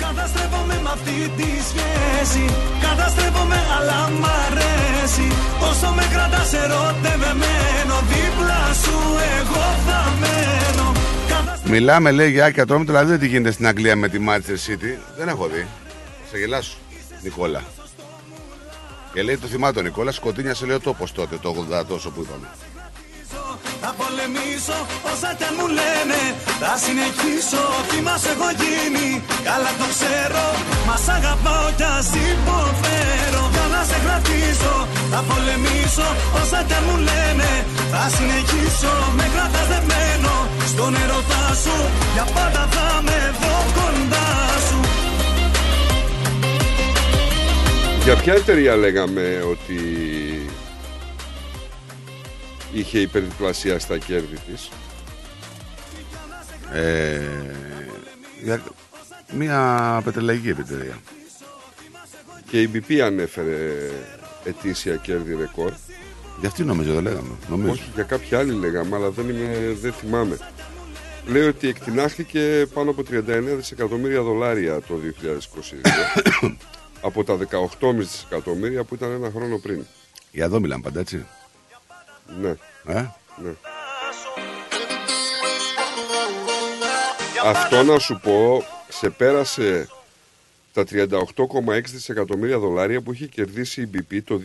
Καταστρέφομαι με αυτή τη σχέση Καταστρέφομαι αλλά μ' αρέσει Όσο με κρατάς ερωτευεμένο Δίπλα σου εγώ θα μένω Μιλάμε λέει για Άκια Ατρόμητο, δηλαδή δεν τι γίνεται στην Αγγλία με τη Manchester City. Δεν έχω δει. Σε γελάσου, Νικόλα. Και λέει το θυμάται ο Νικόλας, σκοτίνιασε λέει ο τόπος τότε, το 80 τόσο που είπαμε. Θα πολεμήσω όσα κι αν μου λένε Θα συνεχίσω τι μας έχω γίνει Καλά το ξέρω Μας αγαπάω κι ας υποφέρω Για να σε κρατήσω Θα πολεμήσω όσα κι αν μου λένε Θα συνεχίσω με κρατάς δεμένο Στον ερωτά σου Για πάντα θα με εδώ κοντά σου Για ποια εταιρεία λέγαμε ότι είχε υπερδιπλασία στα κέρδη της; Ε, για μια πετρελαϊκή εταιρεία. Και η BP ανέφερε ετήσια κέρδη ρεκόρ. Για αυτή νομίζω δεν λέγαμε. Νομίζω. Όχι, για κάποια άλλη λέγαμε, αλλά δεν, είμαι, δεν θυμάμαι. Λέει ότι εκτινάχθηκε πάνω από 39 δισεκατομμύρια δολάρια το 2022 από τα 18,5 δισεκατομμύρια που ήταν ένα χρόνο πριν. Για εδώ μιλάμε πάντα έτσι. Ναι. Ε; ναι. Αυτό να σου πω, ξεπέρασε τα 38,6 δισεκατομμύρια δολάρια που είχε κερδίσει η BP το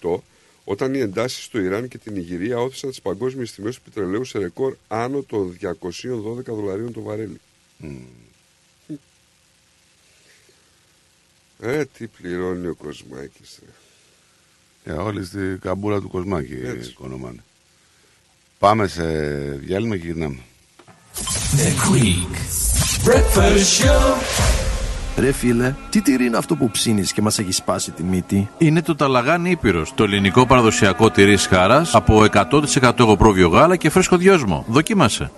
2008 όταν οι εντάσεις στο Ιράν και την Ιγυρία όθησαν τις παγκόσμιες τιμές του πετρελαίου σε ρεκόρ άνω των 212 δολαρίων το βαρέλι. Ε, τι πληρώνει ο Κοσμάκης. ρε. Για όλη τη καμπούρα του Κοσμάκη Έτσι. οικονομάνε. Πάμε σε διάλειμμα και γυρνάμε. The Greek Breakfast Show. Ρε φίλε, τι τυρί είναι αυτό που ψήνεις και μας έχει σπάσει τη μύτη; Είναι το Ταλαγάνι Ήπειρος, το ελληνικό παραδοσιακό τυρί σχάρας από 100% εγωπρόβιο γάλα και φρέσκο δυόσμο. Δοκίμασε.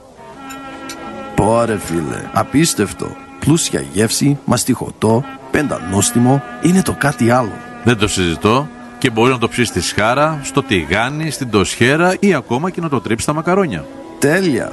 Πόρε φίλε, απίστευτο. Πλούσια γεύση, μαστιχωτό, πεντανόστιμο, είναι το κάτι άλλο. Δεν το συζητώ και μπορεί να το ψήσει στη σχάρα, στο τηγάνι, στην τοσχέρα ή ακόμα και να το τρίψεις στα μακαρόνια. Τέλεια.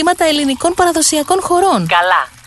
ελληνικών παραδοσιακών χωρών. Καλά,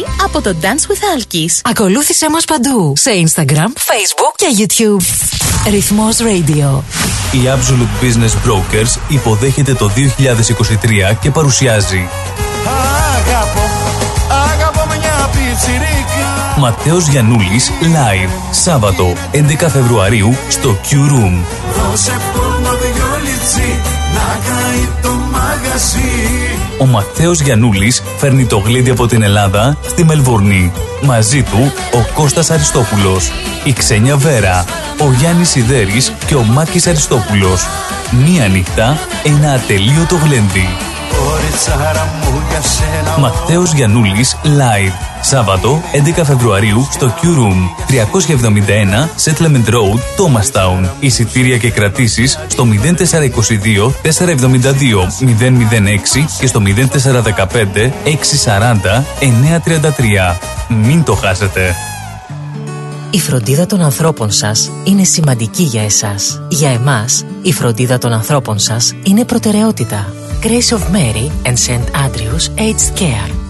Manasi από το Dance with Alkis. Ακολούθησέ μας παντού. Σε Instagram, Facebook και YouTube. Ρυθμός Radio. Η Absolute Business Brokers υποδέχεται το 2023 και παρουσιάζει Αγαπώ, αγαπώ μια πιτσιρίκα Ματέος Γιαννούλης Live Σάββατο 11 Φεβρουαρίου στο Q Room. Δώσε πόνο δυο λιτσί, να καεί το μαγαζί Ο Ματέος Γιαννούλης φέρνει το γλέντι από την Ελλάδα στη Μελβορνή. Μαζί του ο Κώστας Αριστόπουλος, η Ξένια Βέρα, ο Γιάννης Σιδέρης και ο Μάκης Αριστόπουλος. Μία νύχτα, ένα ατελείωτο γλέντι. Κοριτσάρα μου για σένα Ματέος Γιαννούλης Live. Σάββατο 11 Φεβρουαρίου στο Q Room 371 Settlement Road, Thomastown. Εισιτήρια και κρατήσεις στο 0422 472 006 και στο 0415 640 933. Μην το χάσετε. Η φροντίδα των ανθρώπων σας είναι σημαντική για εσάς. Για εμάς, η φροντίδα των ανθρώπων σας είναι προτεραιότητα. Grace of Mary and St. Andrews Aged Care.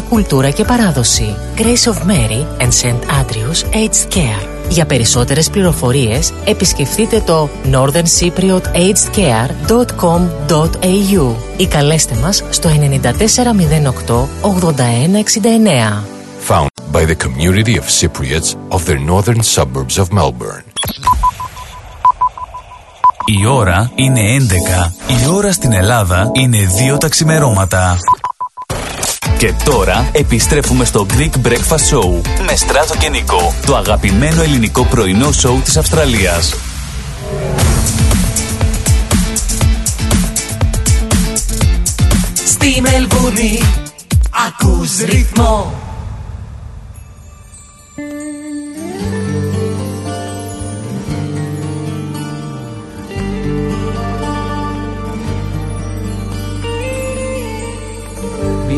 κουλτούρα και παράδοση. Grace of Mary and St. Andrews Aged Care. Για περισσότερες πληροφορίες επισκεφτείτε το northerncypriotagedcare.com.au ή καλέστε μας στο 9408 8169. Found by the community of Cypriots of the northern suburbs of Melbourne. Η ώρα είναι 11. Η ώρα στην Ελλάδα είναι 2 τα ξημερώματα. Και τώρα επιστρέφουμε στο Greek Breakfast Show με Στράτο και Νικό, το αγαπημένο ελληνικό πρωινό σοου της Αυστραλίας. Στη Μελβούνι ακούς ρυθμό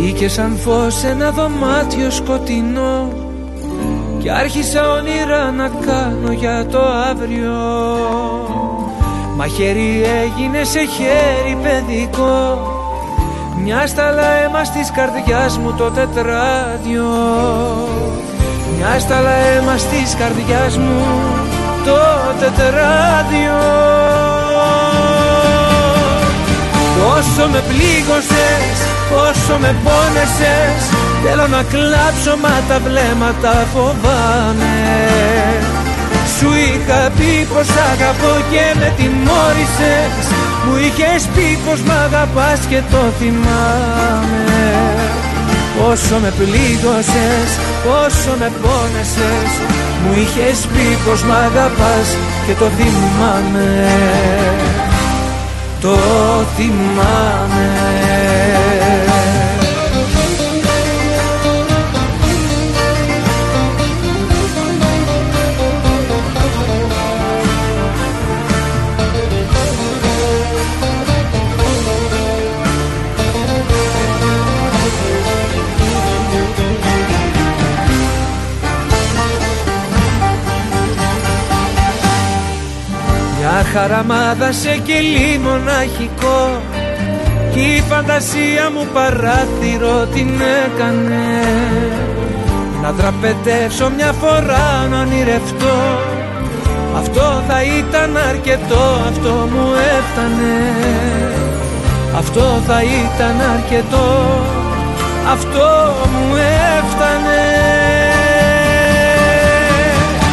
Μπήκε σαν φως ένα δωμάτιο σκοτεινό Κι άρχισα όνειρα να κάνω για το αύριο. Μα χέρι έγινε σε χέρι παιδικό Μια σταλά αίμα της καρδιάς μου το τετράδιο. Μια σταλά αίμα της καρδιάς μου το τετράδιο. Πόσο με πλήγωσες, πόσο με πόνεσες Θέλω να κλάψω μα τα βλέμματα φοβάμαι. Σου είχα πει πως αγαπώ και με τιμώρησες Μου είχες πει πως μ' αγαπάς και το θυμάμαι. Πόσο με πλήγωσες, πόσο με πόνεσες Μου είχες πει πως μ' αγαπάς και το θυμάμαι. Το θυμάμαι χαραμάδα σε κελί μοναχικό. Κι η φαντασία μου παράθυρο την έκανε. Να τραπετεύσω μια φορά να ονειρευτώ. Αυτό θα ήταν αρκετό, αυτό μου έφτανε. Αυτό θα ήταν αρκετό, αυτό μου έφτανε.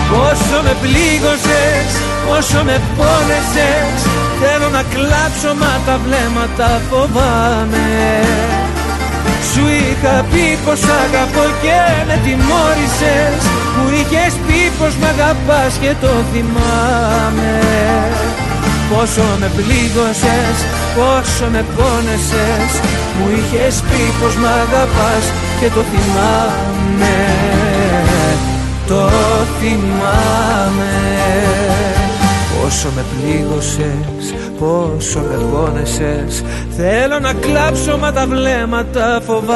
Πόσο με πλήγωσες Όσο με πόνεσες Θέλω να κλάψω μα τα βλέμματα φοβάμαι. Σου είχα πει πως αγαπώ και με τιμώρησες. Μου είχες πει πως μ' αγαπάς και το θυμάμαι. Πόσο με πλήγωσες, πόσο με πόνεσες. Μου είχες πει πως μ' αγαπάς και το θυμάμαι. Το θυμάμαι Πόσο με πλήγωσες, πόσο με πόνεσες Θέλω να κλάψω μα τα βλέμματα φοβάμαι.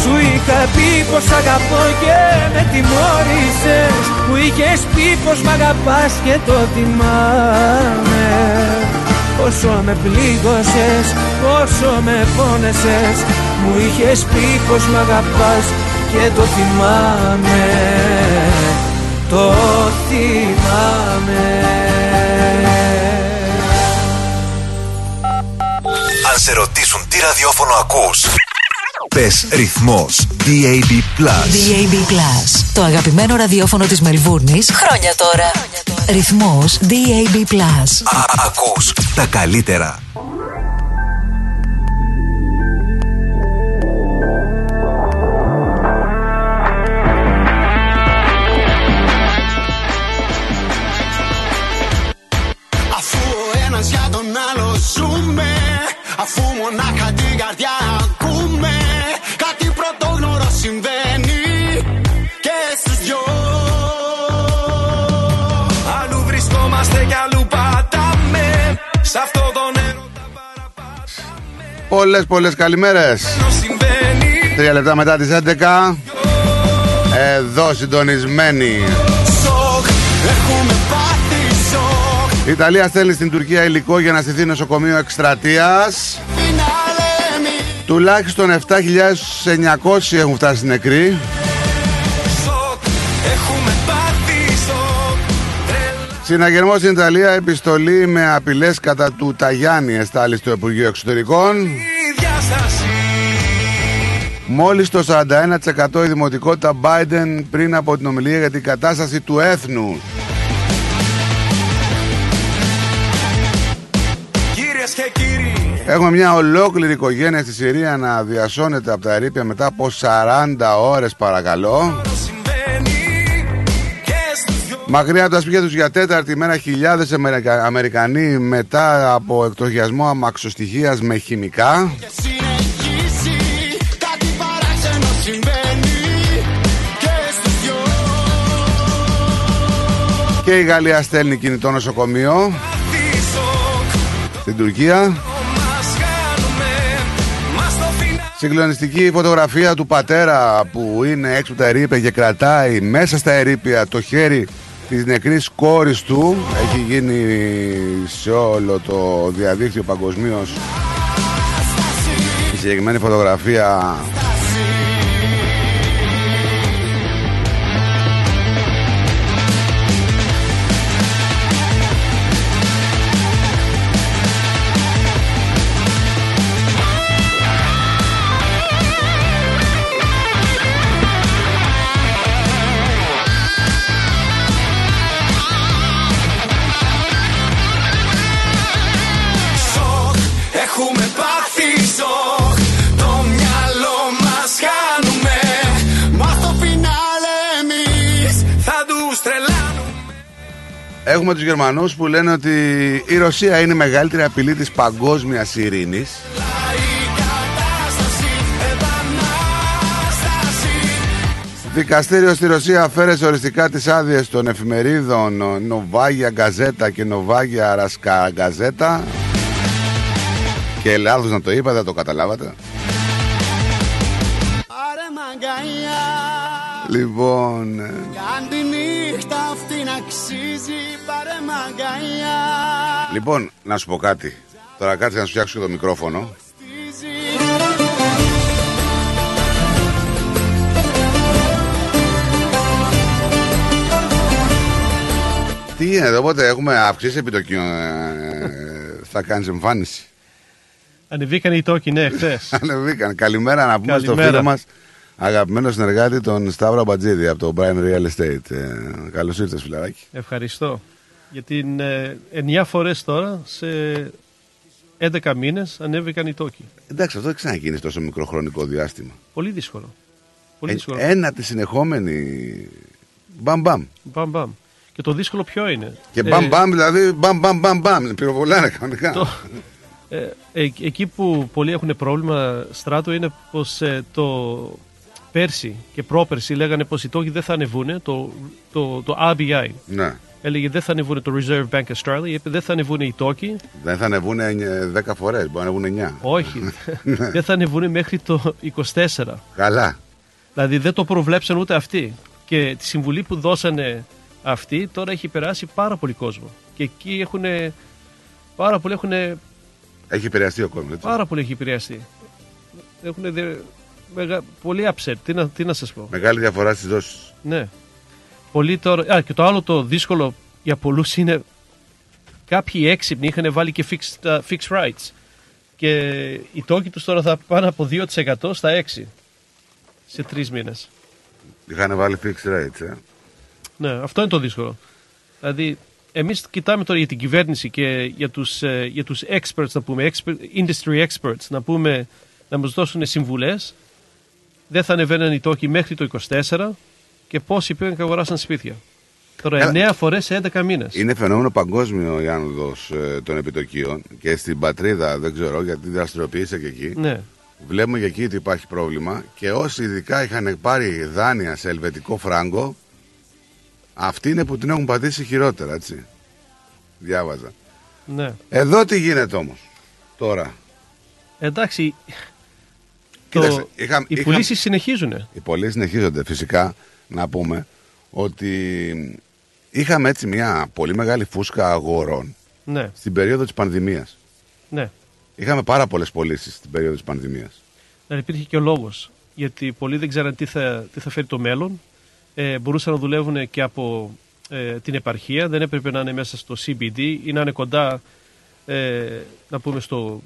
Σου είχα πει πως αγαπώ και με τιμώρησες. Μου είχες πει πως μ' αγαπάς και το θυμάμαι Πόσο με πλήγωσες, πόσο με πόνεσες Μου είχες πει πως μ' αγαπάς και το θυμάμαι το θυμάμαι Αν σε ρωτήσουν τι ραδιόφωνο ακούς Πες ρυθμός DAB+. DAB+. Το αγαπημένο ραδιόφωνο της Μελβούρνης χρόνια τώρα. Ρυθμός DAB+. Α, ακούς τα καλύτερα. Πολλές πολλές καλημέρες. Συμβαίνει Τρία λεπτά μετά τις 11 Εδώ συντονισμένοι. Σοκ, έχουμε πάθει σοκ Η Ιταλία στέλνει στην Τουρκία υλικό για να στηθεί νοσοκομείο εκστρατείας. Τουλάχιστον 7.900 έχουν φτάσει νεκροί Συναγερμός στην Ιταλία επιστολή με απειλές κατά του Ταγιάννη εστάλει στο Υπουργείο Εξωτερικών Η διάσταση Μόλις το 41% η δημοτικότητα Biden πριν από την ομιλία για την κατάσταση του έθνου. Κυρίες και κύριοι Έχουμε μια ολόκληρη οικογένεια στη Συρία να διασώνεται από τα ερήπια μετά από 40 ώρες παρακαλώ. Μακριά από τα σπίτια τους για τέταρτη μέρα χιλιάδες Αμερικα- Αμερικανοί μετά από εκτροχιασμό αμαξοστοιχείας με χημικά. συνεχίσει Κάτι παράξενο συμβαίνει Και στους δυο Και η Γαλλία στέλνει κινητό νοσοκομείο πάθει σοκ στην Τουρκία. Μας κάνουμε Μας το φινά Συγκλονιστική φωτογραφία του πατέρα που είναι έξω από τα ερήπια και κρατάει μέσα στα ερήπια το χέρι της νεκρής κόρης του. Έχει γίνει σε όλο το διαδίκτυο παγκοσμίως. Η συγκεκριμένη φωτογραφία Έχουμε τους Γερμανούς που λένε ότι η Ρωσία είναι η μεγαλύτερη απειλή της παγκόσμιας ειρήνης. Η κατάσταση Επανάσταση Δικαστήριο στη Ρωσία αφαίρεσε οριστικά τις άδειες των εφημερίδων Νοβάγια Γκαζέτα και Νοβάγια Ρασκά Γκαζέτα και λάθος να το είπα, δεν το καταλάβατε. Πάρε μαγκαλιά Λοιπόν, ε, Κάν τη νύχτα αυτή να αξίζει Πάρε μαγκαλιά λοιπόν, να σου πω κάτι. Τώρα κάτσε να σου φτιάξω και το μικρόφωνο. Τι γίνεται, οπότε έχουμε αυξήσει επιτοκίων. ε, θα κάνεις εμφάνιση. Ανεβήκαν οι τόκοι, ναι, χθες. Ανεβήκαν. Καλημέρα να πούμε στο Καλημέρα. φίλο μας αγαπημένο συνεργάτη τον Σταύρο Μπατζίδη από το Brian Real Estate. Ε, καλώς ήρθες φιλαράκι. Ευχαριστώ. Γιατί ε, 9 φορές τώρα σε 11 μήνες ανέβηκαν οι τόκοι. Εντάξει, αυτό δεν ξαναγίνει τόσο μικρό χρονικό διάστημα. Πολύ δύσκολο. Πολύ Ε, δύσκολο. ένα τη συνεχόμενη. Μπαμ μπαμ. Μπαμ, μπαμ. Και το δύσκολο ποιο είναι; Και Ε, μπαμ μπαμ δηλαδή μπαμ μπαμ μπαμ μπαμ. Πυροβολάνε κανονικά. Το- ε, ε, εκεί που πολλοί έχουν πρόβλημα στράτο είναι πως ε, το πέρσι και πρόπερσι λέγανε πως οι τόκοι δεν θα ανεβούν το, το, το RBI Ναι. έλεγε δεν θα ανεβούν το Reserve Bank Australia είπε δεν θα ανεβούν οι τόκοι Δεν θα ανεβούν 10 φορές, μπορεί να ανεβούν 9. όχι Ναι. δεν θα ανεβούν μέχρι το 24 Καλά. δηλαδή δεν το προβλέψαν ούτε αυτοί και τη συμβουλή που δώσανε αυτοί τώρα έχει περάσει πάρα πολύ κόσμο και εκεί έχουν πάρα πολλοί έχουν Έχει επηρεαστεί ο κόσμος. έτσι. Πάρα πολύ έχει επηρεαστεί. Έχουν δε, μεγα, πολύ upset. Τι να, τι να σας πω. Μεγάλη διαφορά στις δόσεις. Ναι. Πολλοί τώρα... Α, και το άλλο το δύσκολο για πολλούς είναι κάποιοι έξυπνοι είχαν βάλει και fixed, uh, fixed rights και οι τόκοι τους τώρα θα πάνε από 2% στα 6% σε τρεις μήνες. Είχαν βάλει fixed rates. Ε. Ναι, αυτό είναι το δύσκολο. Δηλαδή, εμείς κοιτάμε τώρα για την κυβέρνηση και για τους, ε, για τους experts, να πούμε, expert, industry experts, να πούμε, να μας δώσουν συμβουλές. Δεν θα ανεβαίνουν οι τόκοι μέχρι το 24 και πόσοι πήγαν και αγοράσαν σπίτια. Τώρα, Καλά. 9 φορές σε 11 μήνες. Είναι φαινόμενο παγκόσμιο η άνοδος των επιτοκίων και στην πατρίδα, δεν ξέρω γιατί δραστηριοποιείσαι και εκεί. Ναι. Βλέπουμε και εκεί ότι υπάρχει πρόβλημα και όσοι ειδικά είχαν πάρει δάνεια σε ελβετικό φράγκο Αυτή είναι που την έχουν πατήσει χειρότερα, έτσι. Διάβαζα. Ναι. Εδώ τι γίνεται όμως, τώρα; Εντάξει, Κοίταξε, το, είχα- οι είχα- πωλήσει συνεχίζουν. Οι πωλήσει συνεχίζονται φυσικά να πούμε ότι είχαμε έτσι μια πολύ μεγάλη φούσκα αγορών Ναι, στην περίοδο της πανδημίας. ναι. Είχαμε πάρα πολλές πωλήσεις στην περίοδο της πανδημίας. Δεν υπήρχε και ο λόγος. Γιατί πολλοί δεν ξέραν τι θα, τι θα φέρει το μέλλον. Ε, μπορούσαν να δουλεύουν και από ε, την επαρχία. Δεν έπρεπε να είναι μέσα στο CBD ή να είναι κοντά, ε, να πούμε, στο,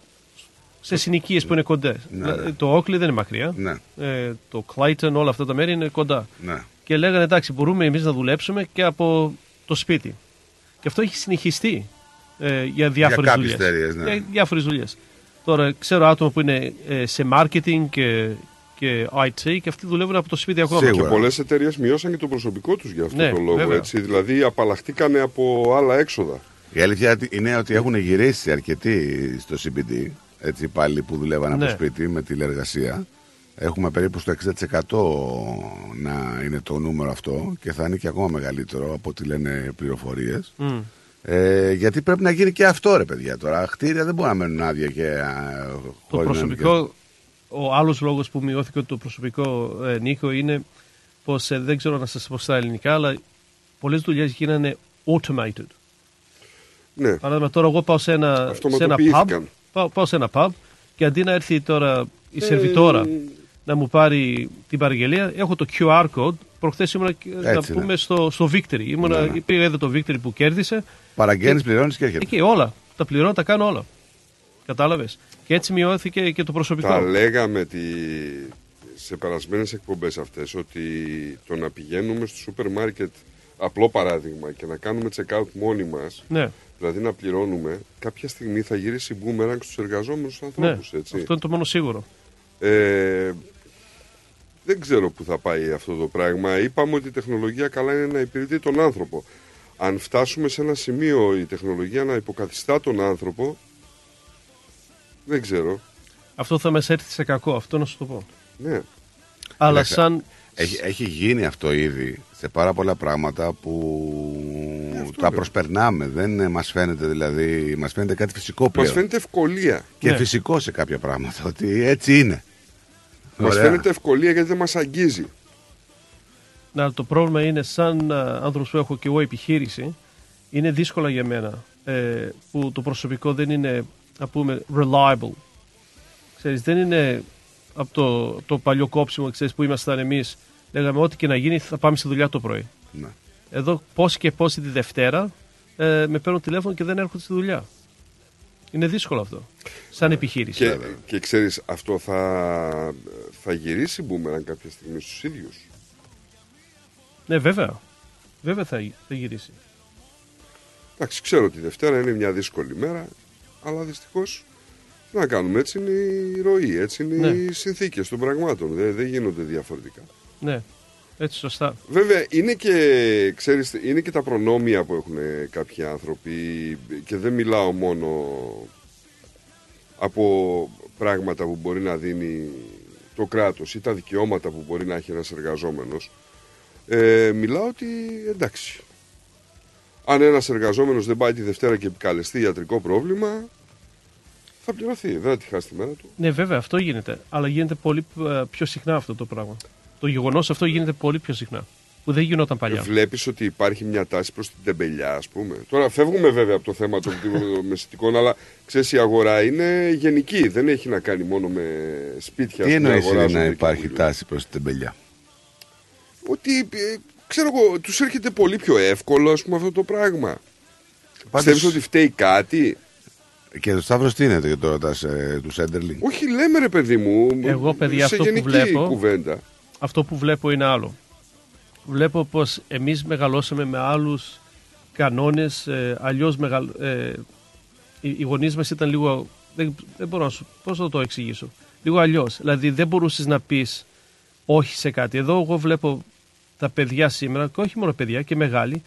σε συνοικίες που είναι κοντά. Ναι, ναι. Το Oakley δεν είναι μακριά. Ναι. Ε, το Clayton, όλα αυτά τα μέρη είναι κοντά. Ναι. Και λέγανε εντάξει, μπορούμε εμείς να δουλέψουμε και από το σπίτι. Και αυτό έχει συνεχιστεί ε, για διάφορες κάποιες δουλειές. εταιρείες, ναι. Για διάφορες δουλειές. Τώρα ξέρω άτομα που είναι ε, σε marketing και, και IT και αυτοί δουλεύουν από το σπίτι ακόμα. Και πολλές εταιρείες μειώσαν και το προσωπικό τους για αυτό Ναι, το λόγο. βέβαια. Έτσι. Δηλαδή απαλλαχτήκανε από άλλα έξοδα. Η αλήθεια είναι ότι έχουν γυρίσει αρκετοί στο CBD, έτσι πάλι που δουλεύαν από Ναι. το σπίτι με τηλεργασία. Έχουμε περίπου στο 60% να είναι το νούμερο αυτό και θα είναι και ακόμα μεγαλύτερο από ό,τι λένε πληροφορίες. Μμ. Ε, γιατί πρέπει να γίνει και αυτό ρε παιδιά τώρα. Χτίρια δεν μπορούν να μένουν άδεια και α, Το χωρίς να προσωπικό, ο άλλος λόγος που μειώθηκε το προσωπικό ε, Νίκο είναι πως ε, δεν ξέρω να σας πω στα ελληνικά αλλά πολλές δουλειές γίνανε automated. Ναι. Παράδειγμα τώρα εγώ πάω σε ένα, σε ένα pub, Αυτοματοποιήθηκαν. Πάω, πάω σε ένα pub και αντί να έρθει τώρα η σερβιτόρα Ε, να μου πάρει την παραγγελία, έχω το QR code. Προχθές ήμουνα και- να Έτσι, ναι. πούμε στο, στο Victory. Ήμουνα, Ναι, ναι. Πήγα εδώ το Victory που κέρδισε. Παραγγέλνεις, Και- πληρώνεις και έρχεται. Εκεί όλα. Τα πληρώνω, τα κάνω όλα. Κατάλαβες. Και έτσι μειώθηκε και το προσωπικό. Τα λέγαμε τη... σε περασμένες εκπομπές αυτές ότι το να πηγαίνουμε στο σούπερ μάρκετ απλό παράδειγμα και να κάνουμε check-out μόνοι μας Ναι. Δηλαδή να πληρώνουμε κάποια στιγμή θα γυρίσει boomerang στους εργαζόμενους Ναι, ανθρώπους έτσι. αυτό είναι το μόνο σίγουρο. Ε, δεν ξέρω πού θα πάει αυτό το πράγμα. Είπαμε ότι η τεχνολογία καλά είναι να υπηρετεί τον άνθρωπο. Αν φτάσουμε σε ένα σημείο η τεχνολογία να υποκαθιστά τον άνθρωπο, δεν ξέρω. Αυτό θα μας έρθει σε κακό, αυτό να σου το πω. Ναι. Αλλά Κοίταξε, σαν... Έχει, έχει γίνει αυτό ήδη σε πάρα πολλά πράγματα που τα προσπερνάμε. Δεν ε, μας φαίνεται δηλαδή, μας φαίνεται κάτι φυσικό πλέον. Μας φαίνεται ευκολία. Και Ναι. φυσικό σε κάποια πράγματα, ότι έτσι είναι. Μας Ωραία. φαίνεται ευκολία γιατί δεν μας αγγίζει. Να, το πρόβλημα είναι σαν α, άνθρωπος που έχω και εγώ επιχείρηση, είναι δύσκολα για μένα ε, που το προσωπικό δεν είναι, να πούμε, reliable. Ξέρεις, δεν είναι από το, το παλιό κόψιμο ξέρεις, που ήμασταν εμείς. Λέγαμε ό,τι και να γίνει θα πάμε στη δουλειά το πρωί. Ναι. Εδώ πόσοι και πόσοι τη Δευτέρα ε, με παίρνουν τηλέφωνο και δεν έρχονται στη δουλειά. Είναι δύσκολο αυτό. Σαν επιχείρηση. Και, και ξέρεις, αυτό θα, θα γυρίσει boomerang κάποια στιγμή στους ίδιους. Ναι, βέβαια. Βέβαια θα, θα γυρίσει. Εντάξει, ξέρω ότι η Δευτέρα είναι μια δύσκολη μέρα, αλλά δυστυχώς τι να κάνουμε, έτσι είναι η ροή, έτσι είναι Ναι. οι συνθήκες των πραγμάτων. Δεν, δεν γίνονται διαφορετικά. Ναι, έτσι σωστά. Βέβαια, είναι και, ξέρεις, είναι και τα προνόμια που έχουν κάποιοι άνθρωποι και δεν μιλάω μόνο από πράγματα που μπορεί να δίνει το κράτος ή τα δικαιώματα που μπορεί να έχει ένας εργαζόμενος. Ε, μιλάω ότι εντάξει, αν ένας εργαζόμενος δεν πάει τη Δευτέρα και επικαλεστεί ιατρικό πρόβλημα, θα πληρωθεί, δεν θα τη χάσει τη μέρα του. Ναι, βέβαια, αυτό γίνεται. Αλλά γίνεται πολύ ε, πιο συχνά αυτό το πράγμα. Το γεγονός αυτό γίνεται πολύ πιο συχνά. Που δεν γινόταν παλιά. Βλέπεις ότι υπάρχει μια τάση προς την τεμπελιά, ας πούμε. Τώρα φεύγουμε βέβαια από το θέμα των μεσητικών, αλλά ξέρεις, η αγορά είναι γενική. Δεν έχει να κάνει μόνο με σπίτια Τι ας πούμε, εννοείς είναι αγοράζονται να και υπάρχει πουλιούνται. τάση προς την τεμπελιά; Ότι ε, ξέρω εγώ, τους έρχεται πολύ πιο εύκολο ας πούμε, αυτό το πράγμα. Πάντως- Πιστεύεις ότι φταίει κάτι; Και το Σταύρος τι είναι και τώρα ε, του Σέντερλινγκ; Όχι, λέμε ρε παιδί μου. Εγώ, παιδιά, σε αυτό που γενική βλέπω- κουβέντα. Αυτό που βλέπω είναι άλλο. Βλέπω πως εμείς μεγαλώσαμε με άλλους κανόνες, ε, αλλιώς μεγαλ... ε, οι, οι γονείς μας ήταν λίγο, δεν, δεν μπορώ να σου, πώς θα το εξηγήσω, λίγο αλλιώς. Δηλαδή δεν μπορούσες να πεις όχι σε κάτι. Εδώ εγώ βλέπω τα παιδιά σήμερα, και όχι μόνο παιδιά και μεγάλοι,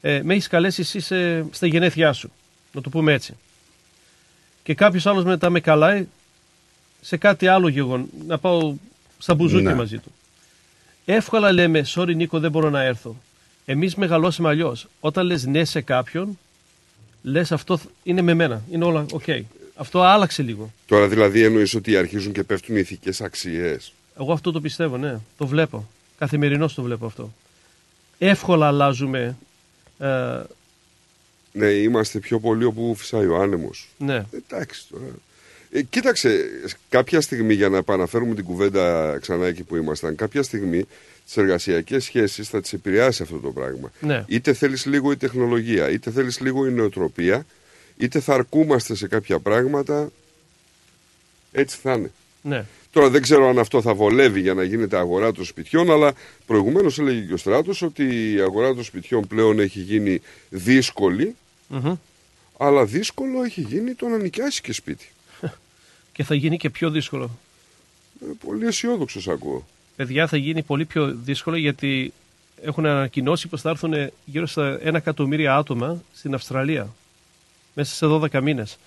ε, με έχεις καλέσει εσύ σε- στα γενέθλιά σου, να το πούμε έτσι. Και κάποιος άλλος μετά με καλάει σε κάτι άλλο γεγον, να πάω στα μπουζούκια Ναι. μαζί του. Εύκολα λέμε, sorry Νίκο δεν μπορώ να έρθω. Εμείς μεγαλώσαμε αλλιώς. Όταν λες ναι σε κάποιον, λες αυτό είναι με μένα. Είναι όλα οκ. Αυτό άλλαξε λίγο. Τώρα δηλαδή εννοείς ότι αρχίζουν και πέφτουν οι ηθικές αξίες. Εγώ αυτό το πιστεύω, ναι. Το βλέπω. Καθημερινώς το βλέπω αυτό. Εύκολα αλλάζουμε. Ε, Ναι, είμαστε πιο πολύ όπου φυσάει ο άνεμος. ναι. Εντάξει τώρα. Ε, κοίταξε, κάποια στιγμή για να επαναφέρουμε την κουβέντα ξανά εκεί που ήμασταν, κάποια στιγμή τις εργασιακές σχέσεις θα τις επηρεάσει αυτό το πράγμα. Ναι. Είτε θέλεις λίγο η τεχνολογία, είτε θέλεις λίγο η νοοτροπία, είτε θα αρκούμαστε σε κάποια πράγματα. Έτσι θα είναι. ναι. Τώρα δεν ξέρω αν αυτό θα βολεύει για να γίνεται αγορά των σπιτιών, αλλά προηγουμένως έλεγε και ο Στράτος ότι η αγορά των σπιτιών πλέον έχει γίνει δύσκολη, Μμμ. αλλά δύσκολο έχει γίνει το να νοικιάσεις και σπίτι. Και θα γίνει και πιο δύσκολο. Ε, πολύ αισιόδοξο ακούω. Παιδιά θα γίνει πολύ πιο δύσκολο γιατί έχουν ανακοινώσει πως θα έρθουν γύρω στα ένα εκατομμύρια άτομα στην Αυστραλία μέσα σε 12 μήνες.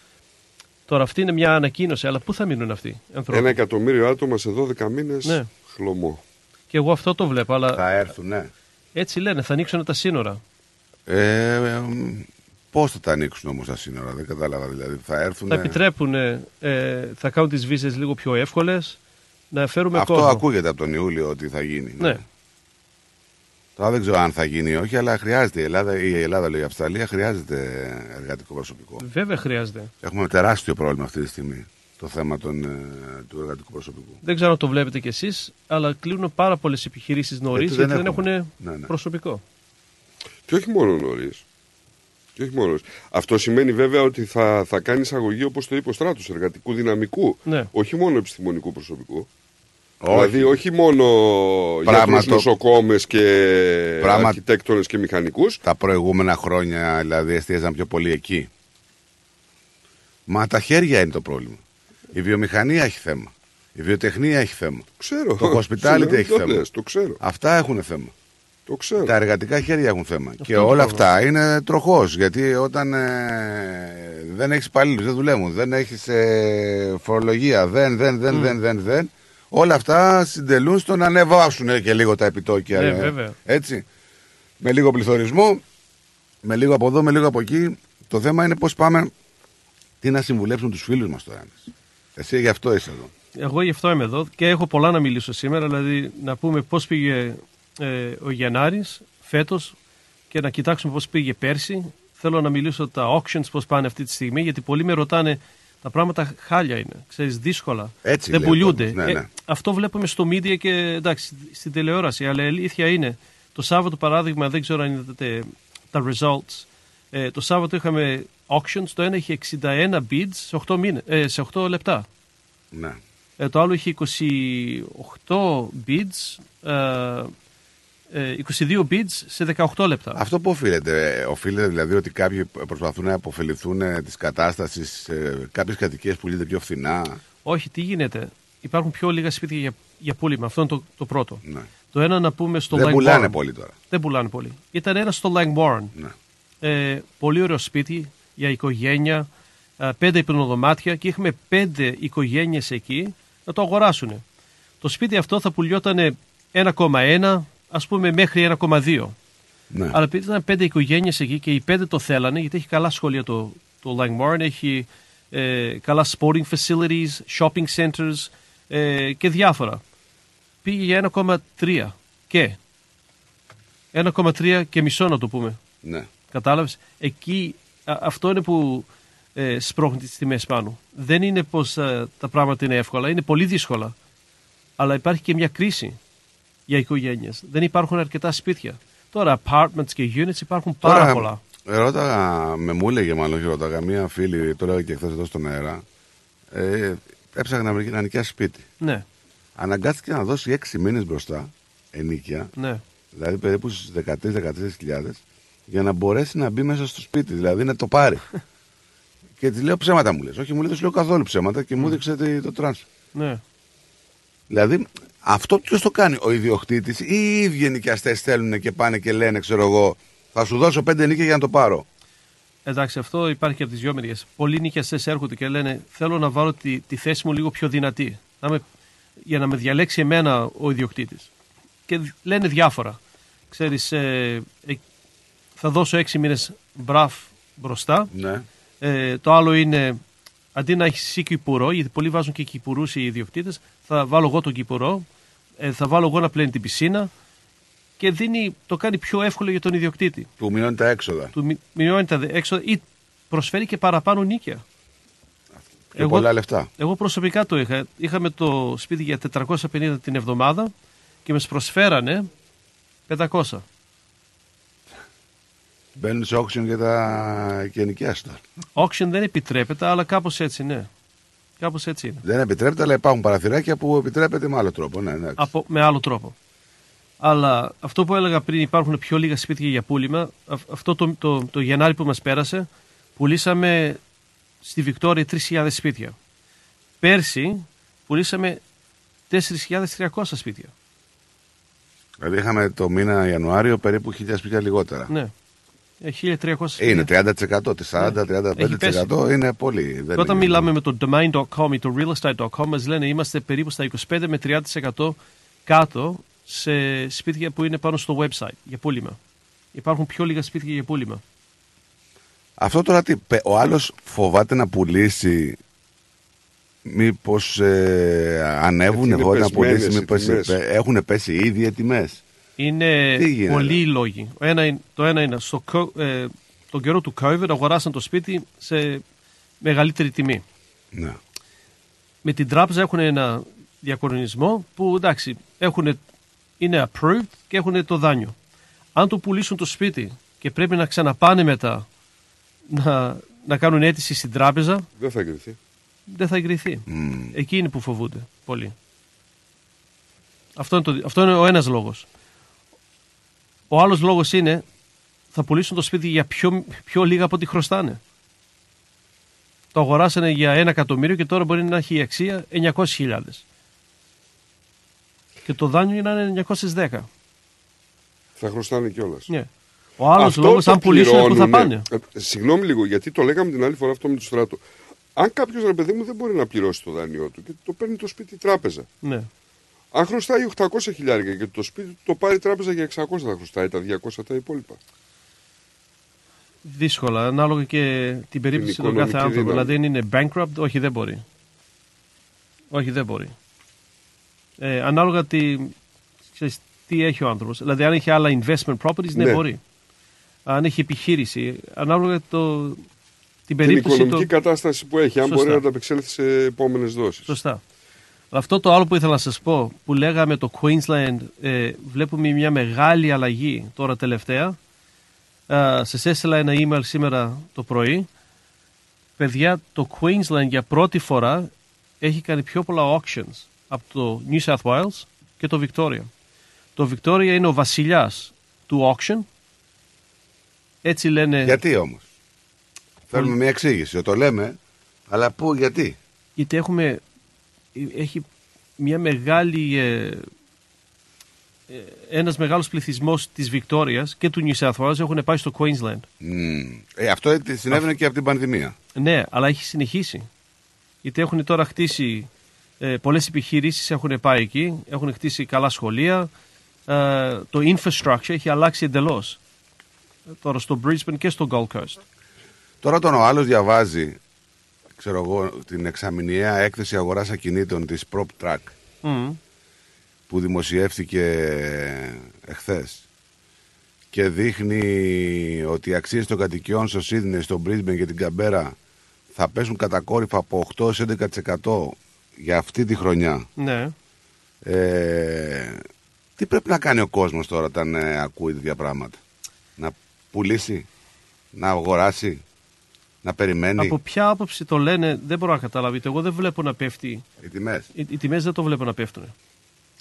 Τώρα αυτή είναι μια ανακοίνωση, αλλά πού θα μείνουν αυτοί οι άνθρωποι; Ένα εκατομμύριο άτομα σε 12 μήνες. Ναι. Χλωμό. Και εγώ αυτό το βλέπω, αλλά Θα έρθουν, ναι. έτσι λένε, θα ανοίξουν τα σύνορα. Ε, ε, Πώς θα τα ανοίξουν όμως τα σύνορα, δεν κατάλαβα δηλαδή. Θα έρθουν. Θα επιτρέπουν, ε, ε, θα κάνουν τις βίζες λίγο πιο εύκολες, να φέρουμε Αυτό κόσμο. ακούγεται από τον Ιούλιο ότι θα γίνει. Ναι. Τώρα δεν ξέρω αν θα γίνει ή όχι, αλλά χρειάζεται η Ελλάδα, η Ελλάδα λέει η Αυστραλία χρειάζεται εργατικό προσωπικό. Βέβαια χρειάζεται. Έχουμε τεράστιο πρόβλημα αυτή τη στιγμή το θέμα των, ε, του εργατικού προσωπικού. Δεν ξέρω αν το βλέπετε κι εσείς, αλλά κλείνουν πάρα πολλές επιχειρήσεις νωρίς Γιατί γιατί δεν δεν έχουν έχουμε. Ναι, ναι. προσωπικό. Και όχι μόνο νωρίς. Και όχι μόνος νωρίς. Αυτό σημαίνει βέβαια ότι θα, θα κάνει αγωγή όπως το είπε ο Στράτος, εργατικού δυναμικού. Ναι. Όχι μόνο επιστημονικού προσωπικού. Όχι. Δηλαδή όχι μόνο Πράγμα γιατρούς, το- νοσοκόμες και Πράγμα- αρχιτέκτονες και μηχανικούς. Τα προηγούμενα χρόνια δηλαδή εστίαζαν πιο πολύ εκεί. Μα τα χέρια είναι το πρόβλημα. Η βιομηχανία έχει θέμα. Η βιοτεχνία έχει θέμα. Ξέρω. Το hospitality Ξέρω, έχει το θέμα. λες, το ξέρω. Αυτά έχουν θέμα. Το ξέρω. Τα εργατικά χέρια έχουν θέμα. και είναι το όλα πρόβλημα. αυτά είναι τροχός. Γιατί όταν ε, δεν έχεις υπαλλήλους, δεν δουλεύουν, δεν έχεις ε, φορολογία, δεν, δεν, δεν, Μμ. δεν, δεν, δεν. Όλα αυτά συντελούν στο να ανεβάσουν και λίγο τα επιτόκια. Ναι, ε, βέβαια. Έτσι. Με λίγο πληθωρισμό, με λίγο από εδώ, με λίγο από εκεί. Το θέμα είναι πώς πάμε. Τι να συμβουλέψουν τους φίλους μας τώρα. εμείς. Εσύ γι' αυτό είσαι εδώ. Εγώ γι' αυτό είμαι εδώ και έχω πολλά να μιλήσω σήμερα, δηλαδή να πούμε πώς πήγε ε, ο Γενάρης φέτος και να κοιτάξουμε πώς πήγε πέρσι. Θέλω να μιλήσω τα auctions πώς πάνε αυτή τη στιγμή, γιατί πολλοί με ρωτάνε τα πράγματα χάλια είναι, ξέρεις, δύσκολα. Έτσι Δεν λέει ο πουλούνται. κόσμος, ναι, ναι. αυτό βλέπουμε στο media και εντάξει, στην τηλεόραση, αλλά η αλήθεια είναι, το Σάββατο παράδειγμα, δεν ξέρω αν είδατε τα results, ε, το Σάββατο είχαμε auctions, το ένα είχε 61 bids σε 8, μήνες, ε, σε 8 λεπτά. Ναι. Ε, το άλλο είχε 28 bids, ε, ε, 22 bids σε 18 λεπτά. Αυτό που οφείλεται, ε, οφείλεται δηλαδή ότι κάποιοι προσπαθούν να αποφεληθούν της κατάστασης, κάποιες κατοικίες πουλούνται πιο φθηνά. Όχι, τι γίνεται; Υπάρχουν πιο λίγα σπίτια για, για πούλημα. Αυτό είναι το, το πρώτο. Ναι. Το ένα να πούμε στο Δεν Langbourne. πουλάνε πολύ τώρα. Δεν πουλάνε πολύ. Ήταν ένα στο Langbourne. Ναι. Ε, πολύ ωραίο σπίτι για οικογένεια. ε, πέντε υπνοδωμάτια και είχαμε πέντε οικογένειες εκεί να το αγοράσουν. Το σπίτι αυτό θα πουλιόταν 1,1 ας πούμε μέχρι 1,2. Ναι. Αλλά επειδή ήταν πέντε οικογένειες εκεί και οι πέντε το θέλανε, γιατί έχει καλά σχολεία το, το Langmoorn, έχει ε, καλά sporting facilities, shopping centers ε, και διάφορα. Πήγε για 1,3 και 1,3 και μισό να το πούμε. Ναι. Κατάλαβες; Εκεί α, αυτό είναι που ε, σπρώχνει τις τιμές πάνω. Δεν είναι πως ε, τα πράγματα είναι εύκολα, είναι πολύ δύσκολα. Αλλά υπάρχει και μια κρίση για οικογένειες. Δεν υπάρχουν αρκετά σπίτια. Τώρα apartments και units υπάρχουν πάρα Τώρα, πολλά. Ρώταγα, με μου έλεγε μάλλον και ρώταγα μία φίλη, το έλεγα και χθες εδώ στον αέρα. Ε, έψαχνα να βρει να νοικιάσει σπίτι. Ναι, Αναγκάστηκε να δώσει 6 μήνες μπροστά ενοίκια, ναι. δηλαδή περίπου στις 13-14 χιλιάδες, για να μπορέσει να μπει μέσα στο σπίτι, δηλαδή να το πάρει. και της λέω ψέματα μου λες. Όχι, μου λέει, δεν σου λέω καθόλου ψέματα και μου έδειξε το- το τρανς. ναι. Δηλαδή, αυτό ποιος το κάνει, ο ιδιοκτήτης ή οι ίδιοι ενοικιαστέ θέλουν και πάνε και λένε, ξέρω εγώ, θα σου δώσω πέντε νίκια για να το πάρω. Εντάξει, αυτό υπάρχει και από τις δυο μεριές. Πολλοί νοικιαστές έρχονται και λένε: Θέλω να βάλω τη, τη θέση μου λίγο πιο δυνατή. Να με, για να με διαλέξει εμένα ο ιδιοκτήτης. Και δ- λένε διάφορα. ξέρεις, ε, ε, θα δώσω έξι μήνες μπραφ μπροστά. Ναι. Ε, το άλλο είναι, αντί να έχεις εσύ κυπουρό, γιατί πολλοί βάζουν και κυπουρούς οι ιδιοκτήτες, θα βάλω εγώ τον κυπουρό, ε, θα βάλω εγώ να πλένει την πισίνα και δίνει, το κάνει πιο εύκολο για τον ιδιοκτήτη. Του μειώνει τα έξοδα. Του μει- μειώνει τα δε- έξοδα ή προσφέρει και παραπάνω νίκια. Και πολλά λεφτά. Εγώ προσωπικά το είχα. Είχαμε το σπίτι για 450 την εβδομάδα και μας προσφέρανε 500. Μπαίνουν σε auction για τα γενικιάστα. Auction δεν επιτρέπεται, αλλά κάπως έτσι, ναι. Κάπως έτσι είναι. Δεν επιτρέπεται, αλλά υπάρχουν παραθυράκια που επιτρέπεται με άλλο τρόπο. Ναι, ναι. Από, με άλλο τρόπο. Αλλά αυτό που έλεγα πριν, υπάρχουν πιο λίγα σπίτια για πούλημα. αυ- Αυτό το, το, το Γενάρη που μας πέρασε, πουλήσαμε στη Βικτόρια 3.000 σπίτια. Πέρσι πουλήσαμε 4.300 σπίτια. Δηλαδή είχαμε το μήνα Ιανουάριο περίπου χίλια σπίτια λιγότερα. Ναι. Ε, 1.300 σπίτια. Είναι 30%, τη 40-35% Έχει πέσει. είναι πολύ. Δεν Και όταν είναι- μιλάμε με το domain.com ή το realestate.com μας λένε είμαστε περίπου στα 25 με 30% κάτω σε σπίτια που είναι πάνω στο website για πούλημα. Υπάρχουν πιο λίγα σπίτια για πούλημα. Αυτό τώρα τι, πε- ο άλλος φοβάται να πουλήσει μήπως ε, ανέβουν Γιατί είναι εγώ να πεσμένες πουλήσει οι μήπως τιμές. ε, έχουν πέσει οι ίδιοι οι τιμές; Είναι Τι γίνεται; πολλοί οι λόγοι. Ο ένα, είναι- το ένα είναι στο, co- ε, τον καιρό του COVID αγοράσαν το σπίτι σε μεγαλύτερη τιμή. Ναι. Με την τράπεζα έχουν ένα διακορονισμό που εντάξει έχουν, είναι approved και έχουν το δάνειο. Αν το πουλήσουν το σπίτι και πρέπει να ξαναπάνε μετά να, να κάνουν αίτηση στην τράπεζα, Δεν θα εγκριθεί. δεν θα εγκριθεί. Εκεί είναι που φοβούνται πολύ. Αυτό είναι, το, αυτό είναι ο ένας λόγος. Ο άλλος λόγος είναι θα πουλήσουν το σπίτι για πιο, πιο λίγα από ό,τι χρωστάνε. Το αγοράσανε για ένα εκατομμύριο και τώρα μπορεί να έχει η αξία 900.000. Και το δάνειο να είναι 910. Θα χρωστάνε κιόλας. Ναι. Ο άλλος λόγος, αν πουλήσουν, πού θα πάνε. Ε, συγγνώμη λίγο, γιατί το λέγαμε την άλλη φορά αυτό με το στράτο. Αν κάποιος ρε παιδί μου δεν μπορεί να πληρώσει το δάνειό του και το παίρνει το σπίτι η τράπεζα. Ναι. Αν χρωστάει 800 χιλιάρια και το σπίτι του το πάρει η τράπεζα για 600 θα χρωστάει τα 200 τα υπόλοιπα. Δύσκολα, ανάλογα και την περίπτωση του οικονομική κάθε άνθρωπο. δύναμη. Δηλαδή, αν είναι bankrupt, όχι δεν μπορεί. Όχι δεν μπορεί. Ε, ανάλογα τι, ξέρεις, τι έχει ο άνθρωπος. Δηλαδή, αν έχει άλλα investment properties, ναι, Ναι. μπορεί. Αν έχει επιχείρηση, ανάλογα το, την Την περίπτωση. οικονομική το- κατάσταση που έχει, αν Σωστά. μπορεί να ανταπεξέλθει σε επόμενες δόσεις. Σωστά. Αυτό το άλλο που ήθελα να σας πω, που λέγαμε το Queensland, ε, βλέπουμε μια μεγάλη αλλαγή τώρα τελευταία. Ε, σας έστειλα ένα email σήμερα το πρωί. Παιδιά, το Queensland για πρώτη φορά έχει κάνει πιο πολλά auctions από το New South Wales και το Victoria. Το Victoria είναι ο βασιλιάς του auction. Έτσι λένε... Γιατί όμως; Θέλουμε μια εξήγηση. Το λέμε, αλλά πού, γιατί; γιατί έχουμε έχει μια μεγάλη ε, ε, ένας μεγάλος πληθυσμός της Βικτόριας και του New South Wales έχουν πάει στο Queensland. Μμμ. Ε, αυτό έτσι συνέβαινε και από την πανδημία. Ναι, αλλά έχει συνεχίσει. Γιατί έχουν τώρα χτίσει ε, πολλές επιχειρήσεις έχουν πάει εκεί, έχουν χτίσει καλά σχολεία, ε, το infrastructure έχει αλλάξει εντελώς. Ε, Τώρα στο Brisbane και στο Gold Coast. Τώρα όταν ο άλλος διαβάζει, ξέρω εγώ, την εξαμηνιαία έκθεση αγοράς ακινήτων της Prop Track Μμμ. που δημοσιεύτηκε εχθές και δείχνει ότι οι αξίες των κατοικιών στο Σίδνεϊ, στο Brisbane και την Καμπέρα θα πέσουν κατακόρυφα από 8 σε 11% για αυτή τη χρονιά. Ναι. Ε, τι πρέπει να κάνει ο κόσμος τώρα όταν ε, ακούει τέτοια πράγματα; Να πουλήσει, να αγοράσει, να περιμένει Από ποια άποψη το λένε δεν μπορώ να καταλάβετε. Εγώ δεν βλέπω να πέφτει. οι τιμές. Οι, οι τιμές δεν το βλέπω να πέφτουν.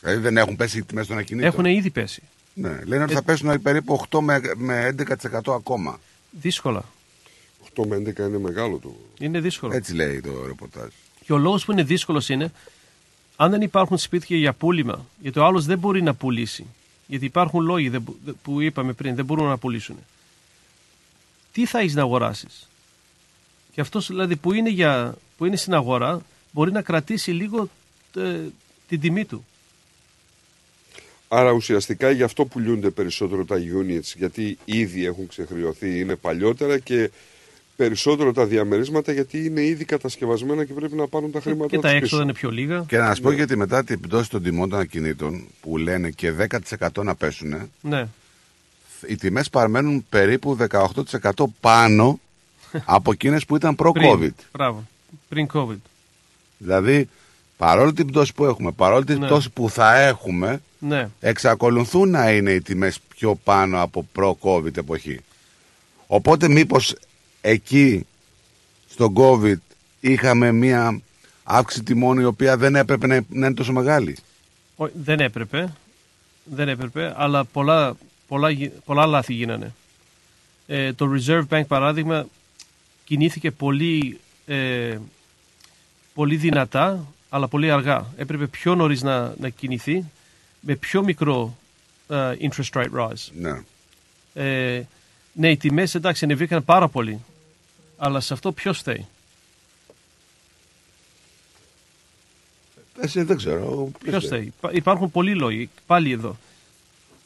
Δηλαδή δεν έχουν πέσει οι τιμές των ακινήτων. Έχουν ήδη πέσει. Ναι, λένε ότι Ε, θα πέσουν περίπου 8 με, με 11% ακόμα. Δύσκολα. 8 με 11 είναι μεγάλο το. Είναι δύσκολο. Έτσι λέει το ρεπορτάζ. Και ο λόγος που είναι δύσκολος είναι αν δεν υπάρχουν σπίτια για πούλημα, γιατί ο άλλος δεν μπορεί να πουλήσει. Γιατί υπάρχουν λόγοι δεν μπο- δε- που είπαμε πριν, δεν μπορούν να πουλήσουν. Τι θα έχεις να αγοράσεις; Και αυτός δηλαδή που είναι, για, που είναι στην αγορά μπορεί να κρατήσει λίγο ε, την τιμή του. Άρα ουσιαστικά γι' αυτό πουλούνται περισσότερο τα units, γιατί ήδη έχουν ξεχρειωθεί, είναι παλιότερα και περισσότερο τα διαμερίσματα γιατί είναι ήδη κατασκευασμένα και πρέπει να πάρουν τα χρήματα Και τα τους έξοδα πίσω. είναι πιο λίγα. Και να σας πω γιατί μετά την πτώση των τιμών των ακινήτων που λένε και 10% να πέσουν, Ναι. οι τιμές παραμένουν περίπου 18% πάνω από εκείνες που ήταν προ-COVID. Πριν, μπράβο. Πριν COVID. Δηλαδή, παρόλο την πτώση που έχουμε, παρόλο την Ναι. πτώση που θα έχουμε, Ναι. εξακολουθούν να είναι οι τιμές πιο πάνω από προ-COVID εποχή. Οπότε μήπως εκεί στον COVID είχαμε μία αύξηση τιμών η οποία δεν έπρεπε να, να είναι τόσο μεγάλη; Ω, δεν έπρεπε. Δεν έπρεπε, αλλά πολλά, πολλά, γι- πολλά λάθη γίνανε. Ε, το Reserve Bank, παράδειγμα, κινήθηκε πολύ, ε, πολύ δυνατά, αλλά πολύ αργά. Έπρεπε πιο νωρίς να, να κινηθεί, με πιο μικρό ε, interest rate rise. Ναι. Ε, ναι, οι τιμές εντάξει ανεβήκαν πάρα πολύ, αλλά σε αυτό ποιος φταίει; Εσύ δεν ξέρω. Ποιος θέλει. Υπά- Υπάρχουν πολλοί λόγοι. Πάλι εδώ.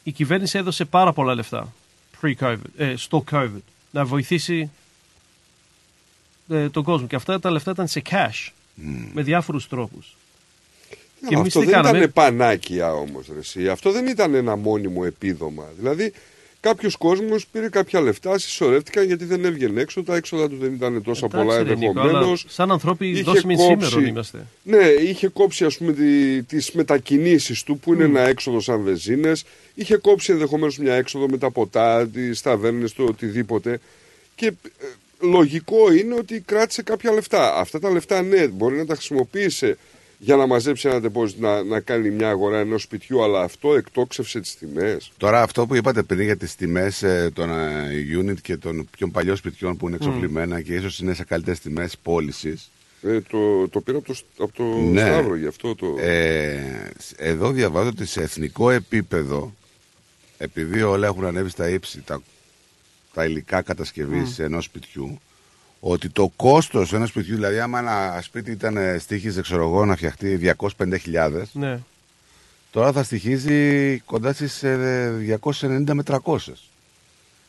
Η κυβέρνηση έδωσε πάρα πολλά λεφτά pre-COVID, ε, στο COVID να βοηθήσει ε, τον κόσμο. Και αυτά τα λεφτά ήταν σε cash με διάφορους τρόπους. Ναι, αυτό δεν ήταν πανάκια όμως. Αυτό δεν ήταν ένα μόνιμο επίδομα. Δηλαδή, κάποιος κόσμος πήρε κάποια λεφτά, συσσωρεύτηκαν γιατί δεν έβγαινε έξω. Τα έξοδα του δεν ήταν τόσο Εντάξει, πολλά ρε Νίκο, ενδεχομένως. αλλά σαν ανθρώποι δώσιμοι σήμερα είμαστε. Ναι, είχε κόψει ας πούμε τι τις μετακινήσεις του που είναι ένα έξοδο σαν βεζίνες. Είχε κόψει ενδεχομένως μια έξοδο με τα ποτά, τις ταβέρνες, το οτιδήποτε. Και ε, λογικό είναι ότι κράτησε κάποια λεφτά. Αυτά τα λεφτά ναι, μπορεί να τα χρησιμοποίησε για να μαζέψει ένα deposit, να, να κάνει μια αγορά ενός σπιτιού, αλλά αυτό εκτόξευσε τις τιμές. Τώρα αυτό που είπατε πριν για τις τιμές ε, των ε, unit και των πιο παλιών σπιτιών που είναι εξοπλισμένα και ίσως είναι σε καλύτερες τιμές πώλησης. Ε, το, το πήρα από το, από το Ναι. Σταύρο, γι' αυτό το... Ε, εδώ διαβάζω ότι σε εθνικό επίπεδο, επειδή όλα έχουν ανέβει στα ύψη, τα, τα υλικά κατασκευής ενός σπιτιού, ότι το κόστος ενός σπιτιού, δηλαδή άμα ένα σπίτι ήταν ε, στοίχιζε, ξέρω εγώ, να φτιαχτεί 250.000, Ναι. τώρα θα στοιχίζει κοντά στις ε, 290 με 300.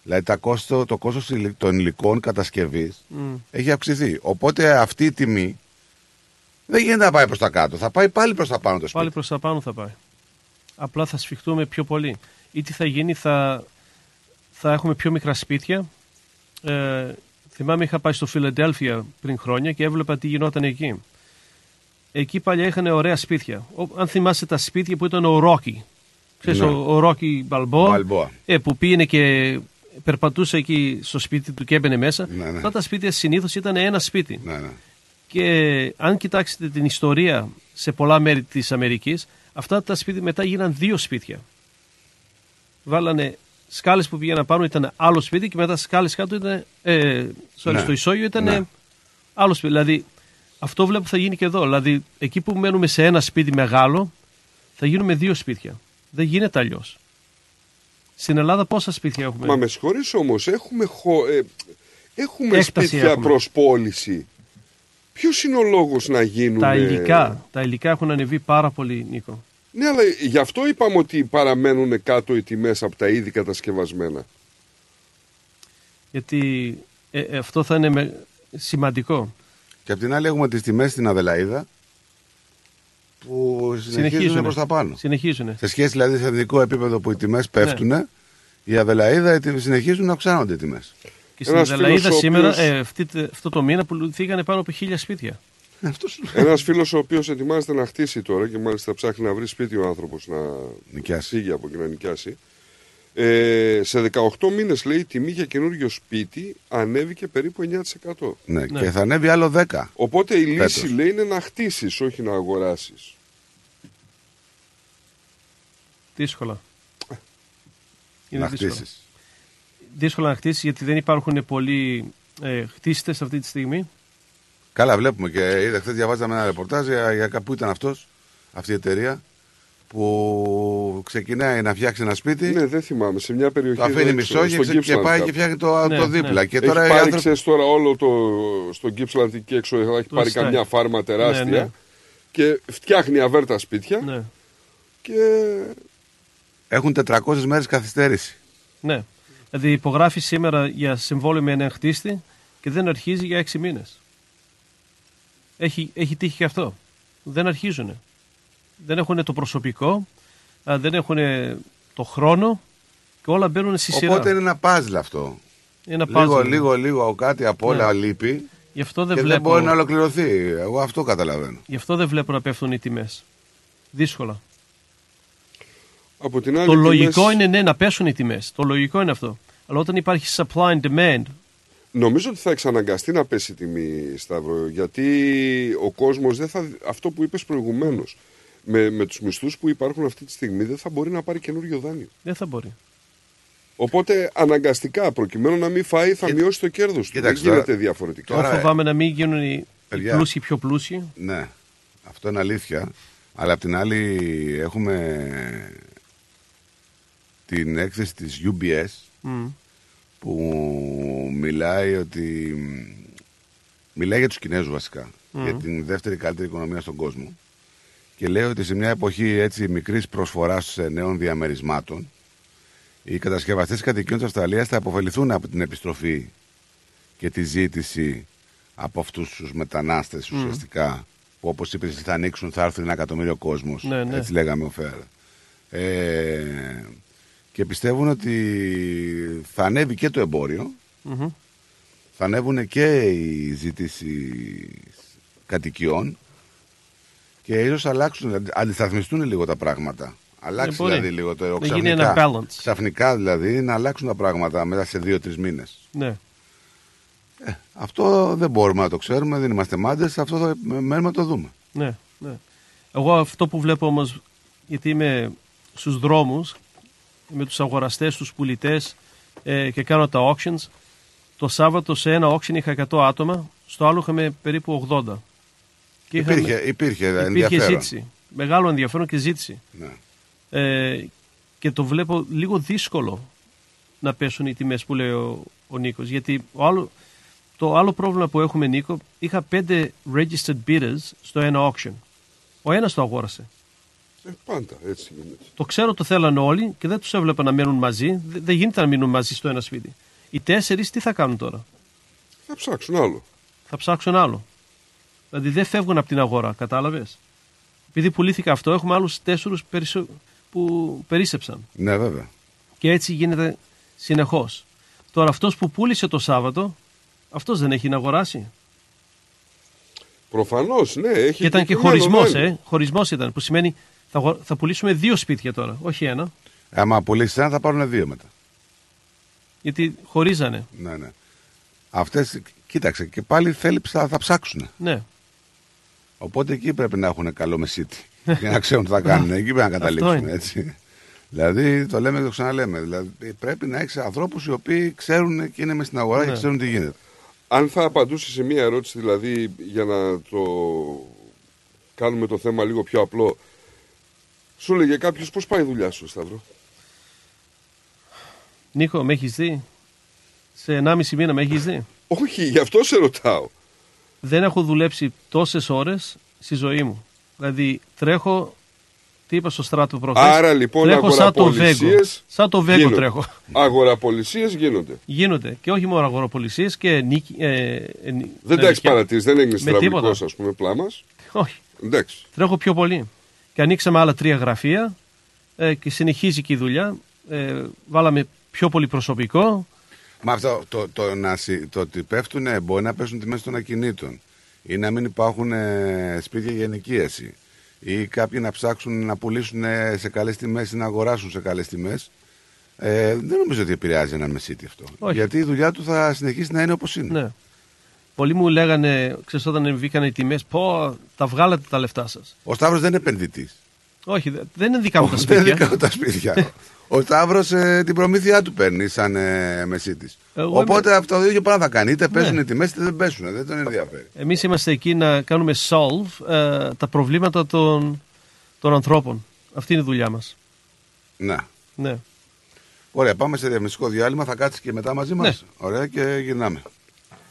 Δηλαδή τα κόστο, το κόστος υλι- των υλικών κατασκευής Μμ. έχει αυξηθεί. Οπότε αυτή η τιμή δεν γίνεται να πάει προς τα κάτω. Θα πάει πάλι προς τα πάνω το σπίτι. Πάλι προς τα πάνω θα πάει. Απλά θα σφιχτούμε πιο πολύ. Ή τι θα γίνει, θα, θα έχουμε πιο μικρά σπίτια. Ε, θυμάμαι είχα πάει στο Φιλαντέλφια πριν χρόνια και έβλεπα τι γινόταν εκεί. Εκεί παλιά είχαν ωραία σπίτια. Ο, αν θυμάσαι τα σπίτια που ήταν ο Ρόκι. Ξέρεις, Ναι. ο, ο Ρόκι Μπαλμπόα, Μπαλμπόα. Ε, που πήγαινε και περπατούσε εκεί στο σπίτι του και έμπαινε μέσα. Ναι, ναι. Αυτά τα σπίτια συνήθως ήταν ένα σπίτι. Ναι, ναι. Και αν κοιτάξετε την ιστορία σε πολλά μέρη της Αμερικής, αυτά τα σπίτια μετά γίναν δύο σπίτια. Βάλανε σκάλες που πήγαιναν πάνω ήταν άλλο σπίτι και μετά σκάλες κάτω ήταν, ε, sorry, Ναι. στο ισόγειο ήταν Ναι. άλλο σπίτι. Δηλαδή αυτό βλέπω θα γίνει και εδώ. Δηλαδή εκεί που μένουμε σε ένα σπίτι μεγάλο θα γίνουμε δύο σπίτια. Δεν γίνεται αλλιώς. Στην Ελλάδα πόσα σπίτια έχουμε; Μα με συγχωρείς όμως, έχουμε, χω... ε, έχουμε Έκταση σπίτια έχουμε. προς πώληση. Ποιος είναι ο λόγος να γίνουν... τα υλικά, τα υλικά έχουν ανεβεί πάρα πολύ, Νίκο. Ναι, αλλά γι' αυτό είπαμε ότι παραμένουν κάτω οι τιμές από τα ήδη κατασκευασμένα. Γιατί ε, ε, αυτό θα είναι με- σημαντικό. Και απ' την άλλη έχουμε τις τιμές στην Αδελαίδα που συνεχίζουν Συνεχίζουνε. προς τα πάνω. Συνεχίζουνε. Σε σχέση δηλαδή σε εθνικό επίπεδο που οι τιμές πέφτουν, η Αδελαίδα οι τιμές συνεχίζουν να αυξάνονται οι τιμές. Και στην Ένας Αδελαίδα φίλος ο σήμερα, οποίος- ε, αυτή, αυτό το μήνα, πουληθήκανε πάνω από χίλια σπίτια. Ένας φίλος ο οποίος ετοιμάζεται να χτίσει τώρα και μάλιστα ψάχνει να βρει σπίτι ο άνθρωπος να Νοικιάσει. φύγει από εκεί να νοικιάσει. Ε, σε 18 μήνες λέει η τιμή για καινούριο σπίτι ανέβηκε περίπου 9%. Ναι, και θα ανέβει άλλο 10. Οπότε η λύση Φέτος. λέει είναι να χτίσεις, όχι να αγοράσεις. Δύσκολα. Είναι να δύσκολα. χτίσεις. Δύσκολα να χτίσεις γιατί δεν υπάρχουν πολλοί ε, χτίστες αυτή τη στιγμή. Καλά, βλέπουμε και είδα χθες διαβάζαμε ένα ρεπορτάζ για, για κάπου ήταν αυτός, αυτή η εταιρεία που ξεκινάει να φτιάξει ένα σπίτι. Ναι, δεν θυμάμαι. Σε μια περιοχή. Το αφήνει εδώ μισό έξω, και, στο και Gippsland πάει κάπου. και φτιάχνει το, Ναι, το ναι. δίπλα. Και Έχει τώρα οι πάρει, άνθρωποι. ξέρεις, τώρα όλο το. στο Gippsland εκεί έξω έχει Το πάρει estate. καμιά φάρμα τεράστια Ναι, ναι. και φτιάχνει αβέρτα σπίτια Ναι. και έχουν 400 μέρες καθυστέρηση. Ναι. Δηλαδή υπογράφει σήμερα για συμβόλαιο με έναν χτίστη και δεν αρχίζει για έξι μήνες. Έχει, έχει τύχει και αυτό. Δεν αρχίζουν. Δεν έχουν το προσωπικό, α, δεν έχουν το χρόνο και όλα μπαίνουν στη σειρά. Οπότε είναι ένα puzzle αυτό. Είναι ένα Λίγο, puzzle. λίγο, λίγο κάτι από όλα Ναι. λείπει Γι' αυτό δεν και βλέπω, δεν μπορεί να ολοκληρωθεί. Εγώ αυτό καταλαβαίνω. γι' αυτό δεν βλέπω να πέφτουν οι τιμές. Δύσκολα. Από την άλλη, Το τιμές- λογικό είναι ναι, να πέσουν οι τιμές. Το λογικό είναι αυτό. Αλλά όταν υπάρχει supply and demand, Νομίζω ότι θα εξαναγκαστεί να πέσει η τιμή, Σταύρο, γιατί ο κόσμος δεν θα, αυτό που είπες προηγουμένως, με, με τους μισθούς που υπάρχουν αυτή τη στιγμή δεν θα μπορεί να πάρει καινούριο δάνειο. δεν θα μπορεί. Οπότε αναγκαστικά, προκειμένου να μην φάει, θα μειώσει το κέρδος του. Δεν Κοίταξε, γίνεται τώρα- διαφορετικά. Τώρα φοβάμαι να μην γίνουν οι, οι Παιδιά. πλούσιοι πιο πλούσιοι. Ναι, αυτό είναι αλήθεια. Αλλά απ' την άλλη έχουμε την έκθεση της UBS Μμ. Που μιλάει ότι μιλάει για τους Κινέζους βασικά Μμ. για την δεύτερη καλύτερη οικονομία στον κόσμο και λέει ότι σε μια εποχή έτσι μικρής προσφοράς ε, νέων διαμερισμάτων οι κατασκευαστές κατοικιών της Αυστραλίας θα αποφεληθούν από την επιστροφή και τη ζήτηση από αυτούς τους μετανάστες Μμ. ουσιαστικά που όπως είπες εσύ, θα ανοίξουν, θα έρθουν ένα εκατομμύριο κόσμος Ναι, ναι. έτσι λέγαμε ο Φέρ ε, και πιστεύουν ότι θα ανέβει και το εμπόριο Μμμ. θα ανέβουν και οι ζήτηση κατοικιών και ίσως αλλάξουν, δηλαδή, αντισταθμιστούν λίγο τα πράγματα. Αλλάξει μπορεί. δηλαδή λίγο το Να γίνει ένα balance. Ξαφνικά δηλαδή να αλλάξουν τα πράγματα μετά σε δύο-τρεις μήνες. Ναι. Αυτό δεν μπορούμε να το ξέρουμε, δεν είμαστε μάντες, αυτό θα μένουμε να το δούμε. Ναι, ναι. Εγώ αυτό που βλέπω όμως, γιατί είμαι στους δρόμους, με τους αγοραστές, τους πουλητές ε, και κάνω τα auctions, το Σάββατο σε ένα auction είχα 100 άτομα, στο άλλο είχαμε περίπου 80. Και είχαμε- Υπήρχε- υπήρχε υπήρχε ενδιαφέρον. ζήτηση. Μεγάλο ενδιαφέρον και ζήτηση. Ναι. Ε, και το βλέπω λίγο δύσκολο να πέσουν οι τιμές που λέει ο, ο Νίκος. Γιατί ο άλλο, το άλλο πρόβλημα που έχουμε Νίκο, είχα πέντε registered bidders στο ένα auction. Ο ένας το αγόρασε. Ε, πάντα έτσι γίνεται. Το ξέρω το θέλανε όλοι και δεν τους έβλεπα να μένουν μαζί. Δε- Δεν γίνεται να μείνουν μαζί στο ένα σπίτι. Οι τέσσερις τι θα κάνουν τώρα; Θα ψάξουν άλλο. Θα ψάξουν άλλο. Δηλαδή δεν φεύγουν από την αγορά, κατάλαβες; Επειδή πουλήθηκα αυτό, έχουμε άλλους τέσσερους περισσο... που περίσεψαν. Ναι βέβαια. Και έτσι γίνεται συνεχώς. Τώρα αυτός που πούλησε το Σάββατο, αυτός δεν έχει να αγοράσει. Προφανώς, ναι. Έχει Και ήταν και κεκριμένο χωρισμός, δάνειο. ε. Χωρισμός ήταν, που σημαίνει θα, αγο- θα πουλήσουμε δύο σπίτια τώρα, όχι ένα. Άμα πουλήσεις ένα θα πάρουν δύο μετά. Γιατί χωρίζανε. Ναι, ναι. Αυτές, κοίταξε, και πάλι θέλει, θα, θα ψάξουν. Ναι. Οπότε εκεί πρέπει να έχουν καλό μεσίτη. για να ξέρουν τι θα κάνουν. Εκεί πρέπει να Αυτό καταλήξουν. είναι. Έτσι. Δηλαδή, το λέμε και το ξαναλέμε. Δηλαδή, πρέπει να έχεις ανθρώπους οι οποίοι ξέρουν και είναι μες στην αγορά Ναι. και ξέρουν τι γίνεται. Αν θα απαντούσε σε μία ερώτηση, δηλαδή, για να το κάνουμε το θέμα λίγο πιο απλό, σου έλεγε κάποιος πώς πάει η δουλειά σου, Σταύρο; Νίκο, με έχεις δει; Σε 1,5 μήνα με έχεις δει; Όχι, γι' αυτό σε ρωτάω. Δεν έχω δουλέψει τόσες ώρες στη ζωή μου. Δηλαδή τρέχω. Τι είπα στο στράτο προχθές, Άρα λοιπόν Τρέχω σαν το Βέγκο. αγοραπολισίες Σαν το Βέγκο γίνονται. τρέχω. Αγοραπολισίες γίνονται. Γίνονται. Και όχι μόνο αγοραπολισίες και νίκη. Ε, ε, νι- Δεν τα έχεις και- παρατηρήσει, δεν έγινε με τίποτα. στραβλικό, ας πούμε, πλάμα. Όχι. Εντάξει. Τρέχω πιο πολύ. Και ανοίξαμε άλλα τρία γραφεία ε, και συνεχίζει και η δουλειά. Ε, βάλαμε πιο πολύ προσωπικό. Μα αυτό το, το, να, συ- το ότι πέφτουν, μπορεί να πέσουν τιμές των ακινήτων ή να μην υπάρχουν ε, σπίτια για ενοικίαση ή κάποιοι να ψάξουν να πουλήσουν ε, σε καλές τιμές ή να αγοράσουν σε καλές τιμές. Ε, δεν νομίζω ότι επηρεάζει ένα μεσίτη αυτό. Όχι. Γιατί η δουλειά του θα συνεχίσει να είναι όπως είναι. Ναι. Πολλοί μου λέγανε, ξέρεις όταν βγήκαν οι τιμές, πω τα βγάλατε τα λεφτά σας. Ο Σταύρος δεν είναι επενδυτής. Όχι, δε- δεν είναι δικά μου τα Δεν είναι σπίτια. δικά του τα σπίτια. Ο Σταύρος την προμήθειά του παίρνει σαν ε, μεσίτης. Εγώ Οπότε αυτό το ίδιο πράγμα θα κάνει. Είτε Ναι. παίζουν οι τιμές είτε δεν παίζουν. Δεν τον ενδιαφέρει. Εμείς είμαστε εκεί να κάνουμε solve ε, τα προβλήματα των, των ανθρώπων. Αυτή είναι η δουλειά μας. Να. Ναι. Ωραία, πάμε σε διαφημιστικό διάλειμμα. Θα κάτσεις και μετά μαζί μας. Ναι. Ωραία και γυρνάμε.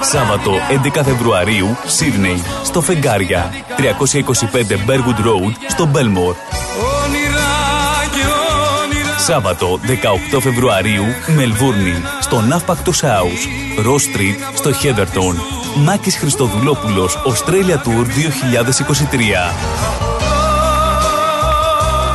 Σάββατο 11 Φεβρουαρίου, Σίδνεϊ, στο Φεγγάρια, 325 Bergwood Road, στο Μπέλμορ. Σάββατο 18 Φεβρουαρίου, Μελβούρνη, στο Ναύπακτος House, Ross Street, στο Χέδερτον. Μάκης Χριστοδουλόπουλος, Australia Tour 2023.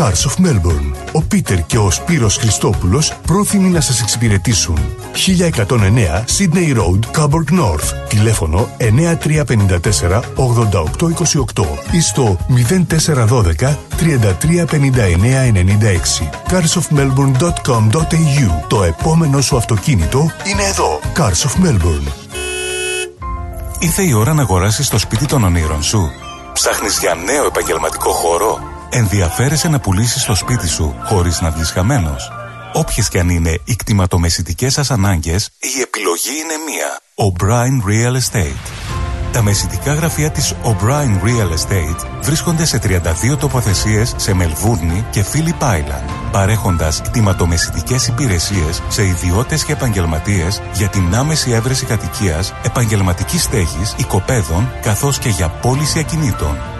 Cars of Melbourne. Ο Πίτερ και ο Σπύρος Χριστόπουλος πρόθυμοι να σας εξυπηρετήσουν. 1109 Sydney Road, Coburg North. Τηλέφωνο 9354 8828 ή στο 0412 335996. carsofmelbourne.com.au Το επόμενο σου αυτοκίνητο είναι εδώ. Cars of Melbourne. Ήρθε η ώρα να αγοράσεις το σπίτι των ονείρων σου. Ψάχνεις για νέο επαγγελματικό χώρο; Ενδιαφέρεσαι να πουλήσεις το σπίτι σου χωρίς να βγεις χαμένος. Όποιες και αν είναι οι κτηματομεσητικές σας ανάγκες, η επιλογή είναι μία. O'Brien Real Estate. Τα μεσητικά γραφεία της O'Brien Real Estate βρίσκονται σε 32 τοποθεσίες σε Μελβούρνη και Phillip Island, παρέχοντας κτηματομεσητικές υπηρεσίες σε ιδιώτες και επαγγελματίες για την άμεση έβρεση κατοικίας, επαγγελματικής στέγης, οικοπαίδων, καθώς και για πώληση ακινήτων.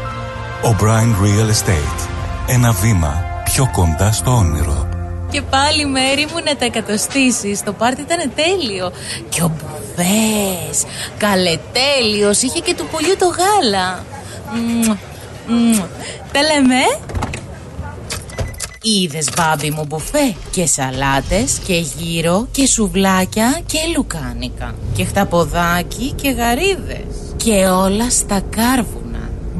O'Brien Real Estate. Ένα βήμα πιο κοντά στο όνειρο. Και πάλι μέρη μου να τα εκατοστήσεις. Το πάρτι ήταν τέλειο. Και ο Μπουβές. Καλετέλειος. Είχε και του πολιού το γάλα. Μμμ, μμμ. Τα λέμε. Ε; Είδες μπάμπι μου μπουφέ; Και σαλάτες και γύρο Και σουβλάκια και λουκάνικα. Και χταποδάκι και γαρίδες. Και όλα στα κάρβουνα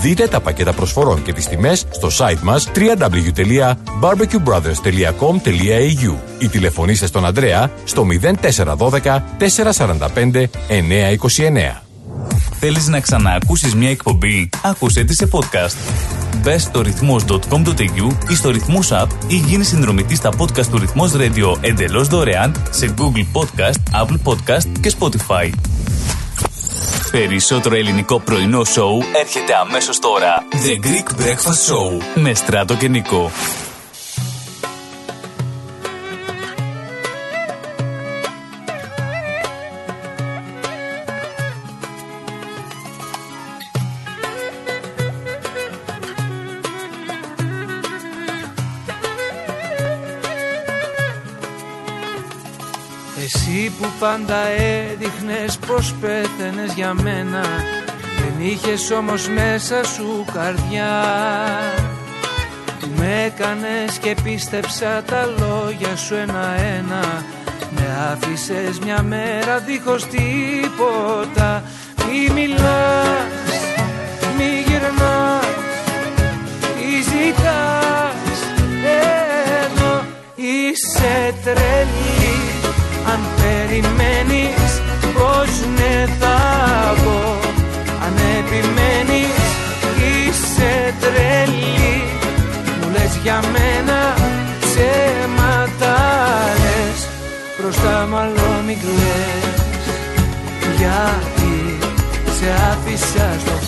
Δείτε τα πακέτα προσφορών και τις τιμές στο site μας www.barbecuebrothers.com.au ή τηλεφωνήστε στον Ανδρέα στο 0412 445 929. Θέλεις να ξαναακούσεις μια εκπομπή; Άκουσέ τη σε podcast. Μπες στο ρυθμός.com.au ή στο ρυθμός app ή γίνεις συνδρομητής στα podcast του ρυθμός radio εντελώς δωρεάν σε Google Podcast, Apple Podcast και Spotify. Περισσότερο ελληνικό πρωινό σοου έρχεται αμέσως τώρα. The Greek Breakfast Show με Στράτο και Νικό. Πάντα έδειχνες πως πέθαινες για μένα. Δεν είχες όμως μέσα σου καρδιά. Που με έκανες και πίστεψα τα λόγια σου ένα-ένα. Με άφησες μια μέρα δίχως τίποτα. Μη μιλάς, μη γυρνάς, τι ζητάς. Εδώ Είσαι τρελή πως ναι θα πω Αν επιμένεις είσαι τρελή. Μου λες για μένα ψέματα λες Μπροστά μάλλον μην κλαις Γιατί σε άφησα στο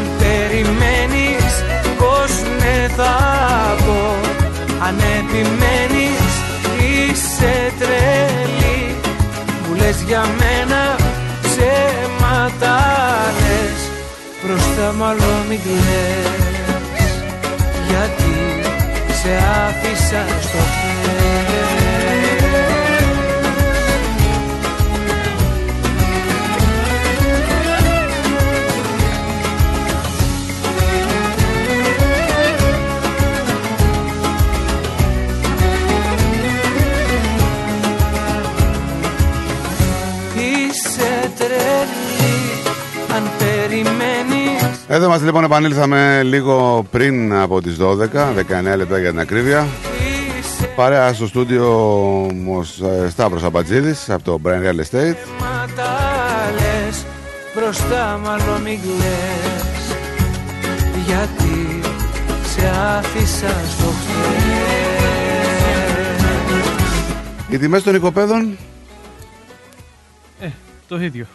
αν περιμένεις πως ναι θα πω. Αν επιμένεις είσαι τρελή. Μου λες για μένα ψέματα λες Μπροστά μάλλον μην κλαις. Γιατί σε άφησα στο χέρι περιμένεις Εδώ μας λοιπόν επανήλθαμε λίγο πριν από τις 12, 19 λεπτά για την ακρίβεια. Παρέα στο στούντιο ο ε, Σταύρος Αμπατζίδης από το Brain Real Estate. ψέματα λες Μπροστά μάλλον μην κλαις Γιατί σε άφησα στο χθες Οι τιμές των οικοπαίδων; Ε, το ίδιο.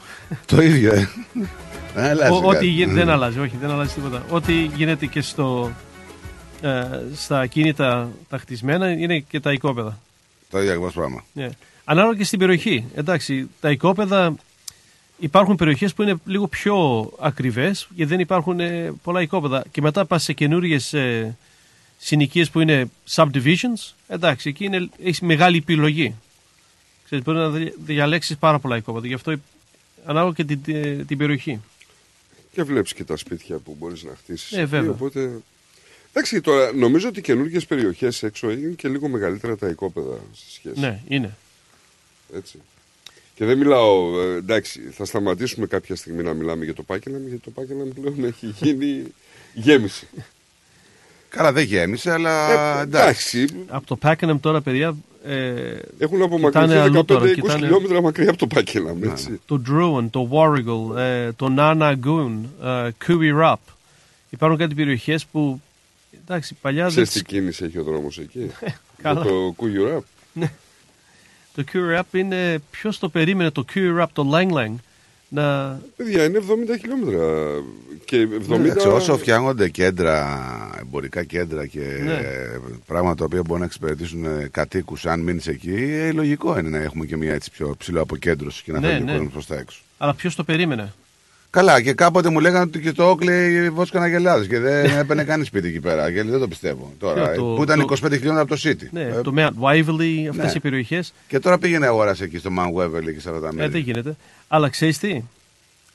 το ίδιο, ε. Δεν αλλάζει Ο- Ό,τι κάτι. γίνεται δεν αλλάζει, όχι, δεν αλλάζει τίποτα. Ό,τι γίνεται και στο, ε, στα ακίνητα τα χτισμένα είναι και τα οικόπεδα. Το ίδιο ακριβώς πράγμα. Ναι. Ανάλογα και στην περιοχή. Εντάξει, τα οικόπεδα υπάρχουν περιοχές που είναι λίγο πιο ακριβές γιατί δεν υπάρχουν ε, πολλά οικόπεδα. Και μετά πας σε καινούριες ε, συνοικίες που είναι subdivisions. Εντάξει, εκεί είναι, έχεις μεγάλη επιλογή. Ξέρεις, μπορεί να δι- διαλέξεις πάρα πολλά οικόπεδα. Γι' αυτό ε, ανάλογα και την, ε, την περιοχή. Και βλέπεις και τα σπίτια που μπορείς να χτίσεις. Ε, βέβαια. Οπότε... Εντάξει, τώρα νομίζω ότι καινούργιες περιοχές έξω είναι και λίγο μεγαλύτερα τα οικόπεδα σε σχέση. Ναι, είναι. Έτσι. Και δεν μιλάω, ε, εντάξει, θα σταματήσουμε κάποια στιγμή να μιλάμε για το Πάκελαμ, γιατί το Πάκελαμ πλέον έχει γίνει γέμιση. Καλά δεν γέμισε, αλλά Ε, εντάξει. Από το Pakenham τώρα, παιδιά. Ε, Έχουν κοιτάνε απομακρυνθεί αλλού 15-20 τώρα, κοιτάνε χιλιόμετρα μακριά από το Πάκελαμ, έτσι. Το Druin, το Warrigal, ε, το Nanagoon, ε, Kui Rap. Υπάρχουν κάτι περιοχές που. Εντάξει, παλιά δεν. Ξέρεις τι κίνηση έχει ο δρόμος εκεί; Καλά. Για το Κουγιουράπ. Το Kui Rap είναι. Ποιος το περίμενε το Kui Rap, το Lang Lang να. Παιδιά, είναι 70 χιλιόμετρα. Και 70... Εντάξει, όσο φτιάχνονται κέντρα, εμπορικά κέντρα και Ναι. ε, πράγματα τα οποία μπορούν να εξυπηρετήσουν ε, κατοίκους, αν μείνεις εκεί, ε, λογικό είναι να έχουμε και μια έτσι πιο ψηλό αποκέντρωση και να Ναι, φεύγει ο ναι. κόσμο προς τα έξω. Αλλά ποιος το περίμενε; Καλά, και κάποτε μου λέγανε ότι και το Όκλεϊ βόσκανε αγελάδες και δεν έπαιρνε κανείς σπίτι εκεί πέρα. Και δεν το πιστεύω. Τώρα, Ποιο, το- που ήταν το- 25 χιλιόμετρα από το City. Ναι, Ε, το Mount Waverly, αυτές ναι. οι περιοχές. Και τώρα πήγαινε αγοράσει εκεί στο Mount Waverly και σε αυτά τα Ε, μέρη. δεν γίνεται. Αλλά ξέρεις τι.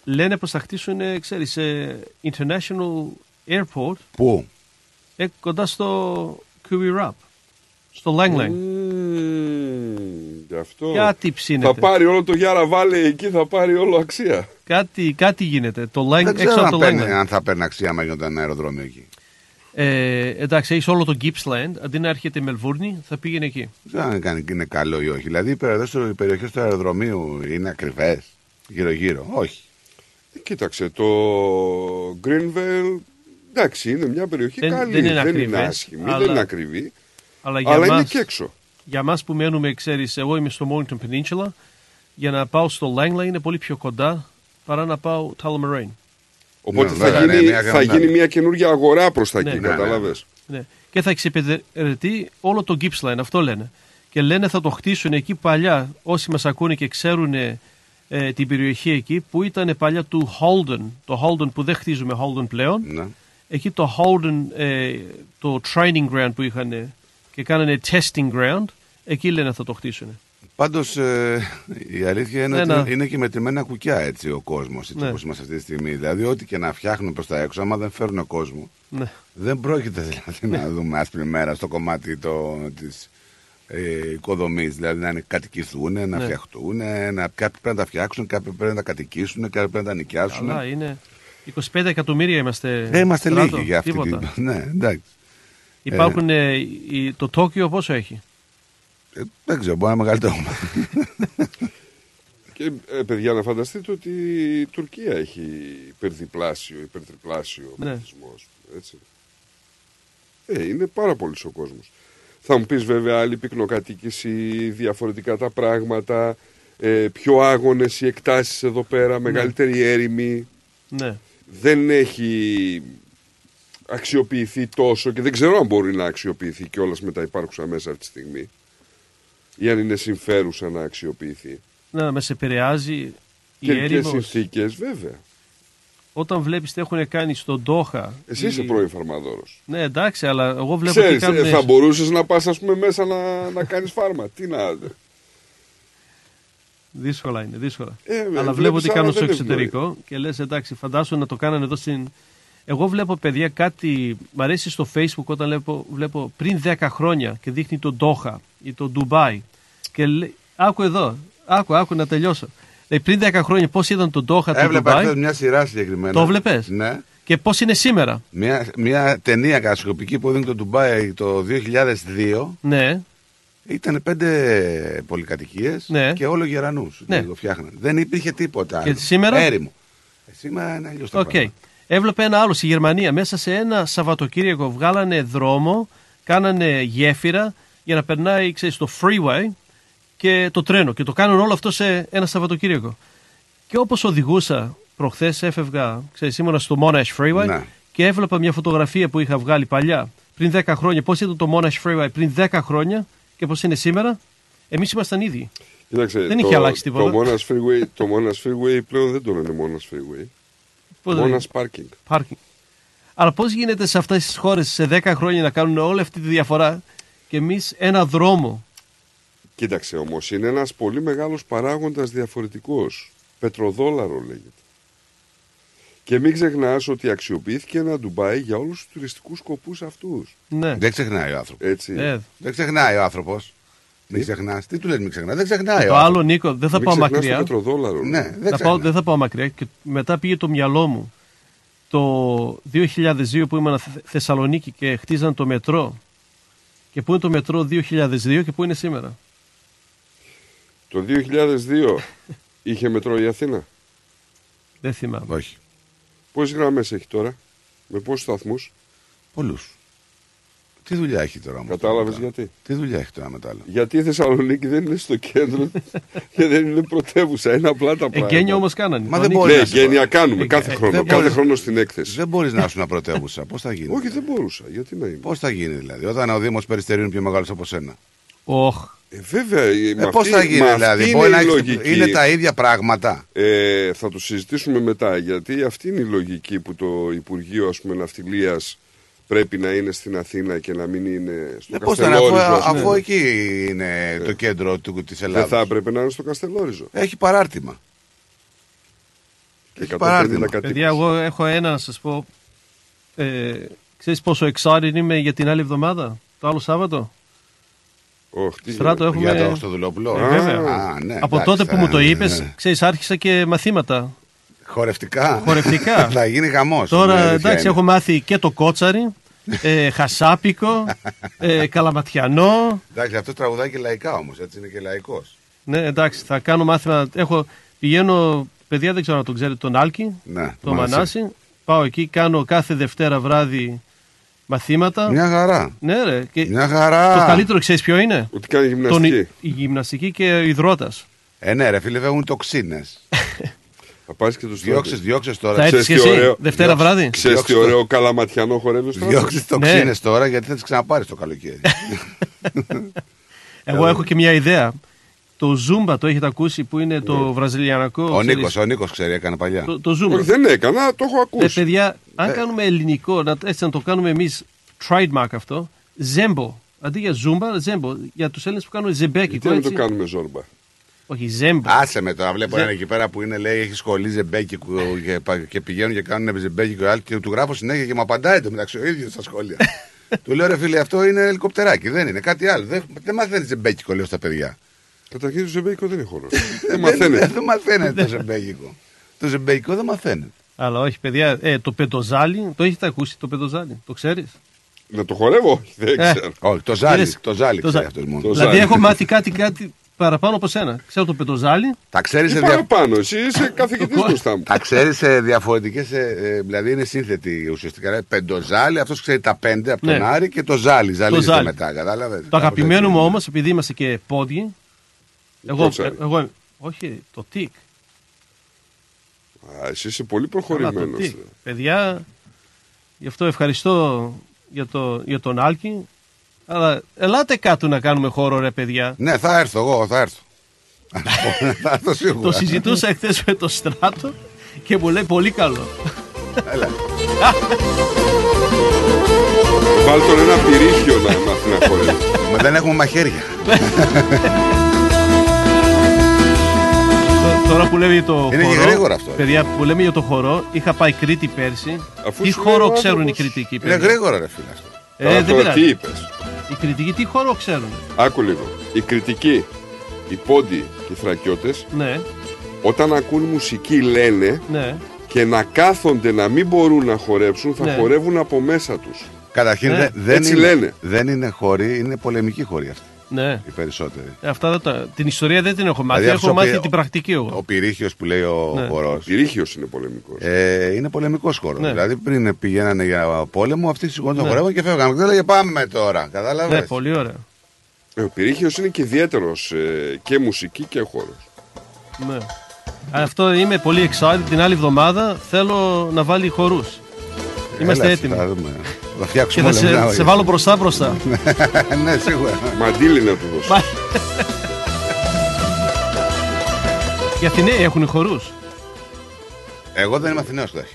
Λένε πως θα χτίσουν, ε, ξέρεις, ε, International Airport Πού; ε, κοντά στο Kui Rap. Στο Lang Lang. Μμμ, αυτό. Κάτι ψήνεται. Θα πάρει όλο το Γιάρα Βάλε εκεί, θα πάρει όλο αξία. Κάτι, κάτι γίνεται. Το Lang, Δεν έξω ξέρω από αν, το παίρνει, Langland. αν θα παίρνει αξία άμα γινόταν ένα αεροδρόμιο εκεί. Ε, εντάξει, έχεις όλο το Gippsland. Αντί να έρχεται η Μελβούρνη, θα πήγαινε εκεί. Δεν ξέρω αν κάνει- είναι καλό ή όχι. Δηλαδή οι περιοχέ του αεροδρομίου είναι ακριβές γύρω-γύρω. Όχι. Ε, Κοίταξε, το Greenville, εντάξει, είναι μια περιοχή Δεν- καλή. δεν είναι δεν είναι ακριβές, άσχημη, αλλά- δεν είναι ακριβή. Αλλά, για Αλλά είναι μας, και έξω. Για μας που μένουμε, ξέρεις, εγώ είμαι στο Mornington Peninsula, για να πάω στο Langley είναι πολύ πιο κοντά παρά να πάω Tullamarine. Οπότε Ναι, θα, βέβαια, γίνει, ναι, μια θα γραμμή. γίνει μια καινούργια αγορά προς τα Ναι. εκεί, Ναι, ναι. κατάλαβες; Ναι. Και θα εξυπηρετεί όλο το Gippsland, αυτό λένε. Και λένε θα το χτίσουν εκεί παλιά, όσοι μας ακούνε και ξέρουν ε, την περιοχή εκεί, που ήταν παλιά του Holden, το Holden που δεν χτίζουμε Holden πλέον. Ναι. Εκεί το Holden, ε, το training ground που είχαν ε, και κάνανε testing ground, εκεί λένε θα το χτίσουν. Πάντως η αλήθεια είναι Ένα- ότι είναι και μετρημένα κουκιά έτσι ο κόσμος, έτσι Ναι. όπως είμαστε αυτή τη στιγμή. Δηλαδή, ό,τι και να φτιάχνουν προς τα έξω, άμα δεν φέρουν κόσμο, Ναι. δεν πρόκειται δηλαδή να δούμε άσπρη μέρα στο κομμάτι το, της ε, οικοδομής. Δηλαδή, να κατοικηθούν, να Ναι. φτιαχτούν, να, κάποιοι πρέπει να τα φτιάξουν, κάποιοι πρέπει να τα κατοικήσουν, κάποιοι πρέπει να τα νοικιάσουν. Αλλά είναι 25 εκατομμύρια είμαστε. Δεν είμαστε στράτο, λίγοι για αυτή τίποτα. την. Ναι, εντάξει. Υπάρχουν, ε, η- το Τόκιο πόσο έχει; Ε, δεν ξέρω, μπορεί να είναι μεγαλύτερο. Και ε, παιδιά, να φανταστείτε ότι η Τουρκία έχει υπερδιπλάσιο, υπερτριπλάσιο Ναι. πληθυσμός. Έτσι. Ε, είναι πάρα πολύ ο κόσμος. Θα μου πεις βέβαια άλλη πυκνοκατοίκηση, διαφορετικά τα πράγματα, ε, πιο άγονες οι εκτάσεις εδώ πέρα, μεγαλύτερη έρημη. Ναι. Δεν έχει αξιοποιηθεί τόσο και δεν ξέρω αν μπορεί να αξιοποιηθεί κιόλας με τα υπάρχουσα μέσα αυτή τη στιγμή. Ή αν είναι συμφέρουσα να αξιοποιηθεί. Να με σε επηρεάζει η Καιρικέ έρημος. συνθήκες, βέβαια. Όταν βλέπεις τι έχουν κάνει στον Τόχα. Εσύ είσαι η- πρώην φαρμαδόρος. Ναι, εντάξει, αλλά εγώ βλέπω Ξέρεις, τι κάνουν. ε, θα μπορούσες να πας, ας πούμε, μέσα να, να κάνεις φάρμα. Τι να. Δύσκολα είναι, δύσκολα. Ε, αλλά βλέπεις, βλέπω τι άρα κάνουν στο δεν εξωτερικό και λες εντάξει, φαντάσου να το κάνανε εδώ στην. Εγώ βλέπω παιδιά κάτι. Μ' αρέσει στο Facebook όταν βλέπω, βλέπω πριν 10 χρόνια και δείχνει το Ντόχα ή το Ντουμπάι. Και λέει, άκου εδώ, άκου, άκου να τελειώσω. Λέει, πριν 10 χρόνια πώς ήταν το Ντόχα, το Έβλεπα Ντουμπάι; χθες μια σειρά συγκεκριμένα. Το βλέπες; Ναι. και πώς είναι σήμερα; Μια, μια ταινία κατασκοπική που έδινε το Ντουμπάι το 2002. Ναι, Ήταν πέντε πολυκατοικίες Ναι. και όλο γερανούς. Ναι. Το φτιάχναν. Δεν υπήρχε τίποτα. άλλο. Και σήμερα; Έρημο. Ε, σήμερα είναι αλλιώς το Οκ. πράγμα. Έβλεπε ένα άλλο στη Γερμανία. Μέσα σε ένα Σαββατοκύριακο βγάλανε δρόμο, κάνανε γέφυρα για να περνάει ξέρεις, το freeway και το τρένο. Και το κάνουν όλο αυτό σε ένα Σαββατοκύριακο. Και όπως οδηγούσα προχθές έφευγα, ξέρεις, ήμουνα στο Monash Freeway Ναι. και έβλεπα μια φωτογραφία που είχα βγάλει παλιά, πριν 10 χρόνια, πώς ήταν το Monash Freeway πριν 10 χρόνια και πώς είναι σήμερα. Εμείς ήμασταν ίδιοι. Κοίταξε, Δεν το, είχε αλλάξει τίποτα. Το Monash Freeway, το Monash Freeway πλέον δεν το λένε Monash Freeway. Πώς δεν Monash Parking. Parking. Αλλά πώς γίνεται σε αυτές τις χώρες σε 10 χρόνια να κάνουν όλη αυτή τη διαφορά και εμείς ένα δρόμο; Κοίταξε όμως, είναι ένας πολύ μεγάλος παράγοντας διαφορετικός. Πετροδόλαρο λέγεται. Και μην ξεχνάς ότι αξιοποιήθηκε ένα Ντουμπάι για όλους τους τουριστικούς σκοπούς αυτούς. Ναι. Δεν ξεχνάει ο άνθρωπος. Έτσι. Ε, Δεν ξεχνάει ο άνθρωπος. Μην ξεχνάς. Τι του λες μην ξεχνάς. Δεν ξεχνάει. το ο άλλο, άνθρωπος. Νίκο, δεν θα Μην πάω ξεχνάς μακριά. το πετροδόλαρο. Ναι, ναι. δεν θα πάω, ξεχνάς. δεν θα πάω μακριά. Και μετά πήγε το μυαλό μου το 2002 που ήμουν Θε- Θεσσαλονίκη και χτίζαν το μετρό. Και πού είναι το μετρό 2002 και πού είναι σήμερα; Το 2002 είχε μετρό η Αθήνα; Δεν θυμάμαι. Όχι. Πόσες γραμμές έχει τώρα, με πόσους σταθμούς; Πολλούς. Τι δουλειά έχει τώρα όμως. Κατάλαβες γιατί. Τι δουλειά έχει τώρα μετά άλλο. Γιατί η Θεσσαλονίκη δεν είναι στο κέντρο και δεν είναι πρωτεύουσα. Είναι απλά τα πράγματα. Εγγένεια όμως κάνανε. Μα Το δεν ανοίγει. μπορεί Ναι, να σε- γένεια κάνουμε Ε, κάθε ε, χρόνο. δεν Κάθε μπορείς- χρόνο στην έκθεση. Δεν μπορείς να ήσουν πρωτεύουσα. Πώς θα γίνει; Όχι, δεν μπορούσα. Γιατί να είμαι; Πώς θα γίνει δηλαδή. Όταν ο Δήμος Περιστερίου είναι πιο μεγάλος από σένα; Οχ. Ε, βέβαια. ε, με Ε, Πώς αυτή- θα γίνει με δηλαδή. αυτή Μπορεί είναι να η έχεις- λογική. Είναι τα ίδια πράγματα; Ε, θα το συζητήσουμε μετά γιατί αυτή είναι η λογική που το Υπουργείο ας πούμε, Ναυτιλίας πρέπει να είναι στην Αθήνα και να μην είναι στο Ε, πώς θα είναι, αφού, Καστελόριζο. ας πούμε. αφού εκεί είναι το κέντρο του, της Δεν Ελλάδας. θα έπρεπε να είναι στο Καστελόριζο. Έχει παράρτημα. Και έχει 150 παράρτημα. κατοίκους. Παιδιά, εγώ έχω ένα να σας πω. Ε, ξέρεις πόσο excited είμαι για την άλλη εβδομάδα, το άλλο Σάββατο; Στράτο έχουμε. Για το Χριστοδουλόπουλο; Ε, βέβαια. Α, ναι, Από εντάξει, τότε που θα- μου το ναι, είπες, ναι. ξέρεις, άρχισα και μαθήματα. Χορευτικά. Χορευτικά. θα γίνει χαμό. Τώρα εντάξει, έχω μάθει και το κότσαρι, ε, χασάπικο, ε, καλαματιανό. Εντάξει, αυτό τραγουδάει και λαϊκά όμως, έτσι είναι και λαϊκός. Ναι, εντάξει, θα κάνω μάθημα. Έχω, πηγαίνω, παιδιά δεν ξέρω να τον ξέρετε, τον Άλκη, Ναι, τον μάλιστα. Μανάση. Πάω εκεί, κάνω κάθε Δευτέρα βράδυ μαθήματα. Μια χαρά. Ναι, ρε. Και Μια χαρά. Το καλύτερο ξέρεις ποιο είναι; Ότι κάνει γυμναστική. Τον, η γυμναστική και ο υδρότας. Ε, ναι, ρε φίλε, έχουν τοξίνες. Θα πάρει και τους Διώξες, διώξες τώρα. Θα έρθεις Ξέρεις και τι εσύ, ωραίο- Δευτέρα διώξε- βράδυ. Ξέρεις τι διώξες το- ωραίο καλαματιανό χορεύεις στο Διώξες τοξίνε Ναι. τώρα γιατί θα τις ξαναπάρεις το καλοκαίρι. Εγώ έχω και μια ιδέα. Το Zumba το έχετε ακούσει που είναι το βραζιλιανικό. Ναι. ο ξέρεις, Νίκος, ο Νίκος ξέρει, έκανε παλιά. Το, το Zumba. Όχι, δεν έκανα, το έχω Ε, ακούσει. παιδιά, αν Ε. κάνουμε ελληνικό, να, έτσι να το κάνουμε εμείς trademark αυτό, ζέμπο. Αντί για ζούμπα, ζέμπο. Για τους Έλληνες που κάνουν ζεμπέκικο. Γιατί να μην το έτσι. κάνουμε ζόρμπα. Όχι, ζέμπο. Άσε με τώρα, βλέπω Ζε- έναν εκεί πέρα που είναι, λέει, έχει σχολή ζεμπέκικο και, πα- και πηγαίνουν και κάνουν ζεμπέκικο άλλοι και του γράφω συνέχεια και μου απαντάει το μεταξύ ο ίδιος στα σχόλια. του λέω ρε φίλε, αυτό είναι ελικοπτεράκι, δεν είναι κάτι άλλο. Δεν, δεν μαθαίνεις ζεμπέκικο, λέω στα παιδιά. Καταρχήν το ζεμπέκικο δεν είναι χώρο. δεν δεν μαθαίνεται. Δεν μαθαίνεται το ζεμπέκικο. το ζεμπέκικο δεν μαθαίνεται. Αλλά όχι, παιδιά, ε, το πεντοζάλι, το έχετε ακούσει το πεντοζάλι, το ξέρεις; Να το χορεύω, όχι, δεν Ε. ξέρω. Όχι, το ζάλι, Είδες, το ζάλι το ξέρει ζα- αυτός μόνο. Το Δηλαδή ζάλι. έχω μάθει κάτι, κάτι παραπάνω από σένα. Ξέρω το πεντοζάλι. Τα ξέρεις Τι σε, δια... παραπάνω, εσύ είσαι καθηγητής Το- μπροστά μου. τα ξέρεις σε διαφορετικές. δηλαδή είναι σύνθετη ουσιαστικά. ρε. Πεντοζάλι, αυτός ξέρει τα πέντε από τον Ναι. Άρη και το ζάλι. Ζαλίζεται ζάλι. μετά. Κατάλαβες. Το αγαπημένο μου όμως, επειδή είμαστε και πόδιοι. Εγώ, Κότσαρι. ε, εγώ, όχι, το τικ. Α, εσύ είσαι πολύ Καλά, το προχωρημένο. τικ. Παιδιά, γι' αυτό ευχαριστώ για, το, για τον Άλκη. Αλλά ελάτε κάτω να κάνουμε χώρο, ρε παιδιά. Ναι, θα έρθω εγώ, θα έρθω. θα έρθω σίγουρα. Το συζητούσα εχθέ με το στράτο και μου λέει πολύ καλό. Έλα. Βάλ τον ένα πυρίχιο να μάθει να χορεύει. Μα δεν έχουμε μαχαίρια. Τω- Τώρα που λέμε για το Είναι και χορό, γρήγορο αυτό. Παιδιά, που λέμε για το χορό, είχα πάει Κρήτη πέρσι. Αφού τι σου λέει χώρο ο ξέρουν οι άνθρωπος- κριτικοί, Είναι παιδιά; γρήγορα, ρε φίλε. αυτό. Ε, Τώρα δεν τώρα πειράζει. τι είπες. Οι κριτικοί τι χώρο ξέρουν; Άκου λίγο. Οι κριτικοί, οι πόντιοι και οι θρακιώτες, Ναι, όταν ακούν μουσική λένε ναι. και να κάθονται να μην μπορούν να χορέψουν, θα Ναι. χορεύουν από μέσα τους. Καταρχήν Ναι, δεν- δεν, έτσι είναι, λένε. δεν είναι χωρί, είναι πολεμική χωρί αυτή. Ναι. Οι περισσότεροι. Ε, Αυτά δεν τα... Την ιστορία δεν την έχω μάθει. Δηλαδή, αυτός έχω ο μάθει πυ- την πρακτική εγώ. Ο πυρίχιο που λέει ο Ναι. Ο χορός πυρίχιος είναι πολεμικός. Ε, είναι πολεμικός χώρο. Ναι. Δηλαδή πριν πηγαίνανε για πόλεμο, αυτοί σηκώνονταν Ναι. ναι. χορεύαν και φεύγανε. Και δεν λέγε πάμε τώρα. Κατάλαβες; Ναι, πολύ ωραία. Ε, Ο πυρίχιος είναι και ιδιαίτερος ε, και μουσική και χώρος. Ναι. Αυτό είμαι πολύ excited. Την άλλη εβδομάδα θέλω να βάλει χορούς. Είμαστε έτοιμοι. Θα, δούμε. θα Και φτιάξουμε θα όλα. σε, σε βάλω μπροστά μπροστά. ναι, σίγουρα. Μαντήλι να του δώσω. Μα- Οι Αθηναίοι έχουν χορούς; Εγώ δεν είμαι Αθηναίος τώρα.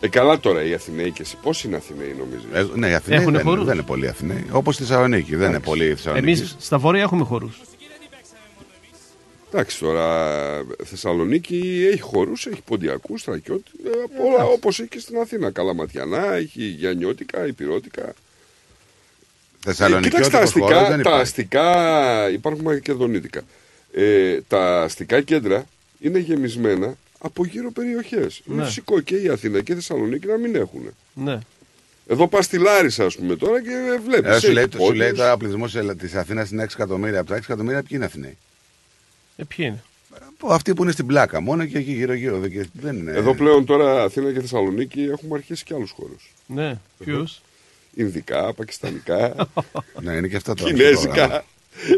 Ε, καλά τώρα οι Αθηναίοι και εσύ. Πώς είναι Αθηναίοι νομίζεις; Ε, ναι, οι Αθηναίοι Έχουνε δεν, χορούς; δεν είναι πολύ Αθηναίοι. Όπως στη Θεσσαλονίκη. Δεν είναι πολύ η Θεσσαλονίκη. Εμείς στα βόρεια έχουμε χορούς. Εντάξει τώρα, Θεσσαλονίκη έχει χορούς, έχει ποντιακούς, στρακιώτη, ε, απ' όλα όπως έχει και στην Αθήνα. Καλαματιανά, έχει γιαννιώτικα, υπηρώτικα. Ε, Θεσσαλονίκη. κοίταξε τα χώρος αστικά, δεν τα υπάρχει. αστικά, υπάρχουν μακεδονίτικα. Ε, τα αστικά κέντρα είναι γεμισμένα από γύρω περιοχές. Είναι Ναι. φυσικό και η Αθήνα και η Θεσσαλονίκη να μην έχουν. Ναι. Εδώ πας στη Λάρισα, ας πούμε τώρα και βλέπεις. Ε, σου, λέει, σου λέει τώρα ο πληθυσμό της Αθήνας είναι 6 εκατομμύρια. Από τα 6 εκατομμύρια ποιοι είναι Αθηναίοι; Ε, ποιοι είναι; Από Αυτοί που είναι στην πλάκα μόνο και εκεί γύρω-γύρω. Δεν, και- δεν είναι. Εδώ πλέον τώρα Αθήνα και Θεσσαλονίκη έχουμε αρχίσει και άλλους χώρους. Ναι, ποιους; Ινδικά, πακιστανικά, ναι, είναι και αυτά τώρα. κινέζικα.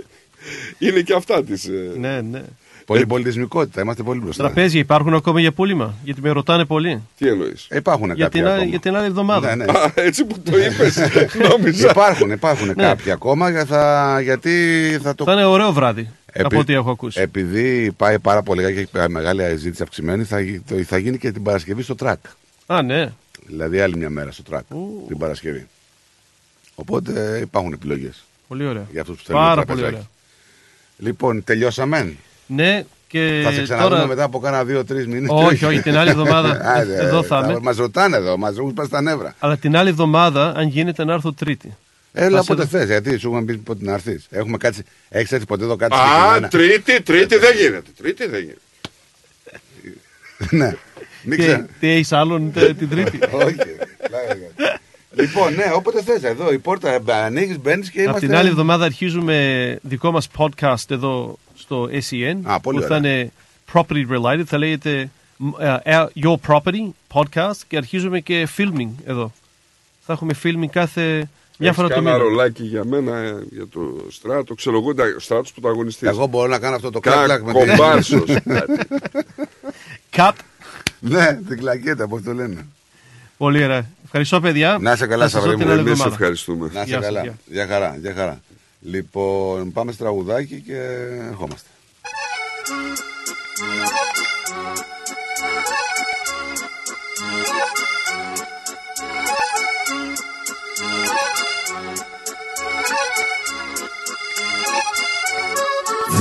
είναι και αυτά τη. Ναι, ναι. Πολυπολιτισμικότητα, είμαστε πολύ μπροστά. Τραπέζια υπάρχουν ακόμα για πούλημα; Γιατί με ρωτάνε πολύ. Τι εννοείς; Ε, Υπάρχουν Για την, κάποια άλλη- ακόμα. για την άλλη εβδομάδα. Ναι, ναι. Α, έτσι που το είπες, νόμιζα. Υπάρχουν, υπάρχουν Ναι. κάποια ακόμα για θα, γιατί θα το. Θα είναι ωραίο βράδυ. Επί- Από ό,τι έχω ακούσει. Επειδή πάει πάρα πολύ και έχει μεγάλη ζήτηση αυξημένη, θα, γι- το- θα γίνει και την Παρασκευή στο τρακ. Α, ναι. Δηλαδή άλλη μια μέρα στο τρακ την Παρασκευή. Οπότε υπάρχουν επιλογές Πολύ ωραία. για αυτούς που θέλουν. Πάρα τραπεζάκι. πολύ ωραία. Λοιπόν, τελειώσαμε. Ναι, και θα σε ξαναδούμε τώρα. μετά από κάνα δύο-τρει μήνες. Όχι, όχι, την άλλη εβδομάδα εδώ θα είμαι. Μας ρωτάνε εδώ, μα ρωτάνε στα νεύρα. Αλλά την άλλη εβδομάδα, αν γίνεται, να έρθω Τρίτη. Έλα Πας όποτε εδώ. θες, γιατί σου έχουμε πει πότε να έρθεις. Έχουμε κάτσει. Έχεις έρθει ποτέ εδώ κάτι Α, συγκεκριμένα; τρίτη, τρίτη δεν γίνεται. Τρίτη δεν γίνεται. ναι. Μην Τι, ξέ- τι έχεις άλλον τε- την Τρίτη. Όχι. Λοιπόν, ναι, όποτε θες εδώ. Η πόρτα ανοίγεις, μπαίνεις και Από είμαστε. την άλλη εβδομάδα αρχίζουμε δικό μας podcast εδώ στο SEN Α, πολύ που θα ωραία. είναι property related, θα λέγεται ε, ε, Your Property podcast και αρχίζουμε και filming εδώ. Θα έχουμε filming κάθε μια φορά το Κάνα μήνα. ρολάκι για μένα, ε, για το στράτο. Ξέρω εγώ, τα- στράτος πρωταγωνιστής. Εγώ μπορώ να κάνω αυτό το Κα- κλακ-κλακ με την- κομπάρσος. Cut. Ναι, την κλακέτα, πώς το λένε. Πολύ ωραία. Ευχαριστώ παιδιά. Να είσαι καλά, Θα σας δω Σαββρή την μου. άλλη Εμείς εβδομάδα. ευχαριστούμε. Να είσαι Γεια σας, καλά. γεια. Για χαρά, για χαρά. Λοιπόν, πάμε στο τραγουδάκι και ερχόμαστε.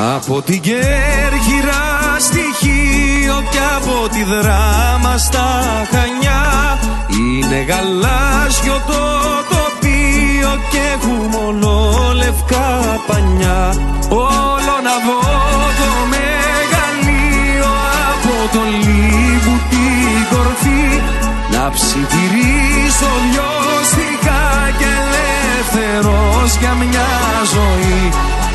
Από την Κέρκυρα στη Χίο και από τη Δράμα στα Χανιά. Είναι γαλάζιο το τοπίο και έχουμε ολόλευκα πανιά. Όλο να δω το μεγαλείο από το Λίβου την κορφή. Να ψιθυρίσω λιώστικα και ελεύθερος για μια ζωή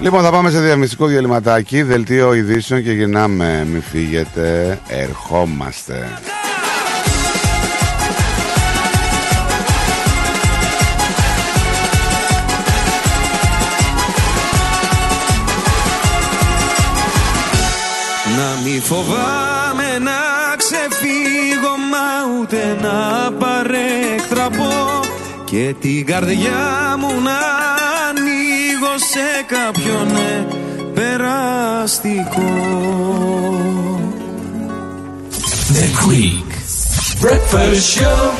Λοιπόν, θα πάμε σε διαφημιστικό διαλυματάκι, δελτίο ειδήσεων και γυρνάμε. Μην φύγετε, ερχόμαστε. Να μη φοβάμαι να ξεφύγω μα ούτε να παρέκτραπω και την καρδιά μου να ανοίγω σε κάποιον ναι, περαστικό. The Greek Breakfast Show.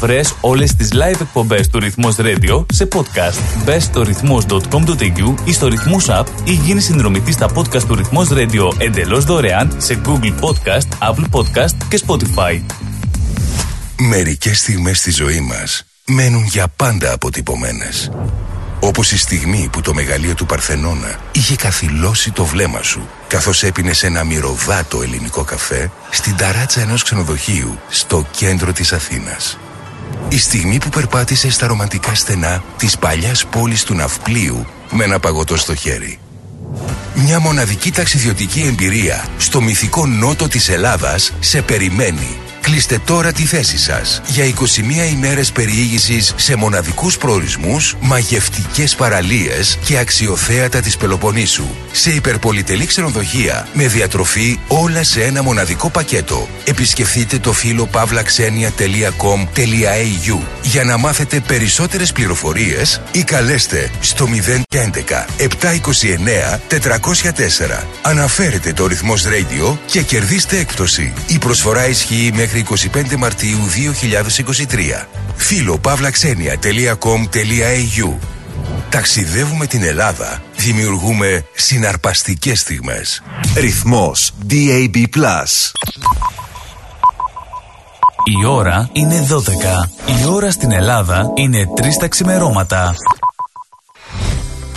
Βρες όλες τις live εκπομπές του Ρυθμός Radio σε podcast. Μπες στο ρυθμός.com.au ή στο Ρυθμός App ή γίνεις συνδρομητής στα podcast του Ρυθμός Radio εντελώς δωρεάν σε Google Podcast, Apple Podcast και Spotify. Μερικές στιγμές στη ζωή μας μένουν για πάντα αποτυπωμένες. Όπως η στιγμή που το μεγαλείο του Παρθενώνα είχε καθυλώσει το βλέμμα σου καθώς έπινες ένα μυρωδάτο ελληνικό καφέ στην ταράτσα ενός ξενοδοχείου στο κέντρο της Αθήνας. Η στιγμή που περπάτησες στα ρομαντικά στενά της παλιάς πόλης του Ναυπλίου με ένα παγωτό στο χέρι. Μια μοναδική ταξιδιωτική εμπειρία στο μυθικό νότο της Ελλάδας σε περιμένει. Κλείστε τώρα τη θέση σας για 21 ημέρες περιήγησης σε μοναδικούς προορισμούς, μαγευτικές παραλίες και αξιοθέατα της Πελοποννήσου. Σε υπερπολιτελή ξενοδοχεία με διατροφή όλα σε ένα μοναδικό πακέτο. Επισκεφτείτε το φύλλο pavlaxenia.com.au για να μάθετε περισσότερες πληροφορίες ή καλέστε στο 011 729 404. Αναφέρετε το ρυθμός radio και κερδίστε έκπτωση. Η προσφορά ισχύει μέχρι 25 Μαρτίου 2023. Φίλο pavlaxenia.com.au Ταξιδεύουμε την Ελλάδα. Δημιουργούμε συναρπαστικές στιγμές. Ρυθμός DAB+. Η ώρα είναι 12. Η ώρα στην Ελλάδα είναι 3 τα ξημερώματα.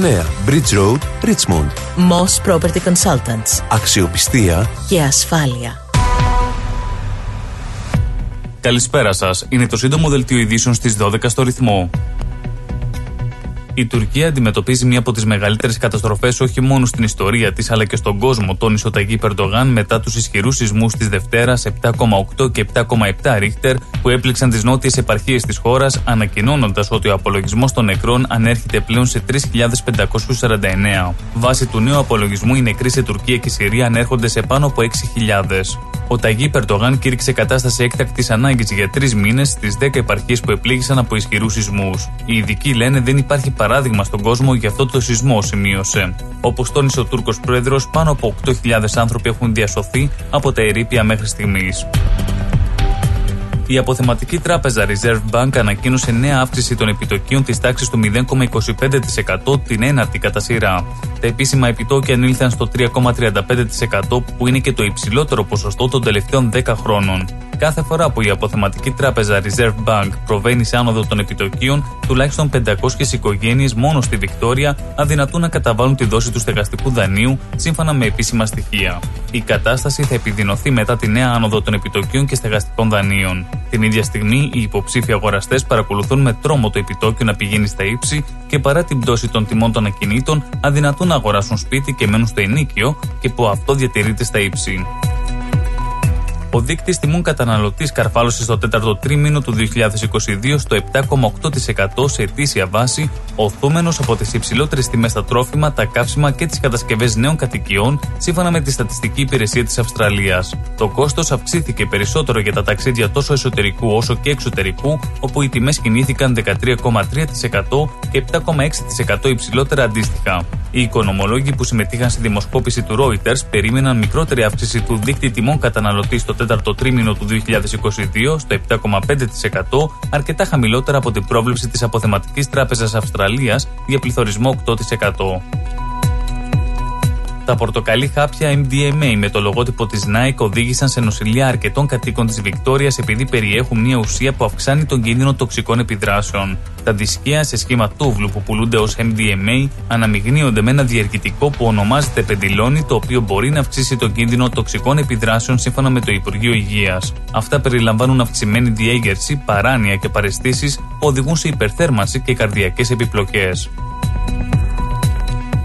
Bridge Road, Richmond. Moss Property Consultants. Αξιοπιστία Και ασφάλεια. Καλησπέρα σας. Είναι το σύντομο δελτίο ειδήσεων στις 12 στο ρυθμό. Η Τουρκία αντιμετωπίζει μία από τις μεγαλύτερες καταστροφές όχι μόνο στην ιστορία της αλλά και στον κόσμο, τόνισε ο Ταγί Περντογάν μετά τους ισχυρούς σεισμούς της Δευτέρας 7,8 και 7,7 ρίχτερ που έπληξαν τις νότιες επαρχίες της χώρας, ανακοινώνοντας ότι ο απολογισμός των νεκρών ανέρχεται πλέον σε 3.549. Βάσει του νέου απολογισμού, οι νεκροί σε Τουρκία και Συρία ανέρχονται σε πάνω από 6.000. Ο Ταγί Περντογάν κήρυξε κατάσταση έκτακτης ανάγκης για τρεις μήνες στις 10 επαρχίες που επλήγησαν από ισχυρούς σεισμούς. Οι ειδικοί λένε δεν υπάρχει παράδειγμα στον κόσμο για αυτό το σεισμό, σημείωσε. Όπως τόνισε ο Τούρκος πρόεδρος, πάνω από 8.000 άνθρωποι έχουν διασωθεί από τα ερήπια μέχρι στιγμής. Η αποθεματική τράπεζα Reserve Bank ανακοίνωσε νέα αύξηση των επιτοκίων της τάξης του 0,25% την έναρτη κατά σειρά. Τα επίσημα επιτόκια ανήλθαν στο 3,35% που είναι και το υψηλότερο ποσοστό των τελευταίων 10 χρόνων. Κάθε φορά που η αποθεματική τράπεζα Reserve Bank προβαίνει σε άνοδο των επιτοκίων, τουλάχιστον 500 οικογένειες μόνο στη Βικτόρια αδυνατούν να καταβάλουν τη δόση του στεγαστικού δανείου, σύμφωνα με επίσημα στοιχεία. Η κατάσταση θα επιδεινωθεί μετά τη νέα άνοδο των επιτοκίων και στεγαστικών δανείων. Την ίδια στιγμή, οι υποψήφοι αγοραστές παρακολουθούν με τρόμο το επιτόκιο να πηγαίνει στα ύψη και παρά την πτώση των τιμών των ακινήτων, αδυνατούν να αγοράσουν σπίτι και μένουν στο ενίκιο και που αυτό διατηρείται στα ύψη. Ο δείκτη τιμών καταναλωτής καρφάλωσε στο τέταρτο τρίμηνο του 2022 στο 7,8% σε ετήσια βάση, οθούμενος από τις υψηλότερες τιμές στα τρόφιμα, τα καύσιμα και τις κατασκευές νέων κατοικιών, σύμφωνα με τη Στατιστική Υπηρεσία της Αυστραλίας. Το κόστος αυξήθηκε περισσότερο για τα ταξίδια τόσο εσωτερικού όσο και εξωτερικού, όπου οι τιμές κινήθηκαν 13,3% και 7,6% υψηλότερα αντίστοιχα. Οι οικονομολόγοι που συμμετείχαν στη δημοσκόπηση του Reuters περίμεναν μικρότερη αύξηση του δείκτη τιμών καταναλωτής στο τέταρτο τρίμηνο του 2022 στο 7,5%, αρκετά χαμηλότερα από την πρόβλεψη της Αποθεματικής Τράπεζας Αυστραλίας για πληθωρισμό 8%. Τα πορτοκαλί χάπια MDMA με το λογότυπο της Nike οδήγησαν σε νοσηλεία αρκετών κατοίκων της Βικτόριας επειδή περιέχουν μια ουσία που αυξάνει τον κίνδυνο τοξικών επιδράσεων. Τα δισκία σε σχήμα τούβλου που πουλούνται ως MDMA αναμειγνύονται με ένα διεργητικό που ονομάζεται πεντιλόνι, το οποίο μπορεί να αυξήσει τον κίνδυνο τοξικών επιδράσεων σύμφωνα με το Υπουργείο Υγείας. Αυτά περιλαμβάνουν αυξημένη διέγερση, παράνοια και παρεστήσεις που οδηγούν σε υπερθέρμανση και καρδιακές επιπλοκές.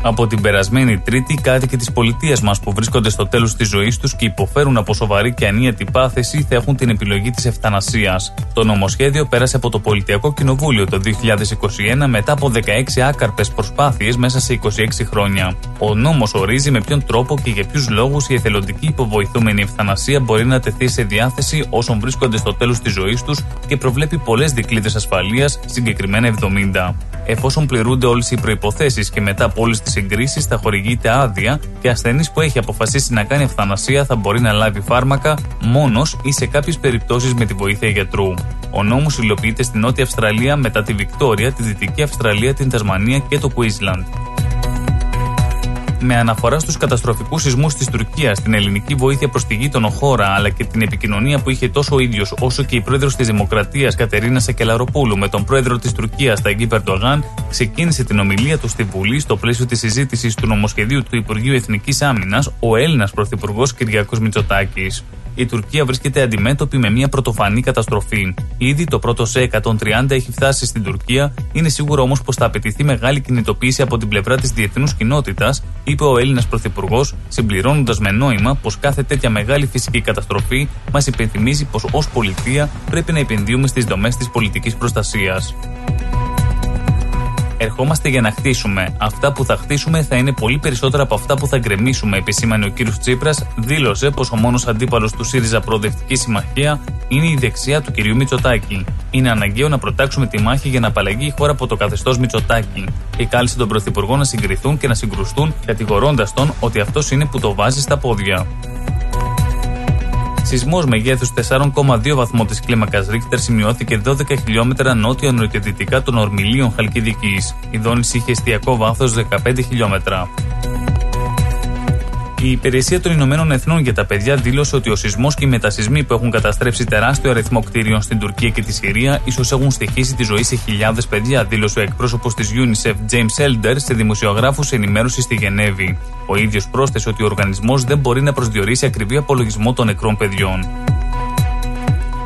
Από την περασμένη Τρίτη, οι κάτοικοι της πολιτείας μας που βρίσκονται στο τέλος της ζωής τους και υποφέρουν από σοβαρή και ανίατη πάθηση θα έχουν την επιλογή της ευθανασίας. Το νομοσχέδιο πέρασε από το Πολιτιακό Κοινοβούλιο το 2021 μετά από 16 άκαρπες προσπάθειες μέσα σε 26 χρόνια. Ο νόμος ορίζει με ποιον τρόπο και για ποιους λόγους η εθελοντική υποβοηθούμενη ευθανασία μπορεί να τεθεί σε διάθεση όσων βρίσκονται στο τέλος της ζωής τους και προβλέπει πολλές δικλείδες ασφαλείας, συγκεκριμένα 70. Εφόσον πληρούνται όλες οι προποθέσει και μετά από όλες τις εγκρίσει, θα χορηγείται άδεια και ασθενή που έχει αποφασίσει να κάνει ευθανασία θα μπορεί να λάβει φάρμακα μόνος ή σε κάποιες περιπτώσεις με τη βοήθεια γιατρού. Ο νόμος υλοποιείται στην Νότια Αυστραλία μετά τη Βικτόρια, τη Δυτική Αυστραλία, την Τασμανία και το Queensland με αναφορά στους καταστροφικούς σεισμούς της Τουρκίας, την ελληνική βοήθεια προς τη γείτονο χώρα, αλλά και την επικοινωνία που είχε τόσο ο ίδιος όσο και η πρόεδρος της Δημοκρατίας Κατερίνα Σακελαροπούλου με τον πρόεδρο της Τουρκίας Ταγκή Περντογάν, ξεκίνησε την ομιλία του στη Βουλή στο πλαίσιο της συζήτησης του νομοσχεδίου του Υπουργείου Εθνικής Άμυνας, ο Έλληνας Πρωθυπουργός Κυριακό Μητσοτάκης η Τουρκία βρίσκεται αντιμέτωπη με μια πρωτοφανή καταστροφή. Ήδη το πρώτο σε 130 έχει φτάσει στην Τουρκία, είναι σίγουρο όμως πως θα απαιτηθεί μεγάλη κινητοποίηση από την πλευρά της διεθνούς κοινότητας, είπε ο Έλληνας Πρωθυπουργός, συμπληρώνοντας με νόημα πως κάθε τέτοια μεγάλη φυσική καταστροφή μας υπενθυμίζει πως ως πολιτεία πρέπει να επενδύουμε στις δομές της πολιτικής προστασίας. Ερχόμαστε για να χτίσουμε. Αυτά που θα χτίσουμε θα είναι πολύ περισσότερα από αυτά που θα γκρεμίσουμε, επισήμανε ο κύριος Τσίπρας, δήλωσε πως ο μόνος αντίπαλος του ΣΥΡΙΖΑ Προοδευτικής Συμμαχία είναι η δεξιά του κυρίου Μητσοτάκη. Είναι αναγκαίο να προτάξουμε τη μάχη για να απαλλαγεί η χώρα από το καθεστώς Μητσοτάκη. Και κάλεσε τον Πρωθυπουργό να συγκριθούν και να συγκρουστούν, κατηγορώντας τον ότι αυτός είναι που το βάζει στα πόδια. Σεισμός μεγέθους 4,2 βαθμό της κλίμακας Ρίχτερ σημειώθηκε 12 χιλιόμετρα νότιο-νοτιοδυτικά των ορμηλίων Χαλκιδικής. Η δόνηση είχε εστιακό βάθος 15 χιλιόμετρα. Η Υπηρεσία των Ηνωμένων Εθνών για τα Παιδιά δήλωσε ότι ο σεισμός και οι μετασυσμοί που έχουν καταστρέψει τεράστιο αριθμό κτίριων στην Τουρκία και τη Συρία ίσως έχουν στοιχήσει τη ζωή σε χιλιάδες παιδιά, δήλωσε ο εκπρόσωπος της UNICEF James Elder σε δημοσιογράφους ενημέρωση στη Γενέβη. Ο ίδιος πρόσθεσε ότι ο οργανισμός δεν μπορεί να προσδιορίσει ακριβή απολογισμό των νεκρών παιδιών.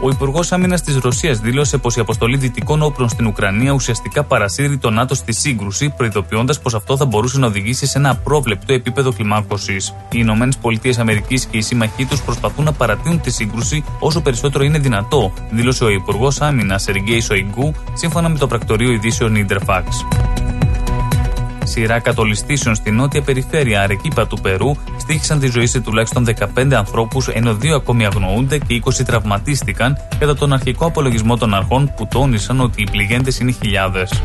Ο Υπουργός Άμυνας της Ρωσίας δήλωσε πως η αποστολή δυτικών όπλων στην Ουκρανία ουσιαστικά παρασύρει το ΝΑΤΟ στη σύγκρουση, προειδοποιώντας πως αυτό θα μπορούσε να οδηγήσει σε ένα απρόβλεπτο επίπεδο κλιμάκωσης. Οι Ηνωμένες Πολιτείες Αμερικής και οι σύμμαχοί τους προσπαθούν να παρατείνουν τη σύγκρουση όσο περισσότερο είναι δυνατό, δήλωσε ο Υπουργός Άμυνας Σεργέη Σοϊγκού, σύμφωνα με το πρακτορείο ειδήσεων Interfax σειρά κατολιστήσεων στη νότια περιφέρεια Αρεκίπα του Περού στήχησαν τη ζωή σε τουλάχιστον 15 ανθρώπους, ενώ δύο ακόμη αγνοούνται και 20 τραυματίστηκαν κατά τον αρχικό απολογισμό των αρχών που τόνισαν ότι οι πληγέντες είναι χιλιάδες.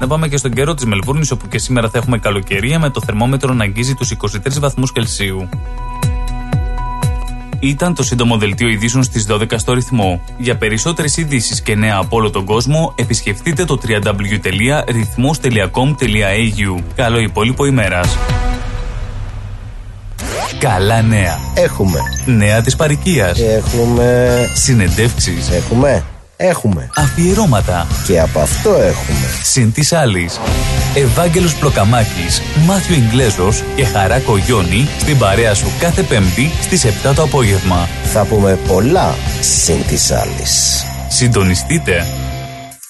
Να πάμε και στον καιρό της Μελβούρνης, όπου και σήμερα θα έχουμε καλοκαιρία με το θερμόμετρο να αγγίζει τους 23 βαθμούς Κελσίου ήταν το σύντομο δελτίο ειδήσεων στις 12 στο ρυθμό. Για περισσότερες ειδήσεις και νέα από όλο τον κόσμο, επισκεφτείτε το www.rhythmos.com.au. Καλό υπόλοιπο ημέρας. Καλά νέα. Έχουμε. Νέα της παροικίας. Έχουμε. Συνεντεύξεις. Έχουμε. Έχουμε. Αφιερώματα. Και από αυτό έχουμε. Συν της άλλης. Ευάγγελος Πλοκαμάκης, Μάθιο Ιγκλέζος και Χαράκο Γιόνι στην παρέα σου κάθε Πέμπτη στις 7 το απόγευμα. Θα πούμε πολλά συν της άλλης. Συντονιστείτε.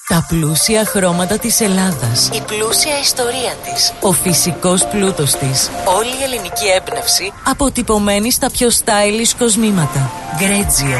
Τα πλούσια χρώματα της Ελλάδας. Η πλούσια ιστορία της. Ο φυσικός πλούτος της. Όλη η ελληνική έμπνευση. Αποτυπωμένη στα πιο stylish κοσμήματα. Γκρέτζιο.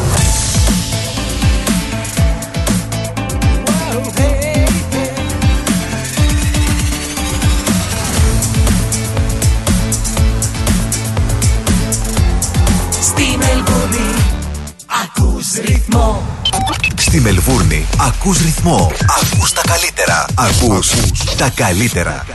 Στη Μελβούρνη ακούς ρυθμό. Ακούς τα καλύτερα. Ακούς, ακούς. τα καλύτερα.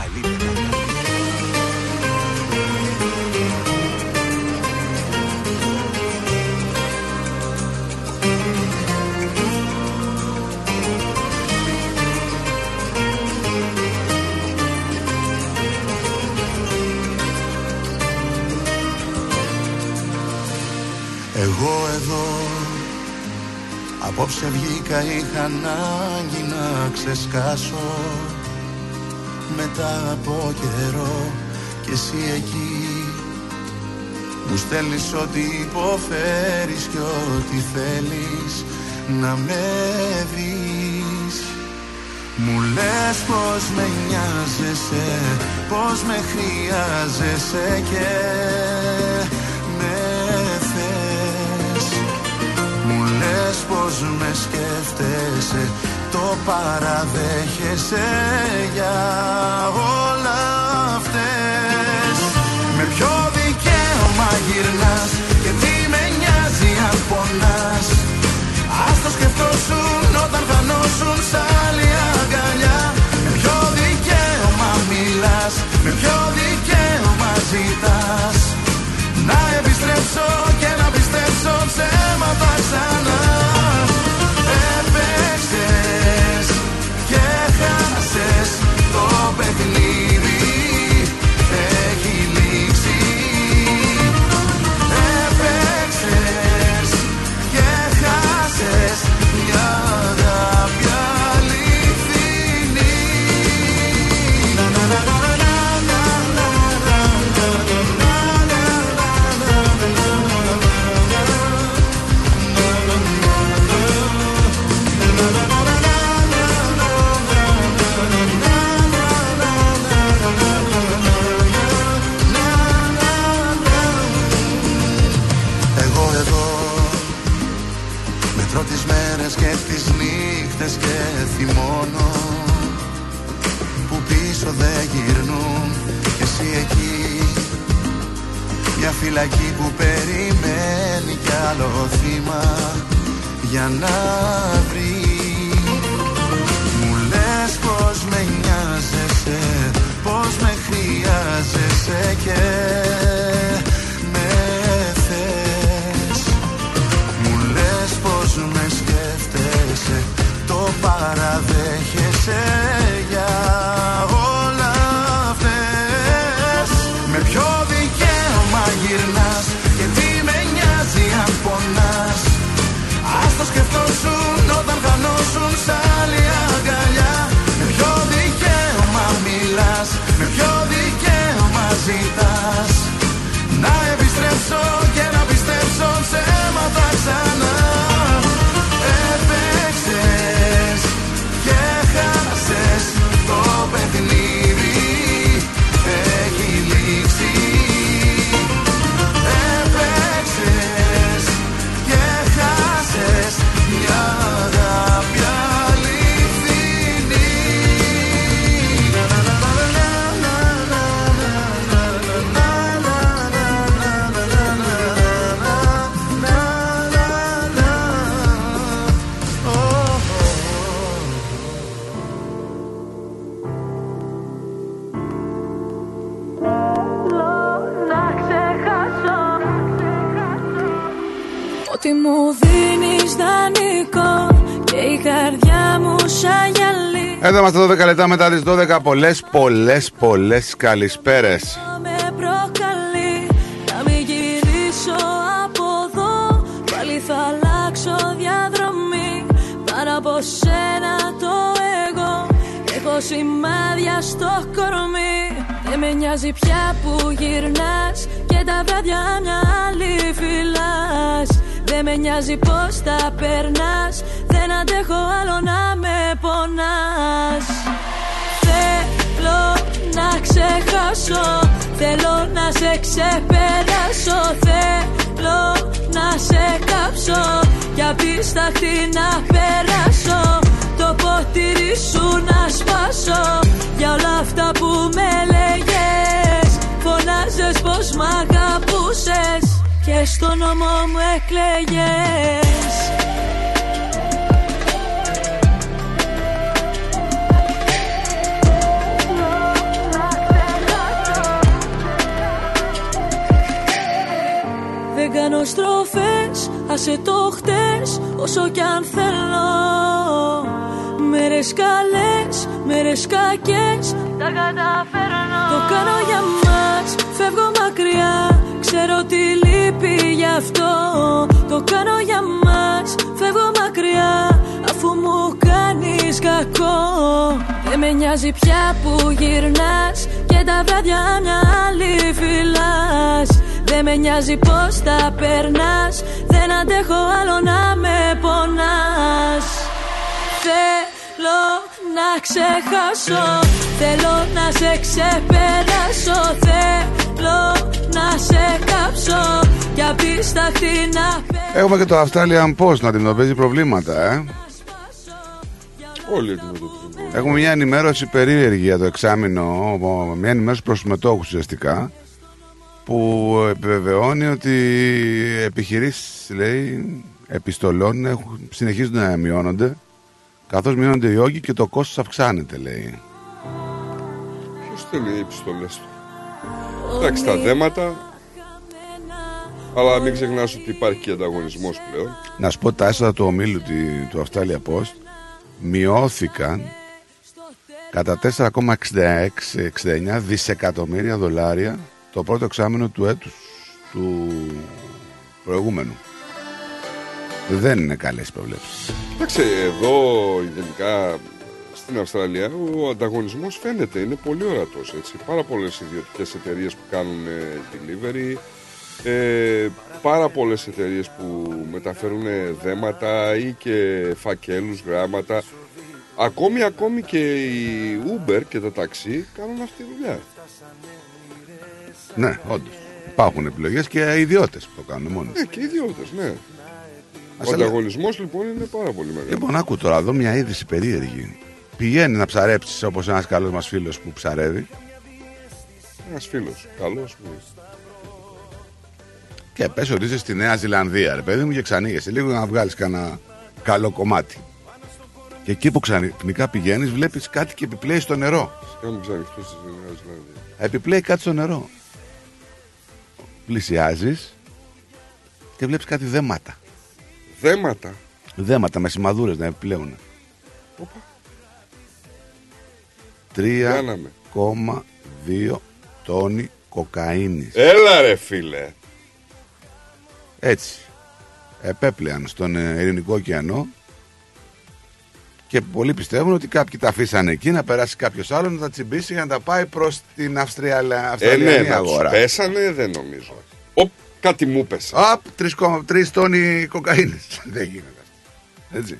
Εγώ εδώ Απόψε βγήκα είχα ανάγκη να ξεσκάσω. Μετά από καιρό και εσύ εκεί. Μου στέλνεις ό,τι υποφέρεις και ό,τι θέλεις να με βρεις. Μου λες πως με νοιάζεσαι, πως με χρειάζεσαι και με λες πως με σκέφτεσαι, το παραδέχεσαι για όλα αυτές. Με ποιο δικαίωμα γυρνάς και τι με νοιάζει αν πονάς. Ας το σκεφτόσουν όταν θυμώνω Που πίσω δεν γυρνούν. Και εσύ εκεί Μια φυλακή που περιμένει κι άλλο θύμα Για να βρει. Μου λες πως με νοιάζεσαι Πως με χρειάζεσαι και παραδέχεσαι Εδώ είμαστε 12 λεπτά μετά τις 12 Πολλές, πολλές, πολλές καλησπέρες. Με προκαλεί Να μην γυρίσω από εδώ. Πάλι θα αλλάξω διαδρομή. Πάρα από σένα το εγώ. Έχω σημάδια στο κορμί. Δεν με νοιάζει πια που γυρνάς. Και τα βράδια μια άλλη φυλάς. Δεν με νοιάζει πως τα περνάς Δεν αντέχω άλλο να με πονάς. Θέλω να ξεχάσω Θέλω να σε ξεπεράσω. Θέλω να σε κάψω Κι απίσταχτη να περάσω. Το ποτήρι σου να σπάσω Για όλα αυτά που με λέγες. Φωνάζες πως μ' αγαπούσες Και στο νόμο μου εκλέγες κάνω στροφές, άσε το χτες Όσο κι αν θέλω. Μέρες καλές, μέρες κακές Τα καταφέρνω. Το κάνω για μας, φεύγω μακριά. Ξέρω τι λείπει για αυτό. Το κάνω για μας Φεύγω μακριά. Αφού μου κάνεις κακό. Δεν με νοιάζει πια που γυρνάς Και τα βράδια μια άλλη φυλάς Δεν με νοιάζει πως τα περνάς. Δεν αντέχω άλλο να με πονάς. Θέλω να ξεχάσω. Θέλω να σε ξεπεράσω. Θέλω να σε κάψω. Και απίσταχτη να Έχουμε και το Australian Post να αντιμετωπίζει προβλήματα, ε. Όλοι αντιμετωπίζουν. Έχουμε μια ενημέρωση περίεργη για το εξάμεινο, μια ενημέρωση προς τους μετόχους ουσιαστικά, που επιβεβαιώνει ότι οι επιχειρήσεις, λέει, επιστολών έχουν, συνεχίζουν να μειώνονται, καθώς μειώνονται οι όγκοι και το κόστος αυξάνεται, λέει. Ποιος θέλει οι επιστολές του; Εντάξει, τα δέματα. Αλλά μην ξεχνάς ότι υπάρχει και ανταγωνισμός πλέον. Να σου πω τα έσοδα του ομίλου τη- του Australia Post μειώθηκαν κατά 4,69 δισεκατομμύρια δολάρια το πρώτο εξάμεινο του έτους του προηγούμενου. Δεν είναι καλές προβλέψεις. Εντάξει, εδώ γενικά στην Αυστραλία ο ανταγωνισμός φαίνεται, είναι πολύ ορατός έτσι. Πάρα πολλές ιδιωτικές εταιρείες που κάνουν ε, delivery, ε, πάρα πολλές εταιρείες που μεταφέρουν δέματα ή και φακέλους, γράμματα. Ακόμη, ακόμη και η Uber και τα ταξί κάνουν αυτή τη δουλειά. Ναι, όντως. Υπάρχουν επιλογές και ιδιώτες που το κάνουν μόνοι. Ναι, και οι ιδιώτες, ναι. Ας Ο έλεγα- ανταγωνισμός λοιπόν είναι πάρα πολύ μεγάλο. Λοιπόν, άκου τώρα εδώ μια είδηση περίεργη. Πηγαίνει να ψαρέψεις όπως ένας καλός μας φίλος που ψαρεύει Ένας φίλος, καλός μου. και πες ότι είσαι στη Νέα Ζηλανδία, ρε παιδί μου, και ξανήγεσαι λίγο να βγάλεις κανένα καλό κομμάτι. Και εκεί που ξαφνικά πηγαίνεις, βλέπεις κάτι και επιπλέει στο νερό. Κάνουν ξανοιχτούς στη Νέα Ζηλανδία. Επιπλέει κάτι στο νερό. Πλησιάζεις και βλέπεις κάτι δέματα. Δέματα. Δέματα με σημαδούρες να επιπλέουν. Οπα. 3,2 τόνοι κοκαίνης. Έλα ρε φίλε. Έτσι. Επέπλεαν στον ε, Ειρηνικό ωκεανό και πολλοί πιστεύουν ότι κάποιοι τα αφήσαν εκεί να περάσει κάποιος άλλος να τα τσιμπήσει για να τα πάει προς την Αυστραλία, Ε, ναι, Αυστραλιανή να αγορά. τους πέσανε δεν νομίζω. Οπ, κάτι μου πέσε. Απ, 3,3 τόνοι κοκαίνης. Δεν γίνεται. Έτσι.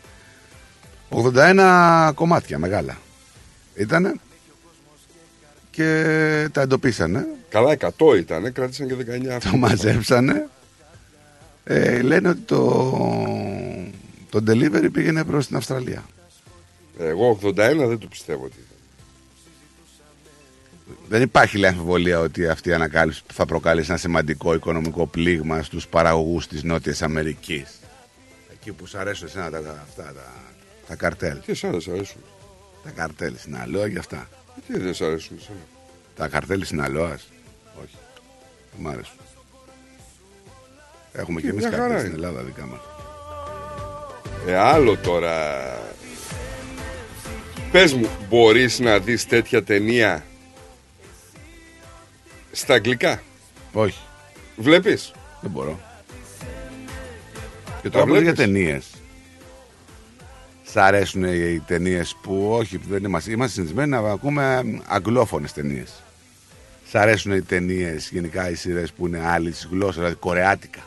81 κομμάτια μεγάλα. Ήτανε και τα εντοπίσανε. Καλά 100 ήταν, κράτησαν και 19 Το μαζέψανε. Ε, λένε ότι το, το delivery πήγαινε προς την Αυστραλία. Εγώ 81 δεν το πιστεύω ότι ήταν. Δεν υπάρχει λέει αμφιβολία ότι αυτή η ανακάλυψη θα προκαλέσει ένα σημαντικό οικονομικό πλήγμα στους παραγωγούς της Νότιας Αμερικής. Εκεί που σου αρέσουν εσένα τα, αυτά, τα, τα καρτέλ. Τι εσένα σ' αρέσουν. Τα καρτέλ Συναλόα και αυτά. Τι δεν σ' αρέσουν εσένα. Τα καρτέλ Συναλόας. Όχι. Δεν μ' αρέσουν. Έχουμε Τι, και εμείς μια χαρά καρτέλ στην είναι. Ελλάδα δικά μας. Ε, άλλο τώρα. Πες μου, μπορείς να δεις τέτοια ταινία στα αγγλικά; Όχι. Βλέπεις; Δεν μπορώ. Και Τα τώρα που για βλέπεις; ταινίες. Σ' αρέσουν οι ταινίες που όχι, δεν είμαστε, είμαστε συνηθισμένοι να ακούμε αγγλόφωνες ταινίες. Σ' αρέσουν οι ταινίες, γενικά οι σειρές που είναι άλλη γλώσσας, δηλαδή κορεάτικα.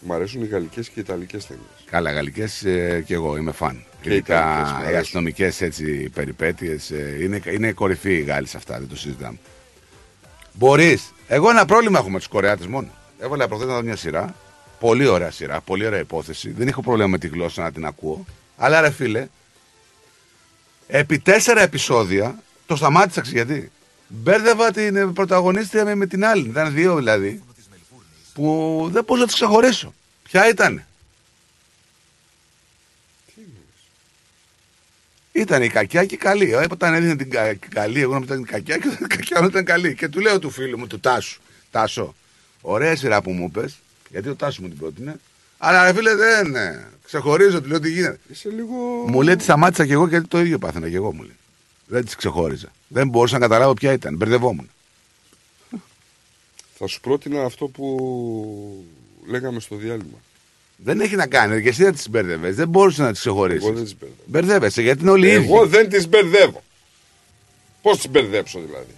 Μ' αρέσουν οι γαλλικές και οι ιταλικές ταινίες. Καλά, γαλλικές ε, και εγώ είμαι φαν. Και Ειδικά Ιταλικές μου οι αρέσουν. αστυνομικές έτσι περιπέτειες είναι, είναι κορυφή οι Γάλλοι σε αυτά, δεν το συζητάμε. Μπορείς. Εγώ ένα πρόβλημα έχω με τους Κορεάτες μόνο. Έβαλα προχθές να δω μια σειρά. Πολύ ωραία σειρά, πολύ ωραία υπόθεση. Δεν έχω πρόβλημα με τη γλώσσα να την ακούω. Αλλά ρε φίλε, επί τέσσερα επεισόδια το σταμάτησα ξέρεις γιατί; Μπέρδευα την ε, πρωταγωνίστρια με, με την άλλη. Ήταν δύο δηλαδή. Που δεν μπορούσα να τις ξεχωρίσω. Ποια ήταν. Ήταν η κακιά και η καλή. Ε, Όταν έδινε την κα- καλή, εγώ νόμιζα ήταν η κακιά και η κακιά όταν ήταν καλή. Και του λέω του φίλου μου, του Τάσου. Τάσο, ωραία σειρά που μου πες, γιατί ο Τάσο μου την πρότεινε. Αλλά ρε φίλε δεν ναι. Ξεχωρίζω, του λέω τι γίνεται. Είσαι λίγο... Μου λέει τη σταμάτησα και εγώ γιατί το ίδιο πάθαινα και εγώ μου λέει. Δεν τι ξεχώριζα. Δεν μπορούσα να καταλάβω ποια ήταν. Μπερδευόμουν. Θα σου πρότεινα αυτό που λέγαμε στο διάλειμμα. Δεν έχει να κάνει. Και εσύ δεν τις μπέρδευε. Δεν μπορούσες να τις ξεχωρίσεις. Εγώ δεν τις μπερδεύω. Μπερδεύεσαι γιατί είναι όλοι ίδιοι. Εγώ δεν τις μπερδεύω. Πώς τις μπερδέψω δηλαδή;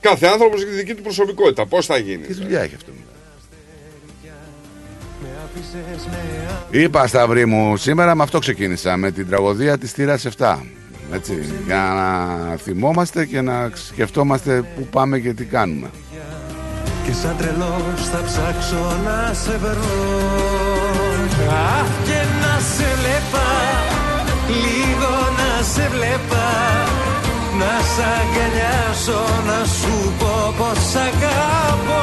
Κάθε άνθρωπος έχει τη δική του προσωπικότητα. Πώς θα γίνει. Τι δουλειά έχει αυτό. Είπα Σταυρί μου, σήμερα με αυτό ξεκίνησα, με την τραγωδία της θύρας 7. Έτσι, για να θυμόμαστε και να σκεφτόμαστε πού πάμε και τι κάνουμε. Και σαν τρελός θα ψάξω να σε βρω Αχ και να σε βλέπα Λίγο να σε βλέπα. Να σ' αγκαλιάσω Να σου πω πως σ' αγαπώ.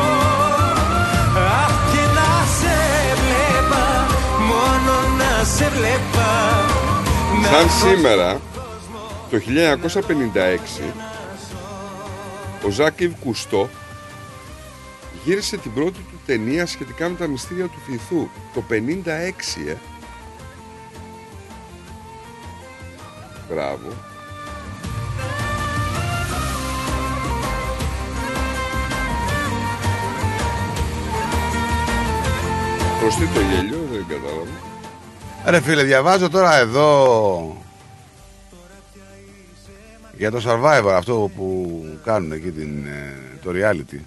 Αχ και να σε βλέπα Μόνο να σε βλέπα. Να Σαν το- σήμερα, το 1956, ο Ζάκ Ιβ Κουστό γύρισε την πρώτη του ταινία σχετικά με τα μυστήρια του βυθού. Το 56, ε. Μπράβο. Προς τι το γέλιο, δεν κατάλαβα. Ρε φίλε, διαβάζω τώρα εδώ για το Survivor αυτό που κάνουν εκεί την, ε, το reality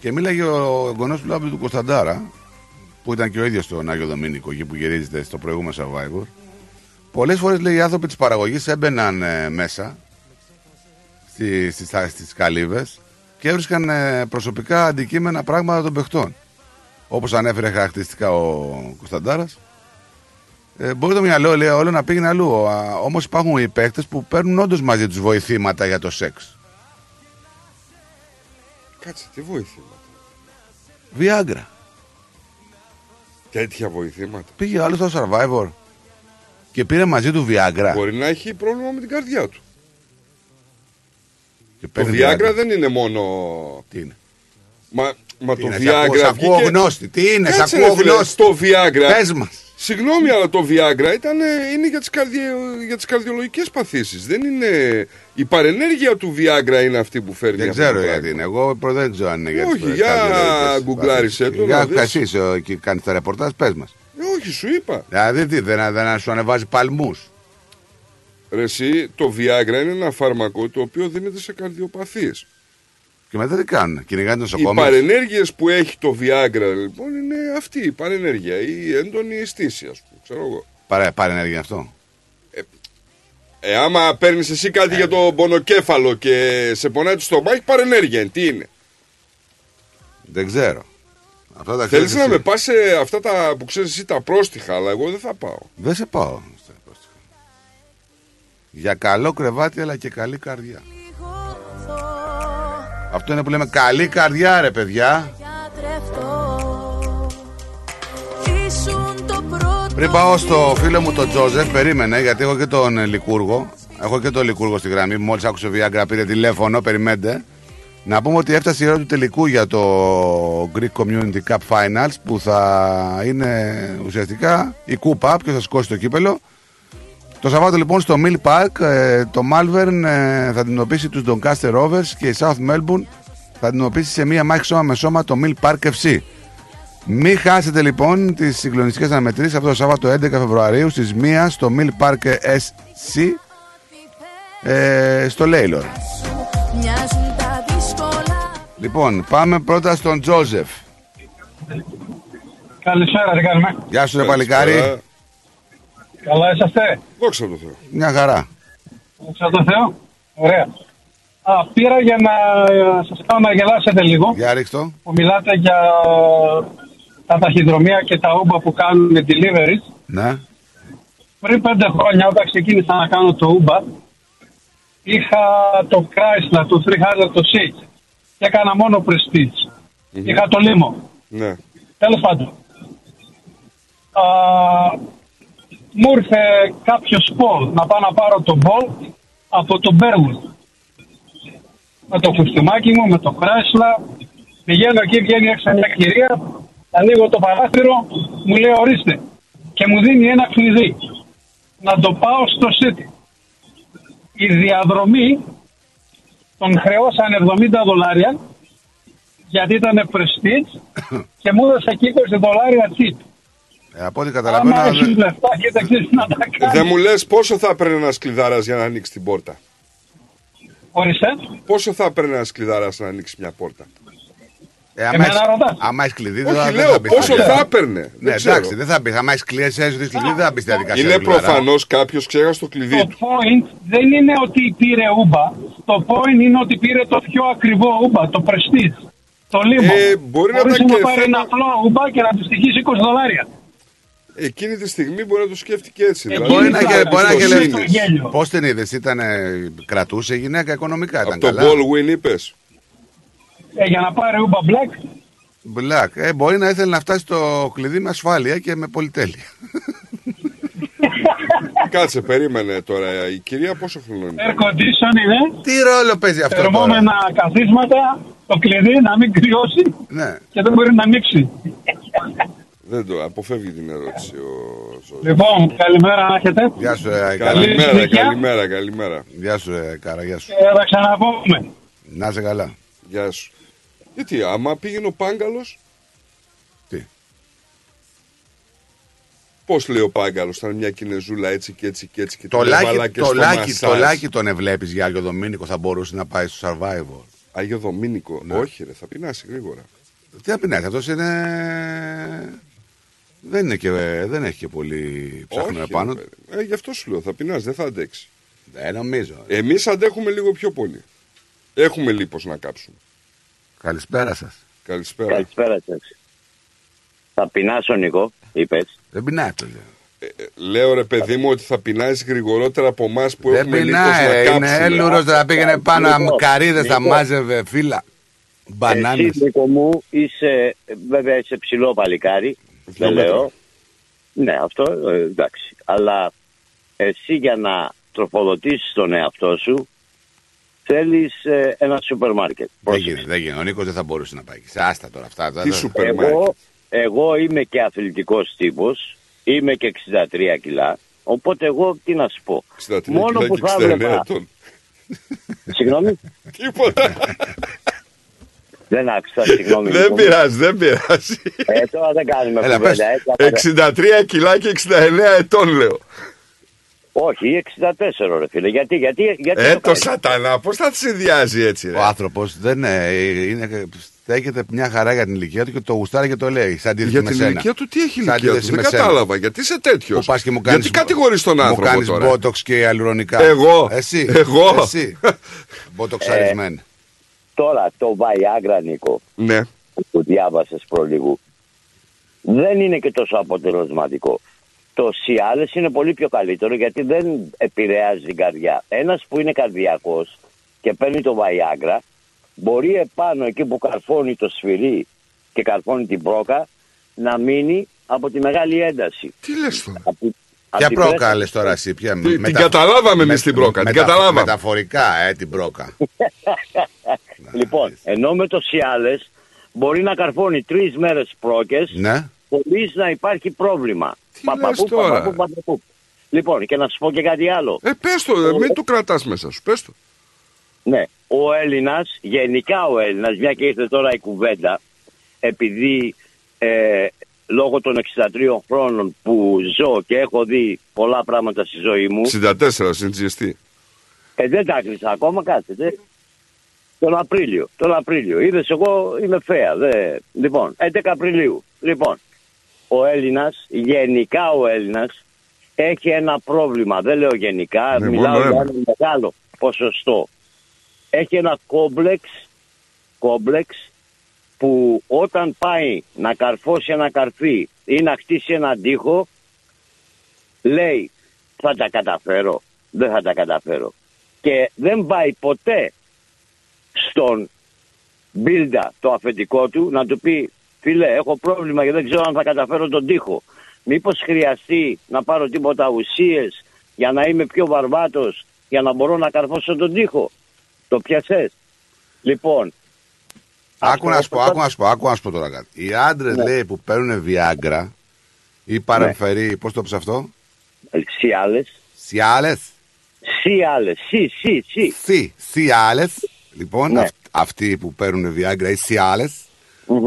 και μίλαγε ο εγγονός του Λάμπη του Κωνσταντάρα που ήταν και ο ίδιος στον Άγιο Δομήνικο εκεί που γυρίζεται στο προηγούμενο Survivor πολλές φορές λέει οι άνθρωποι της παραγωγής έμπαιναν ε, μέσα στις, στις, στις καλύβες και έβρισκαν ε, προσωπικά αντικείμενα πράγματα των παιχτών όπως ανέφερε χαρακτηριστικά ο Κωνσταντάρας ε, μπορεί το μυαλό λέει, όλο να πήγαινε αλλού. Όμως υπάρχουν οι παίκτες που παίρνουν όντως μαζί τους βοηθήματα για το σεξ. Κάτσε, τι βοηθήματα. Viagra. Τέτοια βοηθήματα. Πήγε ο άλλος στο survivor και πήρε μαζί του Viagra. Μπορεί να έχει πρόβλημα με την καρδιά του. Και Το παίρνει Viagra δεν είναι μόνο. Τι είναι; Μα, μα Τι το είναι, σ' Viagra. ακούω- σ' ακούω βγήκε- γνώστη. Τι είναι, σ' Κάτσε, ακούω ρε φίλε, γνώστη. Το Viagra. Πες μας. Συγγνώμη, αλλά το Viagra ήταν, είναι για τις, καρδιο, για τις καρδιολογικές παθήσεις. Δεν είναι... Η παρενέργεια του Viagra είναι αυτή που φέρνει Δεν αυτό ξέρω το γιατί πράγμα. είναι. Εγώ προ- δεν ξέρω αν είναι για Όχι, τις για καρδιολογικές γκουγκλάρισε παθήσεις. το, Για να δεις. εσύ ε, εκεί κάνεις τα ρεπορτάζ, πες μας. Ε, όχι, σου είπα. Δηλαδή τι, δεν, δεν σου ανεβάζει παλμούς. Ρε εσύ, το Viagra είναι ένα φάρμακο το οποίο δίνεται σε καρδιοπαθίες. Και μετά τι κάνουν, κυνηγάνε Οι νοσοκόμα. παρενέργειες που έχει το Viagra λοιπόν είναι αυτή η παρενέργεια, η έντονη αισθήση ας πούμε, ξέρω εγώ. Παρέ, παρενέργεια αυτό; Ε, άμα παίρνεις εσύ κάτι για το πονοκέφαλο και σε πονάει το στομάχι, παρενέργεια. είναι. Τι είναι; Δεν ξέρω. Αυτά τα Θέλεις ξέρεις να εσύ. με πας σε αυτά τα που ξέρεις εσύ τα πρόστιχα, αλλά εγώ δεν θα πάω. Δεν σε πάω. στα πρόστιχα. Για καλό κρεβάτι αλλά και καλή καρδιά. Αυτό είναι που λέμε καλή καρδιά ρε παιδιά. Ήσουν το πρώτο Πριν πάω στο φίλο μου τον Τζόζεφ, περίμενε γιατί έχω και τον ε, Λικούργο. Έχω και τον Λικούργο στη γραμμή. Μόλις άκουσε ο Viagra, πήρε τηλέφωνο, περιμένετε. Να πούμε ότι έφτασε η ώρα του τελικού για το Greek Community Cup Finals που θα είναι ουσιαστικά η κούπα. Ποιο θα σηκώσει το κύπελο. Το Σαββάτο λοιπόν στο Mill Park ε, το Malvern ε, θα αντιμετωπίσει τους Doncaster Rovers και η South Melbourne θα αντιμετωπίσει σε μία μάχη σώμα με σώμα το Mill Park FC. Μην χάσετε λοιπόν τις συγκλονιστικές αναμετρήσεις αυτό το Σάββατο 11 Φεβρουαρίου στις 1 στο Mill Park SC ε, στο Λέιλορ. Μοιάζουν τα δύσκολα Λοιπόν, πάμε πρώτα στον Τζόζεφ. Καλησπέρα, τι κάνουμε; Γεια σου ρε παλικάρι. Καλά είσαστε; Δόξα τω Θεώ. Μια χαρά. Δόξα τω Θεώ. Ωραία. Α, πήρα για να ε, σας κάνω να γελάσετε λίγο. Για ρίξτο. Που μιλάτε για τα ταχυδρομεία και τα Uber που κάνουν deliveries. Ναι. Πριν πέντε χρόνια όταν ξεκίνησα να κάνω το Uber είχα το Chrysler, το 300 το Seat και έκανα μόνο Prestige. Είχα το Limo. Ναι. Τέλος πάντων. Α, μου ήρθε κάποιος πόλ να πάω να πάρω τον πόλ από τον Μπέργουτ. Με το κουστούμάκι μου, με το κράσλα. Πηγαίνω εκεί, βγαίνει έξω μια κυρία. Ανοίγω το παράθυρο, μου λέει ορίστε. Και μου δίνει ένα κλειδί. Να το πάω στο City. Η διαδρομή τον χρεώσαν 70 δολάρια γιατί ήταν prestige και μου έδωσε εκεί 20 δολάρια tip. Ε, από ό,τι Άμα καταλαβαίνω. έχεις δεν- λεφτά και δεν ξέρεις να τα κάνεις. Δεν μου λες πόσο θα έπαιρνε ένα κλειδάρα για να ανοίξει την πόρτα. Ορίστε. Πόσο θα έπαιρνε ένα κλειδάρα να ανοίξει μια πόρτα. Ε, άμα Εμένα έχεις- ρωτάς. άμα έχεις κλειδί, δεν Όχι, θα- δεν λέω θα μπεις πόσο στη θα διαδικασία. έπαιρνε. Ναι, Δεν ξέρω. εντάξει, δεν θα μπει. Άμα έχεις κλειδί, εσύ έχεις κλειδί, δεν θα μπει στη διαδικασία. Είναι του κλειδαρά. προφανώς κάποιος ξέχασε το κλειδί Το του. point δεν είναι ότι πήρε ούμπα. Το point είναι ότι πήρε το πιο ακριβό ούμπα, το prestige. Το λίμο. Ε, μπορεί να Μπορείς ήταν και πάρει θέμα- ένα απλό ούμπα και να του στοιχήσει 20 δολάρια. Εκείνη τη στιγμή μπορεί να το σκέφτηκε έτσι. Ε, δηλαδή, Μπορεί να έχει μπορεί να έχει εμπιστοσύνης. λεφτά. Πώς την είδες, ήταν, κρατούσε η γυναίκα οικονομικά. Ήταν Από τον καλά; Baldwin είπες. Ε, για να πάρει ούμπα black, Black. Ε, μπορεί να ήθελε να φτάσει το κλειδί με ασφάλεια και με πολυτέλεια. Κάτσε, περίμενε τώρα. Η κυρία πόσο χρόνο είναι; air condition είναι. Τι ρόλο παίζει αυτό τώρα; Θερμόμενα καθίσματα, το κλειδί να μην κρυώσει Ναι. και δεν μπορεί να ανοίξει. Δεν το αποφεύγει την ερώτηση ο Ζώης. Λοιπόν, καλημέρα να έχετε. Γεια σου, ε, Καλημέρα, συνέχεια. καλημέρα, καλημέρα. Γεια σου, ε, Κάρα, γεια σου. Και θα ξαναπούμε. Να είσαι καλά. Γεια σου. Γιατί άμα πήγαινε ο Πάγκαλος; Τι; Πώς λέει ο Πάγκαλος, ήταν μια κινεζούλα έτσι και έτσι και έτσι και Το την έβαλα λάκι, και το, στο λάκι, μασάζ. το λάκι τον εβλέπεις για Άγιο Δομήνικο, θα μπορούσε να πάει στο Survivor. Άγιο Δομήνικο. Ναι. Όχι ρε, θα πεινάσει γρήγορα. Τι να πεινάσει, αυτό είναι. Δεν, είναι και, δεν έχει και πολύ ψάχνω Όχι, επάνω. ρε, παιδί. Ε, γι' αυτό σου λέω, θα πεινάσει, δεν θα αντέξει. Δεν νομίζω. Εμείς αντέχουμε λίγο πιο πολύ. Έχουμε λίπος να κάψουμε. Καλησπέρα σας. Καλησπέρα. Καλησπέρα σα. Θα πεινάσω, Νικό, είπες. Δεν πεινάει αυτό. λέω. Ε, Λέω ρε παιδί μου ότι θα πεινάσει γρηγορότερα από εμάς που Δεν έχουμε λίπος πεινάει, να ε, είναι κάψουμε. έλουρος, θα πήγαινε πάνω Λοιπόν, καρίδε, θα λοιπόν. μάζευε φύλλα. Μπανάνες. Εσύ, Νίκο μου, είσαι, βέβαια είσαι ψηλό παλικάρι. Δυο Δεν μέτρα. λέω. Ναι, αυτό ε, εντάξει. Αλλά εσύ για να τροφοδοτήσεις τον εαυτό σου θέλεις ε, ένα σούπερ μάρκετ. Δεν γίνεται, δεν γίνεται. Ο Νίκος δεν θα μπορούσε να πάει. εκεί. Σε άστα τώρα αυτά. Τι δεν- σούπερ μάρκετ. Εγώ, εγώ είμαι και αθλητικός τύπος, είμαι και 63 κιλά, οπότε εγώ τι να σου πω. 63 Μόνο κιλά που και θα 69 έβλεπα... ετών. Συγγνώμη, Τίποτα. Δεν άκουσα, συγγνώμη. δεν Νίκο μου. πειράζει, δεν πειράζει. Ε, τώρα δεν κάνουμε Έλα, κουβέντα. πες. έτσι, άμα δεν- 63 κιλά και 69 ετών λέω. Όχι, 64 ρε φίλε. Γιατί, γιατί, γιατί Ε, το το κάνεις; σατανά, πώς θα τη συνδυάζει έτσι ρε; Ο άνθρωπος δεν ε, είναι. Στέκεται μια χαρά για την ηλικία του και το γουστάρει και το λέει. Σαν αντίθεση Για με την σένα. ηλικία του τι έχει Σαν ηλικία του, αντίθεση δεν με σένα. κατάλαβα. Γιατί είσαι τέτοιος. Που πας και μου κάνεις, Γιατί κατηγορείς τον άνθρωπο Μου κάνεις τώρα; μπότοξ και αλλουρονικά. Εγώ. Εσύ. Εγώ. Εσύ. Μποτοξαρισμένη. Τώρα το Viagra, Νίκο, Ναι. που το διάβασες προλίγου, δεν είναι και τόσο αποτελεσματικό. Το Cialis είναι πολύ πιο καλύτερο γιατί δεν επηρεάζει την καρδιά. Ένας που είναι καρδιακός και παίρνει το Viagra, μπορεί επάνω εκεί που καρφώνει το σφυρί και καρφώνει την πρόκα, να μείνει από τη μεγάλη ένταση. Τι λες τώρα; Από, από Ποια την πρόκα πρέσα- λες τώρα εσύ, ποια Τι- την καταλάβαμε εμείς την πρόκα, την καταλάβαμε. Μεταφορικά, ε, την πρόκα. Λοιπόν, ενώ με το Cialis μπορεί να καρφώνει τρεις μέρες πρόκες ναι. χωρίς να υπάρχει πρόβλημα. Τι λες τώρα; παπαπού, παπαπού. Λοιπόν, και να σου πω και κάτι άλλο. Ε, πες το, ε, μην το κρατάς μέσα σου, πες το. Ναι, ο Έλληνας, γενικά ο Έλληνας, μια και ήρθε τώρα η κουβέντα, επειδή ε, λόγω των 63 χρόνων που ζω και έχω δει πολλά πράγματα στη ζωή μου. 64 στην GST. Ε, δεν τα έκλεισα ακόμα, κάθεται. Τον Απρίλιο. Τον Απρίλιο. Είδες, εγώ είμαι φαία. Δε... Λοιπόν, 11 Απριλίου. Λοιπόν, ο Έλληνας, γενικά ο Έλληνας, έχει ένα πρόβλημα. Δεν λέω γενικά, Ναι, μιλάω μόνο για ένα. ένα μεγάλο ποσοστό. Έχει ένα κόμπλεξ, κόμπλεξ που όταν πάει να καρφώσει ένα καρφί ή να χτίσει έναν τοίχο, λέει θα τα καταφέρω, δεν θα τα καταφέρω. Και δεν πάει ποτέ στον μπίλντα το αφεντικό του να του πει φίλε έχω πρόβλημα και δεν ξέρω αν θα καταφέρω τον τοίχο. Μήπως χρειαστεί να πάρω τίποτα ουσίες για να είμαι πιο βαρβάτος για να μπορώ να καρφώσω τον τοίχο; Το πιασες; Λοιπόν, Άκου να σου πω, άκου να σου πω, άκου να σου πω τώρα κάτι. Οι άντρες Ναι. λέει που παίρνουν Viagra ή παρεμφερεί, πώς το πεις αυτό, Σιάλες. Σιάλε. Σιάλες. Σι, σι, σι. Σι, Σιάλε. Λοιπόν, Ναι. αυτ- αυτοί που παίρνουν Viagra ή Cialis,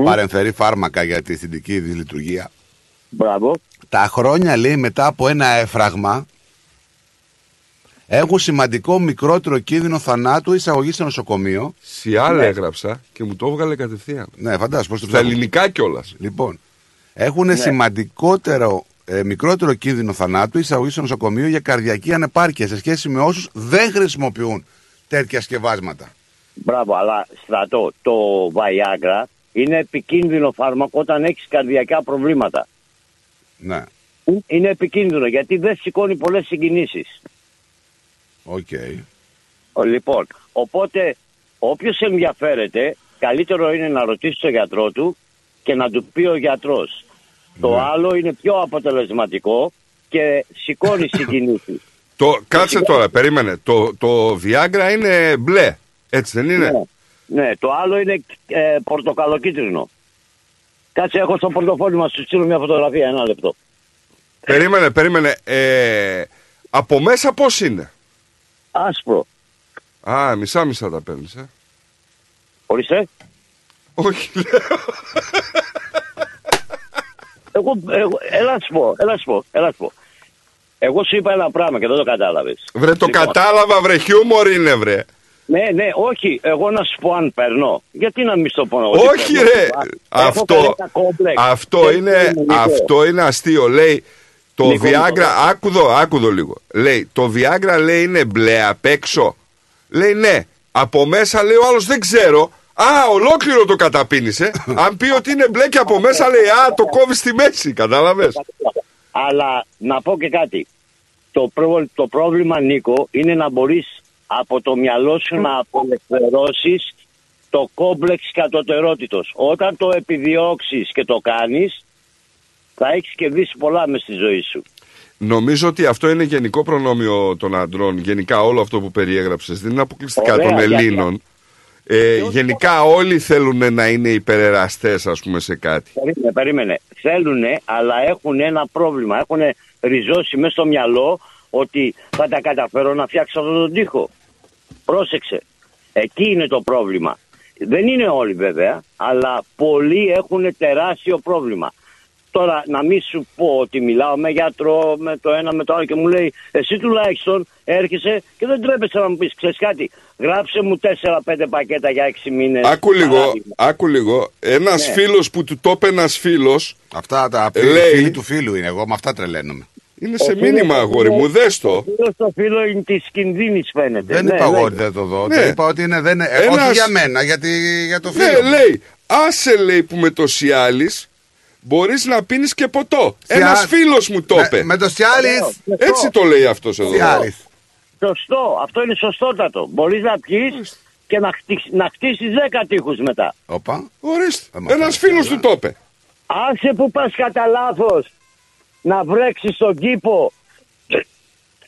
παρεμφερεί φάρμακα για τη συντική δυσλειτουργία. Μπράβο. Τα χρόνια λέει μετά από ένα έφραγμα έχουν σημαντικό μικρότερο κίνδυνο θανάτου εισαγωγής σε νοσοκομείο. Σιάλ Ναι. έγραψα και μου το έβγαλε κατευθείαν. Ναι, φαντάζομαι πώς το Στα ψάχνω. ελληνικά κιόλας. Λοιπόν, έχουν Ναι. σημαντικότερο, ε, μικρότερο κίνδυνο θανάτου εισαγωγής στο νοσοκομείο για καρδιακή ανεπάρκεια σε σχέση με όσους δεν χρησιμοποιούν τέτοια σκευάσματα. Μπράβο, αλλά στρατό, το Viagra είναι επικίνδυνο φάρμακο όταν έχεις καρδιακά προβλήματα. Ναι, Είναι επικίνδυνο γιατί δεν σηκώνει πολλές συγκινήσεις. Οκ. Λοιπόν, οπότε όποιος ενδιαφέρεται, καλύτερο είναι να ρωτήσει τον γιατρό του και να του πει ο γιατρός. Το άλλο είναι πιο αποτελεσματικό και σηκώνει συγκινήσεις. Το, κάτσε τώρα, περίμενε. Το, το Viagra είναι μπλε. Έτσι δεν είναι; Ναι, ναι, το άλλο είναι ε, πορτοκαλοκίτρινο. Κάτσε, έχω στο πορτοφόλι μας, σου στείλω μια φωτογραφία, ένα λεπτό. Περίμενε, περίμενε. Ε, από μέσα πώς είναι; Άσπρο. Α, μισά-μισά τα παίρνεις, ε. Ορίστε. Όχι, λέω. Εγώ, εγώ, έλα να σου πω, έλα να σου πω, έλα να σου πω. Εγώ σου είπα ένα πράγμα και δεν το κατάλαβες. Βρε, το κατάλαβα, βρε, χιούμορ είναι, βρε. Ναι, ναι, όχι. Εγώ να σου πω αν παίρνω. Γιατί να μην στο πω. ότι Όχι, παίρνω. ρε. Έχω Αυτό, κανένα κόμπλεξ. αυτό, Δεν είναι, παίρνω, Νίκο. αυτό είναι αστείο. Λέει, το Νίκο, Viagra, Νίκο. άκουδο, άκουδο λίγο. Λέει, το Viagra λέει είναι μπλε απ' έξω. Λέει ναι. Από μέσα λέει ο άλλος δεν ξέρω. Α, ολόκληρο το καταπίνησε. Αν πει ότι είναι μπλε και από μέσα λέει Α, το κόβεις στη μέση. Κατάλαβες. Αλλά να πω και κάτι. Το, προ- το πρόβλημα, Νίκο, είναι να μπορείς από το μυαλό σου να απελευθερώσεις το κόμπλεξ κατωτερότητος. Όταν το επιδιώξεις και το κάνεις, θα έχεις κερδίσει πολλά μες στη ζωή σου. Νομίζω ότι αυτό είναι γενικό προνόμιο των αντρών. Γενικά όλο αυτό που περιέγραψες. Δεν είναι αποκλειστικά Ωραία, των γιατί- Ελλήνων. Ε, γενικά όλοι θέλουν να είναι υπερεραστές ας πούμε σε κάτι. Περίμενε, περίμενε. Θέλουνε, αλλά έχουν ένα πρόβλημα. Έχουν ριζώσει μέσα στο μυαλό ότι θα τα καταφέρω να φτιάξω αυτόν τον τοίχο. Πρόσεξε. Εκεί είναι το πρόβλημα. Δεν είναι όλοι βέβαια, αλλά πολλοί έχουν τεράστιο πρόβλημα. Τώρα να μην σου πω ότι μιλάω με γιατρό, με το ένα με το άλλο και μου λέει εσύ τουλάχιστον έρχεσαι και δεν τρέπεσαι να μου πεις ξέρεις κάτι γράψε μου 4-5 πακέτα για 6 μήνες. Άκου λίγο, παράδειγμα». άκου λίγο. Ένας Ναι. φίλος που του το είπε ένας φίλος Αυτά τα λέει, φίλοι του φίλου είναι. Εγώ με αυτά τρελαίνομαι. είναι σε μήνυμα αγόρι μου, δες το. φίλος στο φίλος είναι της κινδύνης φαίνεται. Δεν Ναι, είπα εγώ ναι. ότι δεν το δω. Ναι. Δεν είπα ότι είναι. Δεν... ε, Ένας- Όχι για μένα, γιατί, για το φίλο. Ναι, μου. λέει, άσε λέει που με το Σιάλης μπορείς να πίνεις και ποτό. Σιά- Ένας φίλος μου το Με- είπε. με το Σιάλης. Έτσι το λέει αυτός εδώ. Σιάλης. Σωστό, αυτό είναι σωστότατο. Μπορείς να πιει και να, χτίσει, να χτίσεις 10 τείχους μετά. Όπα. Ορίστε, ένας φίλος του το είπε. Άσε που πας κατά λάθος να βρέξεις στον κήπο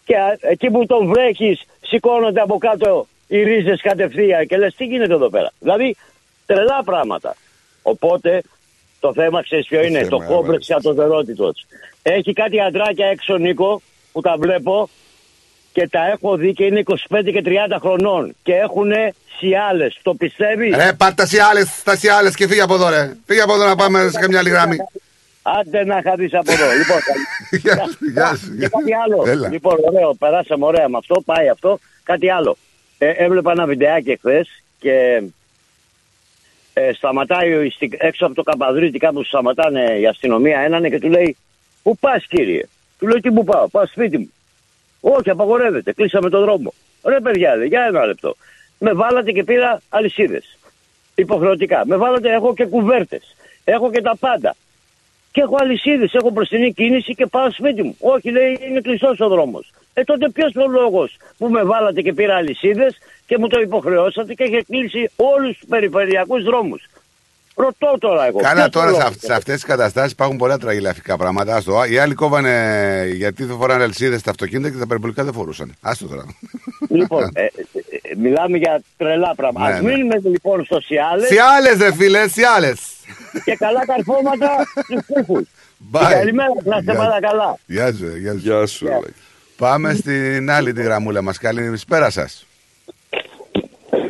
και α- εκεί που τον βρέχεις σηκώνονται από κάτω οι ρίζες κατευθείαν και λες τι γίνεται εδώ πέρα. Δηλαδή τρελά πράγματα. Οπότε το θέμα ξέρεις ποιο είναι, το θέμα, κόμπλεξ κατωτερότητο. Έχει κάτι αντράκια έξω Νίκο που τα βλέπω και τα έχω δει και είναι 25 και 30 χρονών και έχουν σιάλες. Το πιστεύεις; Ρε, πάρ' τα Σιάλες, τα Σιάλες και φύγε από εδώ, ρε. Φύγε από εδώ να πάμε σε καμιά άλλη γραμμή. Άντε να χαθείς από εδώ. λοιπόν, Γεια σου, γεια σου. και κάτι άλλο. Έλα. Λοιπόν, ωραίο, περάσαμε ωραία με αυτό, πάει αυτό. Κάτι άλλο. Ε, έβλεπα ένα βιντεάκι εχθές και ε, σταματάει ο- στην- έξω από το Καπαδρίτη κάπου σταματάνε η αστυνομία έναν και του λέει Πού πας κύριε; Του λέει τι που πάω, πάω σπίτι μου. Όχι, απαγορεύεται, κλείσαμε τον δρόμο. Ρε παιδιά, λέει, για ένα λεπτό. Με βάλατε και πήρα αλυσίδες. Υποχρεωτικά. Με βάλατε, έχω και κουβέρτες. Έχω και τα πάντα. Και έχω αλυσίδες, έχω μπροστινή κίνηση και πάω σπίτι μου. Όχι, λέει, είναι κλειστός ο δρόμος. Ε, τότε ποιος ο λόγος που με βάλατε και πήρα αλυσίδες και μου το υποχρεώσατε και είχε κλείσει όλους τους περιφερειακούς δρόμους. Ρωτώ τώρα εγώ. Καλά, ποιος τώρα ο σε, λόγος. αυ- σε αυτές τις καταστάσεις υπάρχουν πολλά τραγελαφικά πράγματα. Άστο. Οι άλλοι κόβανε γιατί δεν φοράνε αλυσίδες στα αυτοκίνητα και τα περιπολικά δεν φορούσαν. Άστο τώρα. Λοιπόν, ε, ε, ε, μιλάμε για τρελά πράγματα. Ναι, Α ναι. μείνουμε λοιπόν στο Σιάλες Σιάλες, ρε φίλε, σιάλες. και καλά καρφώματα στους τείχου. Bye. Καλημέρα, να είστε Γεια πάντα σου. καλά. Γεια σου, γεια σου. Γεια σου, Αλέξη. Πάμε στην άλλη τη γραμμούλα μας. Καλησπέρα σας.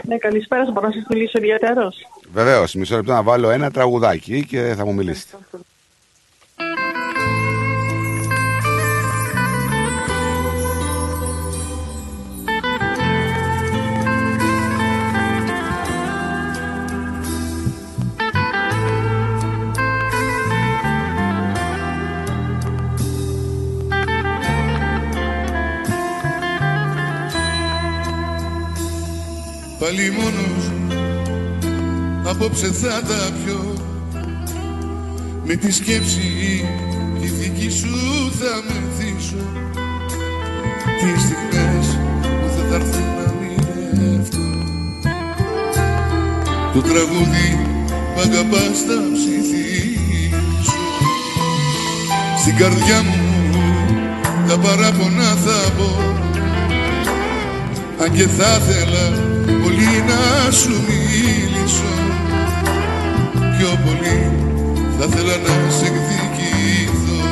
Ναι, καλησπέρα. Μπορώ να σας μιλήσω ιδιαίτερω. Βεβαίως, μισό λεπτό να βάλω ένα τραγουδάκι και θα μου μιλήσετε. Πάλι μόνος. Απόψε θα τα πιω. Με τη σκέψη τη δική σου θα μεθύσω Τις στιγμές που θα θα έρθουν να μοιρευτώ Το τραγούδι που αγαπάς θα ψηθήσω Στην καρδιά μου τα παράπονα θα πω. Αν και θα ήθελα πολύ να σου μίλησω Πιο πολύ θα ήθελα να σε εκδικηθώ.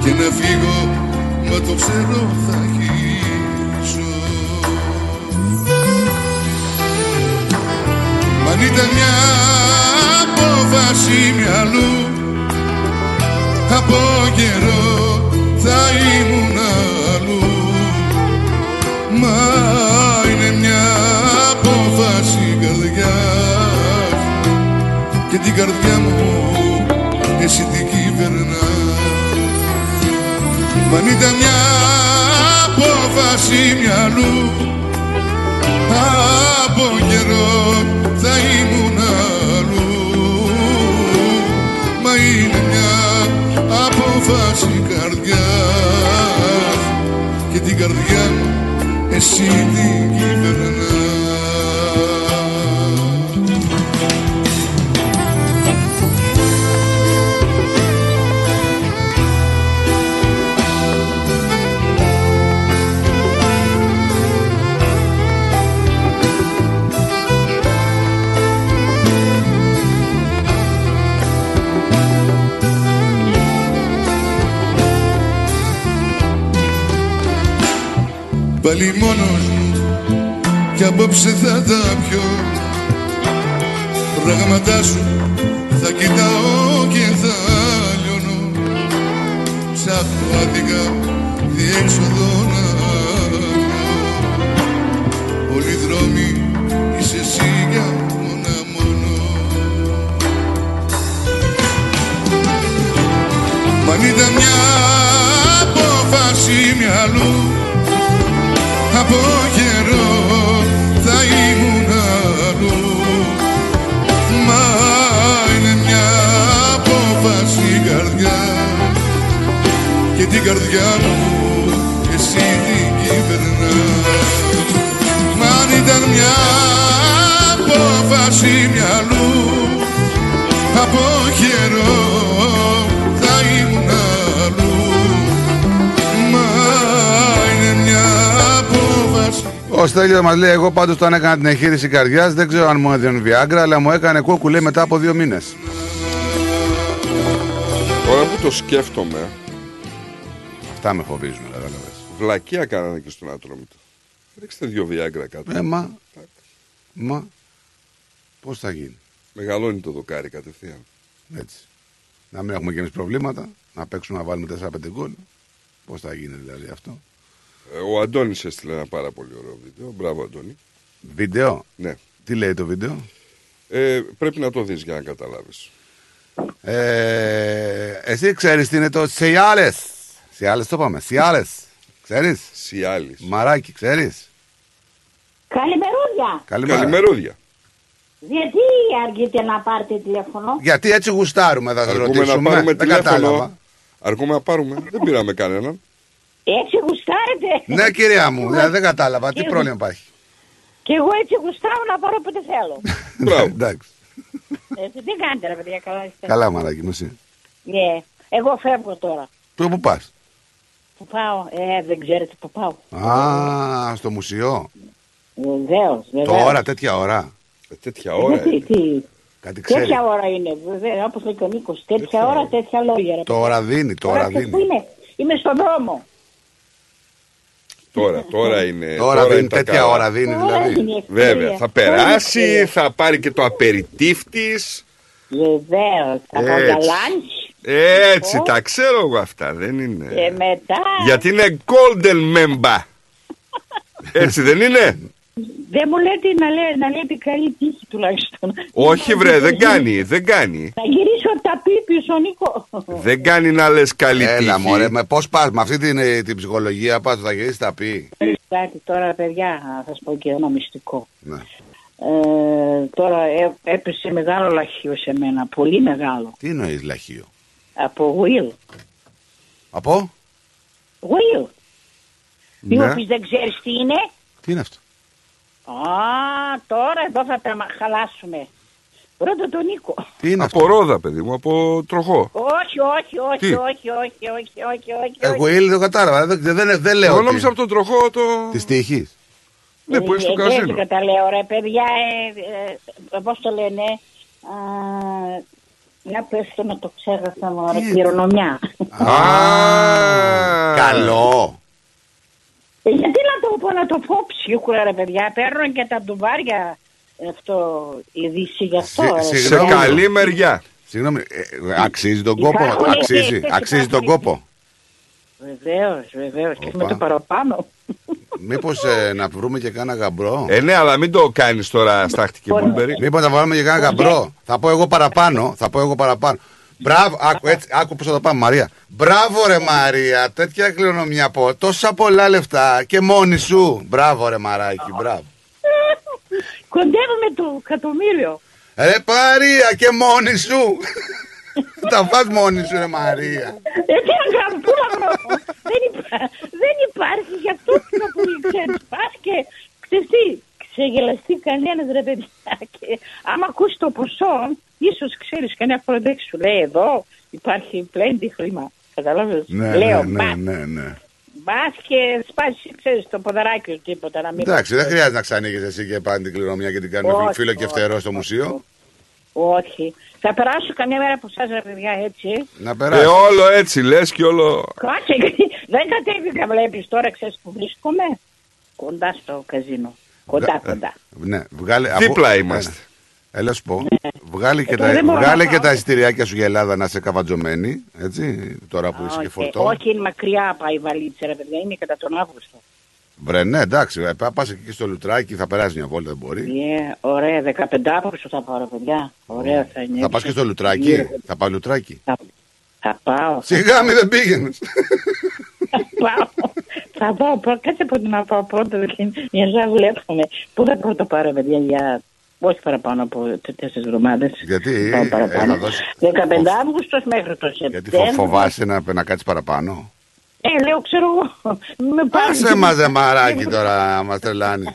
Και να φύγω μα το ξέρω θα αρχίσω. Μα αν ήταν μια απόφαση μυαλού από καιρό θα ήμουν αλλού. Μα καρδιά μου εσύ την κυβερνάς. Μα αν ήταν μια απόφαση μυαλού Από καιρό θα ήμουν αλλού. Μα είναι μια απόφαση καρδιάς. Και την καρδιά μου εσύ την κυβερνάς Πάλι μόνος μου κι απόψε θα τα πιω. Πράγματά σου θα κοιτάω και θα λιώνω. Ψάχνω άδικα διέξοδο να βρω Όλοι οι δρόμοι είσαι εσύ για μόνα μόνο. Μα αν ήταν μια από καιρό θα ήμουν αλλού. Μα είναι μια απόφαση καρδιά Και την καρδιά μου εσύ την κυβερνάς. Μα αν ήταν μια απόφαση μυαλού Από καιρό Ο Στέλιος μας λέει: Εγώ πάντως όταν έκανα την εγχείρηση καρδιάς δεν ξέρω αν μου έδινε Viagra, αλλά μου έκανε κόκκου λέει μετά από δύο μήνες. Τώρα που το σκέφτομαι, Αυτά με φοβίζουν, κατάλαβες. βλακεία κάνανε και στον άτρομητο. Ρίξτε δύο βιάγκρα κάτω. Ε, μα, μα, πώς θα γίνει; Μεγαλώνει το δοκάρι κατευθείαν. Έτσι. Να μην έχουμε και εμείς προβλήματα, να παίξουμε να βάλουμε 4-5 γκολ. Πώς θα γίνει δηλαδή αυτό; Ε, Ο Αντώνης έστειλε ένα πάρα πολύ ωραίο βίντεο. Μπράβο, Αντώνη. Βίντεο; Ναι. Τι λέει το βίντεο; Ε, πρέπει να το δεις για να καταλάβεις. Ε, εσύ ξέρεις τι είναι το Σιάλες. Σιάλες το πάμε. Σιάλες. Ξέρεις; Σιάλης. Μαράκι, ξέρεις; Καλημερούδια. Καλημέρα. Καλημερούδια. Γιατί αργείτε να πάρετε τηλέφωνο; Γιατί έτσι γουστάρουμε, θα σε Αρκούμε να ρωτήσουμε. πάρουμε Δεν κατάλαβα. τηλέφωνο. Αρκούμε να πάρουμε. Δεν πήραμε κανέναν. Έτσι γουστάρετε. Ναι, κυρία μου, δηλαδή δεν κατάλαβα. Τι πρόβλημα υπάρχει. Και εγώ έτσι γουστάρω να πάρω όποτε θέλω. Μπράβο. Εντάξει. Έτσι, τι κάνετε ρε παιδιά, καλά είστε. Καλά, μαράκι μου, εσύ. Ναι. Εγώ φεύγω τώρα. Πού πού πας. Που πάω, ε, δεν ξέρετε που πάω. Α, στο μουσείο. Βεβαίως, βεβαίως. Τώρα, τέτοια ώρα. Ε, τέτοια Τι, τι, Κάτι ξέρει. τέτοια ώρα είναι, βέβαια, όπως λέει και ο Νίκος. Τέτοια ώρα, τέτοια λόγια. Ρε. Τώρα δίνει, τώρα Τώρα ξέρεις δίνει. Πού είναι, είμαι στον δρόμο. Τώρα, τώρα είναι. Τώρα δίνει, είναι τα τέτοια καλά. ώρα δίνει δηλαδή. Βέβαια, θα περάσει, θα πάρει και το απεριτίφ τη. Βεβαίως. Θα Έτσι. πάω για lunch Έτσι, τα ξέρω εγώ αυτά, δεν είναι. και μετά. Γιατί είναι golden member. Έτσι δεν είναι; Δεν μου λέτε να, λέ, να λέτε καλή τύχη τουλάχιστον. Όχι βρε, δεν κάνει, δεν κάνει. Θα γυρίσω τα πίπη πίσω, Νίκο. Δεν κάνει να λες καλή Έλα τύχη. μωρέ, με πώς πας, με αυτή την, ε, την ψυχολογία πας, θα γυρίσεις τα πει. Κάτι τώρα, παιδιά, να σας πω και ένα μυστικό. Ναι. Ε, τώρα έ- έπεσε μεγάλο λαχείο σε μένα, πολύ μεγάλο. Τι εννοείς λαχείο; Από Will. Από, Will. Ναι. Μήπως δεν ξέρεις τι είναι; τι είναι αυτό; Α, τώρα εδώ θα τα μα- χαλάσουμε. Ρώτα τον Νίκο. Τι είναι από ρόδα, παιδί μου, από τροχό. Όχι, όχι, όχι, Τι; όχι, όχι, όχι, όχι, όχι. Εγώ ήλ δεν κατάλαβα, δεν, δεν, δεν λέω. Εγώ τι- νόμιζα από τον τροχό το. Της τύχης. Ναι, που έχεις στο Ε, καζίνο. Δεν τα λέω, ρε παιδιά, ε, ε, πώς το λένε. Α, μια πες το να το ξέχασα, μωρέ, κληρονομιά. Α, καλό. Ε, γιατί να το πω, να το πω σίγουρα, ρε παιδιά, παίρνουν και τα ντουβάρια αυτό, η δύση γι' αυτό. ρε. Σε Συγγνώμη. καλή μεριά. Συγγνώμη, ε, αξίζει τον κόπο, Υπάρχουν αξίζει, και- και- αξίζει τον κόπο. Βεβαίως, βεβαίως, και με Οπα. το παραπάνω. Μήπως ε, να βρούμε και κάνα γαμπρό; Ε, ναι, αλλά μην το κάνεις τώρα στάχτη και μπουλμπερί. Μήπως να βάλουμε και κάνα γαμπρό; Θα πω εγώ παραπάνω, θα πω εγώ παραπάνω. Μπράβο, άκου, έτσι, άκου πώς θα το πάμε Μαρία. Μπράβο ρε Μαρία, τέτοια κληρονομιά πω, τόσα πολλά λεφτά και μόνη σου. Μπράβο ρε Μαράκι, μπράβο. Κοντεύουμε το εκατομμύριο. Ρε Μαρία και μόνη σου. Τα φας μόνη σου ρε Μαρία. Ε, τι να κάνω, πού να βρω. δεν, υπά, δεν υπάρχει, γι' αυτό που να πολύ ξέρεις. Πας και, ξέρεις τι, ξεγελαστεί κανένας ρε παιδιά. Και άμα ακούσεις το ποσό, ίσως ξέρεις κανένα φορά δεν σου λέει εδώ υπάρχει πλέντη χρήμα. Καταλάβες; Ναι, Λέω, ναι, μπας, ναι, ναι, ναι. μπας και σπάσει, ξέρεις, το ποδαράκι σου τίποτα να μην... Εντάξει, δεν χρειάζεται να ξανοίγεις εσύ και πάνε την κληρονομιά και την κάνουμε Όχι, φίλο και όχι, φτερό στο μουσείο. Όχι. Θα περάσω καμιά μέρα από εσάς ρε παιδιά έτσι. Να Ε, περάσεις. όλο έτσι λες και όλο. Κάτσε, δεν κατέβηκα, βλέπεις τώρα, ξέρεις που βρίσκομαι; Κοντά στο καζίνο. Κοντά, κοντά. Ναι, βγάλε. Δίπλα αφού- είμαστε. Ναι. Έλα σου πω. Βγάλε και, Ε, τα, δεν μπορώ βγάλε να και πάω. τα εισιτηριάκια σου για Ελλάδα να είσαι καβατζωμένη. Έτσι, τώρα που είσαι και Όχι, φορτό. όχι, είναι μακριά πάει η βαλίτσα, ρε παιδιά, είναι κατά τον Αύγουστο. Βρε, ναι, εντάξει. ε, Πα πας εκεί στο λουτράκι, θα περάσει μια βόλτα, δεν μπορεί. Yeah, ωραία, 15 Αύγουστο θα πάρω, παιδιά. Ωραία θα είναι. Θα πας και στο λουτράκι. Ναι. Θα πάω λουτράκι. Θα, θα πάω. Σιγά μη δεν πήγαινες. Θα πάω. θα πάω, πάω. Κάτσε πότε να πάω πρώτα, για να βλέπουμε. Πού θα πρώτα πάρω, παιδιά, για όχι παραπάνω από τέσσερις εβδομάδες; Γιατί Πάω ε, παραπάνω. θα δώσει. 15 Αύγουστος μέχρι το Γιατί Σεπτέμβριο. φο- φοβάσαι να, να κάτσεις παραπάνω; Ε, λέω, ξέρω εγώ. Με πάρει. Άσε μαζε μαράκι τώρα, μας τρελάνεις.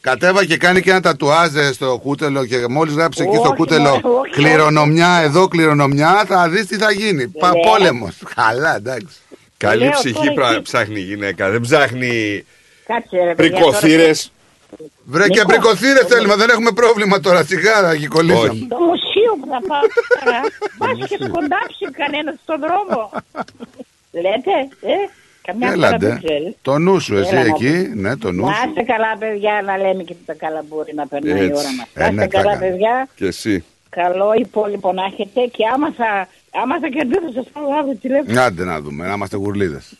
Κατέβα και κάνει και ένα τατουάζ ε, στο κούτελο και μόλις γράψει εκεί στο Όχι, κούτελο όχι, όχι. κληρονομιά, εδώ κληρονομιά, θα δεις τι θα γίνει. Πα, Λέω. πόλεμος. Καλά, εντάξει. Καλή Λέω ψυχή τώρα πρα- εκεί. ψάχνει η γυναίκα. Δεν ψάχνει Κάτσε, ρε, παιδιά, πρικοθύρε. Βρε και Νίκο. πρικοθύρε θέλουμε, δεν έχουμε πρόβλημα τώρα. Σιγά, εκεί κολλήσαμε. Όχι. Το μουσείο που θα πάω τώρα. Πας και σκοντάψει κανένας στον δρόμο. Λέτε, ε, καμιά φορά δεν Έλαντε. ξέρεις. Το νου σου, εσύ Έλα, να εκεί. Ναι, το νου Να σου. είστε καλά, παιδιά, να λέμε και τα καλά μπορεί να περνάει η Έτσι. ώρα μας. Ε, Να ναι, είστε καλά, καλά. παιδιά. Και εσύ. Καλό υπόλοιπο να έχετε και άμα θα, άμα θα κερδίσω σας πάρω αύριο τηλέφωνο. Άντε να δούμε, να είμαστε γουρλίδες.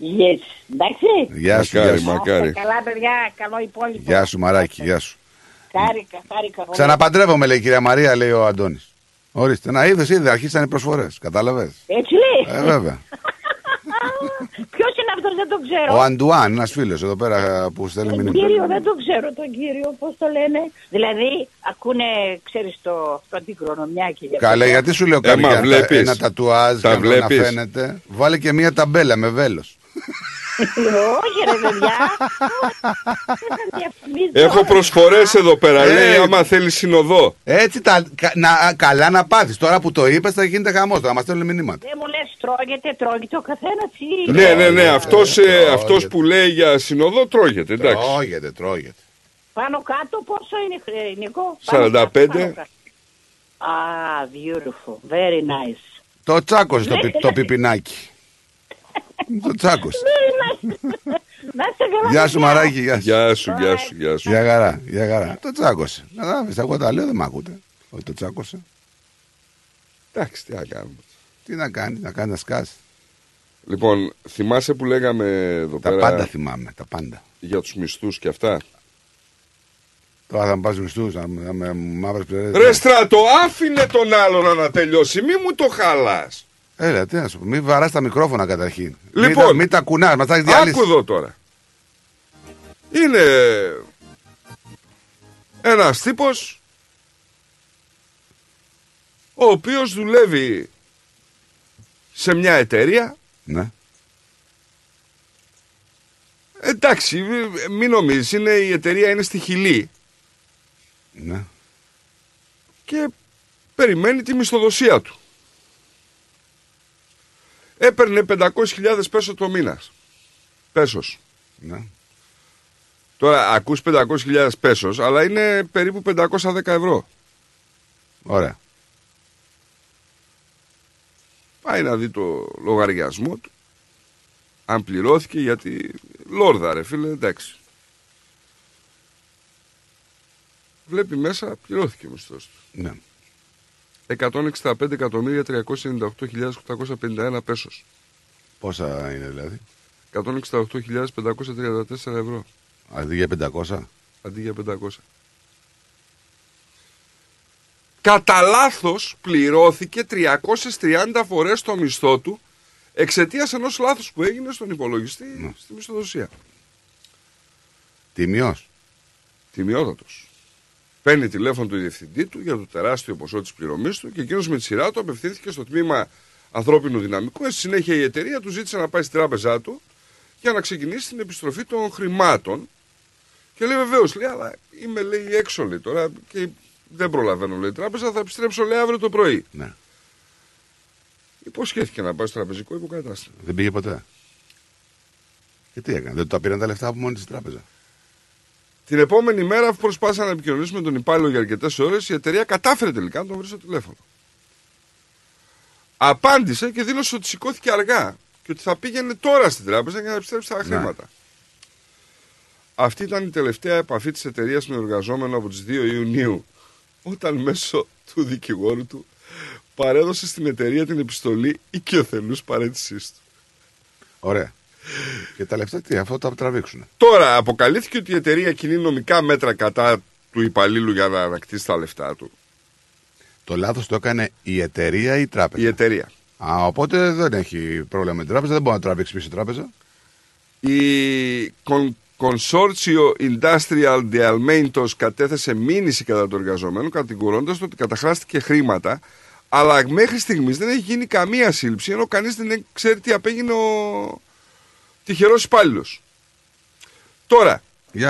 Yes. Εντάξει. Γεια σου, Μακάρι, γεια σου. Να μακάρι. είστε καλά, παιδιά. Καλό υπόλοιπο. Γεια σου, μαράκι, γεια σου. Χάρηκα, χάρηκα. πολύ. Ξαναπαντρεύομαι, λέει η κυρία Μαρία, λέει ο Αντώνης. Ορίστε, να είδες, είδε, αρχίσαν οι προσφορές. Κατάλαβες; Έτσι λέει. Ε, βέβαια. Ποιος είναι αυτός, δεν τον ξέρω. Ο Αντουάν, ένας φίλος εδώ πέρα που στέλνει Τον μηνύματα. κύριο δεν τον ξέρω τον κύριο, πώς το λένε. Δηλαδή, ακούνε, ξέρεις, το, το αντικρονομιά και για Καλέ, γιατί σου λέω Ε, κάτι μα για ένα- βλέπεις. ένα τατουάζ Τα και να βλέπεις. φαίνεται. Βάλε και μία ταμπέλα με βέλος. Όχι ρε παιδιά. Δεν θα διαφημίζω. Έχω προσφορές εδώ πέρα. Ε. Λέει άμα θέλεις συνοδό. Έτσι, τα, κα- να, καλά να πάθεις. Τώρα που το είπες, θα γίνεται χαμός. Θα μας στέλνουν μηνύματα. Δεν μου λες τρώγεται, τρώγεται ο καθένας ή... Ναι, ναι, ναι. Αυτός τρώγεται. αυτός που λέει για συνοδό τρώγεται. Εντάξει. Τρώγεται, τρώγεται. Πάνω κάτω πόσο είναι, ε, Νικό; 45. Πάνω κάτω, πάνω κάτω. Ah, beautiful. Very nice. Το τσάκωσε το, πι- το πιπινάκι. Το τσάκωσε. Very nice. Να είσαι καλά. Γεια σου παιδιά. Μαράκι, γεια σου. Γεια σου, γεια σου, γεια σου. Γεια χαρά, γεια χαρά. Το τσάκωσε. Κατάλαβες, εγώ τα λέω δεν μ' ακούτε. Ότι το τσάκωσε. Εντάξει, τι να κάνουμε. Τι να κάνει, να κάνει να σκάσει. Λοιπόν, θυμάσαι που λέγαμε εδώ Τα πέρα πάντα θυμάμαι, τα πάντα. για τους μισθούς και αυτά; Τώρα θα μου πας μισθούς, να με- να με μαύρες πληρές. Ρε στρατό, άφηνε τον άλλον να τελειώσει, μη μου το χαλάς. Έλα, τι να σου πω, μην βαράς τα μικρόφωνα καταρχήν. Μην Λοιπόν, τα, μην τα κουνάς, μας τα έχεις διαλύσει. Άκου εδώ τώρα. Είναι ένας τύπος ο οποίος δουλεύει σε μια εταιρεία. Ναι. Εντάξει, μη- μην νομίζεις, είναι, η εταιρεία είναι στη Χιλή Ναι. και περιμένει τη μισθοδοσία του. Έπαιρνε 500.000 πέσο το μήνα. Πέσος. Ναι. Τώρα ακούς 500.000 πέσος, αλλά είναι περίπου 510 ευρώ. Ωραία. Πάει να δει το λογαριασμό του. Αν πληρώθηκε γιατί λόρδα ρε φίλε, εντάξει. Βλέπει μέσα, πληρώθηκε ο μισθός του. Ναι. 165.398.851 πέσος. Πόσα είναι δηλαδή; 168.534 ευρώ. Αντί για 500. Αντί για 500. Κατά λάθος πληρώθηκε 330 φορές το μισθό του εξαιτίας ενός λάθους που έγινε στον υπολογιστή στη μισθοδοσία. Τιμιός. Τιμιότατος. Παίρνει τηλέφωνο του διευθυντή του για το τεράστιο ποσό της πληρωμής του και εκείνος με τη σειρά του απευθύνθηκε στο τμήμα ανθρώπινου δυναμικού. Στη συνέχεια η εταιρεία του ζήτησε να πάει στη τράπεζά του για να ξεκινήσει την επιστροφή των χρημάτων. Και λέει βεβαίως, λέει, αλλά είμαι λέει έξω λέει τώρα και δεν προλαβαίνω λέει τράπεζα, θα επιστρέψω λέει αύριο το πρωί. Ναι. Υποσχέθηκε να πάει στο τραπεζικό υποκατάστημα. Δεν πήγε ποτέ. Και τι έκανε, δεν του τα πήραν τα λεφτά από μόνη της τράπεζα. Την επόμενη μέρα, αφού προσπάθησαν να επικοινωνήσουν με τον υπάλληλο για αρκετές ώρες, η εταιρεία κατάφερε τελικά να τον βρει στο τηλέφωνο. Απάντησε και δήλωσε ότι σηκώθηκε αργά και ότι θα πήγαινε τώρα στην τράπεζα για να επιστρέψει τα χρήματα. Αυτή ήταν η τελευταία επαφή της εταιρείας με εργαζόμενο από τις 2 Ιουνίου, όταν μέσω του δικηγόρου του παρέδωσε στην εταιρεία την επιστολή οικειοθελού παρέτησής του. Ωραία. Και τα λεφτά τι, αυτό τα τραβήξουν. Τώρα αποκαλύφθηκε ότι η εταιρεία κινεί νομικά μέτρα κατά του υπαλλήλου για να ανακτήσει τα λεφτά του. Το λάθος το έκανε η εταιρεία ή η τράπεζα; Η εταιρεία. Α, οπότε δεν έχει πρόβλημα με την τράπεζα, δεν μπορεί να τραβήξει πίσω η τράπεζα. Η Con- Consortio Industrial de Almentos κατέθεσε μήνυση κατά του εργαζομένου κατηγορώντας ότι καταχράστηκε χρήματα αλλά μέχρι στιγμής δεν έχει γίνει καμία σύλληψη ενώ κανείς δεν ξέρει τι απέγινε ο τυχερός υπάλληλος. Τώρα,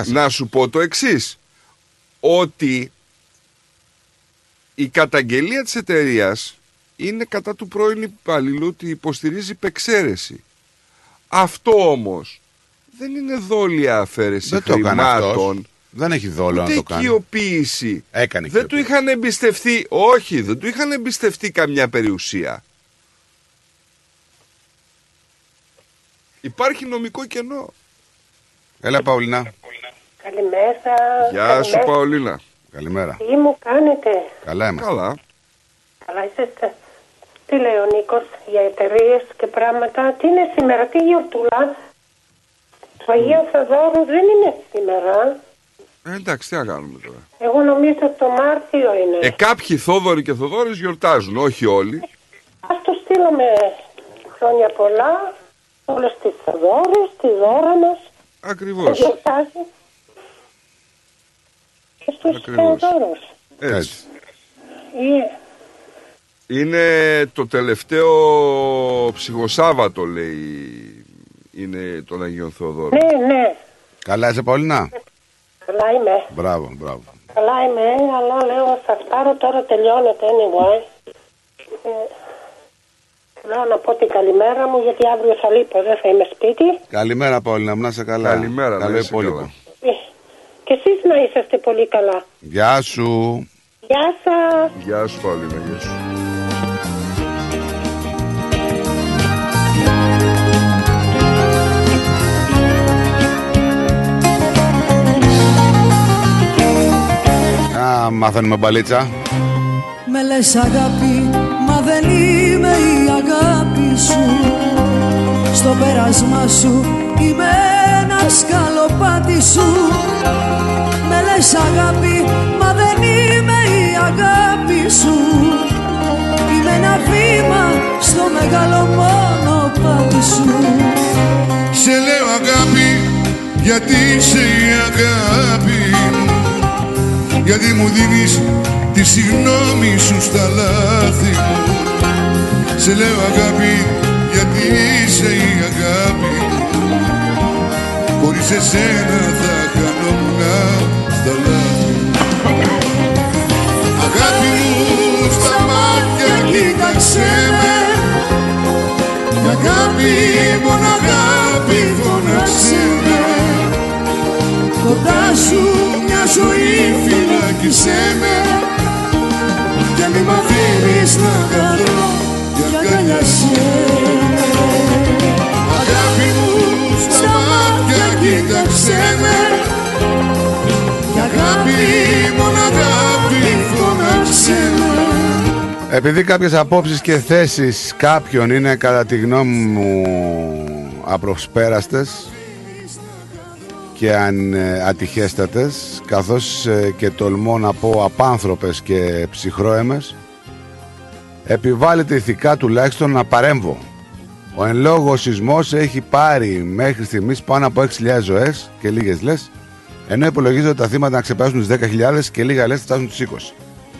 να σου πω το εξής ότι η καταγγελία της εταιρείας είναι κατά του πρώην υπαλλήλου ότι υποστηρίζει υπεξαίρεση. Αυτό όμως δεν είναι δόλια αφαίρεση Δεν το έκανε αυτός. χρημάτων. Δεν έχει δόλο Ούτε να το κάνει. οικειοποίηση. Έκανε Δεν του είχαν εμπιστευτεί, όχι, δεν του είχαν εμπιστευτεί καμιά περιουσία. Υπάρχει νομικό κενό. Έλα, Παουλίνα. Καλημέρα. Γεια σου, καλημέρα. Παολίνα. Καλημέρα. Τι μου κάνετε; Καλά είμαστε. Καλά. Καλά είσαστε. Τι λέει ο Νίκος για εταιρείες και πράγματα. Τι είναι σήμερα, τι γιορτούλα; Το Αγίου Θεοδόρου δεν είναι σήμερα. Ε, εντάξει, τι να κάνουμε τώρα. Εγώ νομίζω το Μάρτιο είναι. Ε, κάποιοι Θόδωροι και Θοδόρες γιορτάζουν, όχι όλοι. Ας το στείλουμε χρόνια πολλά. Όλες τις Θεοδόρους, τη δώρα μας. Ακριβώς. Θα γιορτάζει. Και στους Ακριβώς. Θεοδόρους. Έτσι. Ε, Είναι το τελευταίο ψυχοσάββατο, λέει, είναι των Αγίων Θεοδόρων. Ναι, ναι. Καλά είσαι, Παουλίνα. Καλά είμαι. Μπράβο, μπράβο. Καλά είμαι, αλλά λέω θα πάρω τώρα τελειώνεται anyway. Ε, να, να πω την καλημέρα μου, γιατί αύριο θα λείπω, δεν θα είμαι σπίτι. Καλημέρα, πολύ να είσαι καλά. Καλημέρα, Καλό υπόλοιπο. Ε, και εσείς να είσαστε πολύ καλά. Γεια σου. Γεια σας. Γεια σου, Πόλινα, γεια σου. Α, μάθαμε μπαλίτσα. Με λες αγάπη μα δεν είμαι η αγάπη σου. Στο πέρασμα σου είμαι ένα σκαλοπάτι σου. Με λες αγάπη, μα δεν είμαι η αγάπη σου. Είμαι ένα βήμα στο μεγάλο μονοπάτι σου. Σε λέω αγάπη γιατί είσαι η αγάπη μου; Γιατί μου δίνεις τη συγνώμη σου στα λάθη μου. Σε λέω αγάπη γιατί είσαι η αγάπη μου. Χωρίς εσένα θα κανόμουν στα λάθη μου. Αγάπη μου στα μάτια κοίταξέ με. Μια αγάπη, μόνο αγάπη φωνάξε με. Κοντά σου μια ζωή φυλάκισέ με Και μη μ' αφήνεις να χαρώ και αγκαλιάσέ με Αγάπη μου στα μάτια κοίταξέ με. Και αγάπη, μόνο αγάπη φωνάξε με. Επειδή κάποιες απόψεις και θέσεις κάποιων είναι κατά τη γνώμη μου απροσπέραστες και αν, ε, ατυχέστατες καθώς ε, και τολμώ να πω απάνθρωπες και ψυχρόεμες επιβάλλεται ηθικά τουλάχιστον να παρέμβω. Ο εν λόγω σεισμός έχει πάρει μέχρι στιγμής πάνω από 6.000 ζωές και λίγες λες ενώ υπολογίζονται τα θύματα να ξεπεράσουν τις 10.000 και λίγα λες φτάσουν τους 20.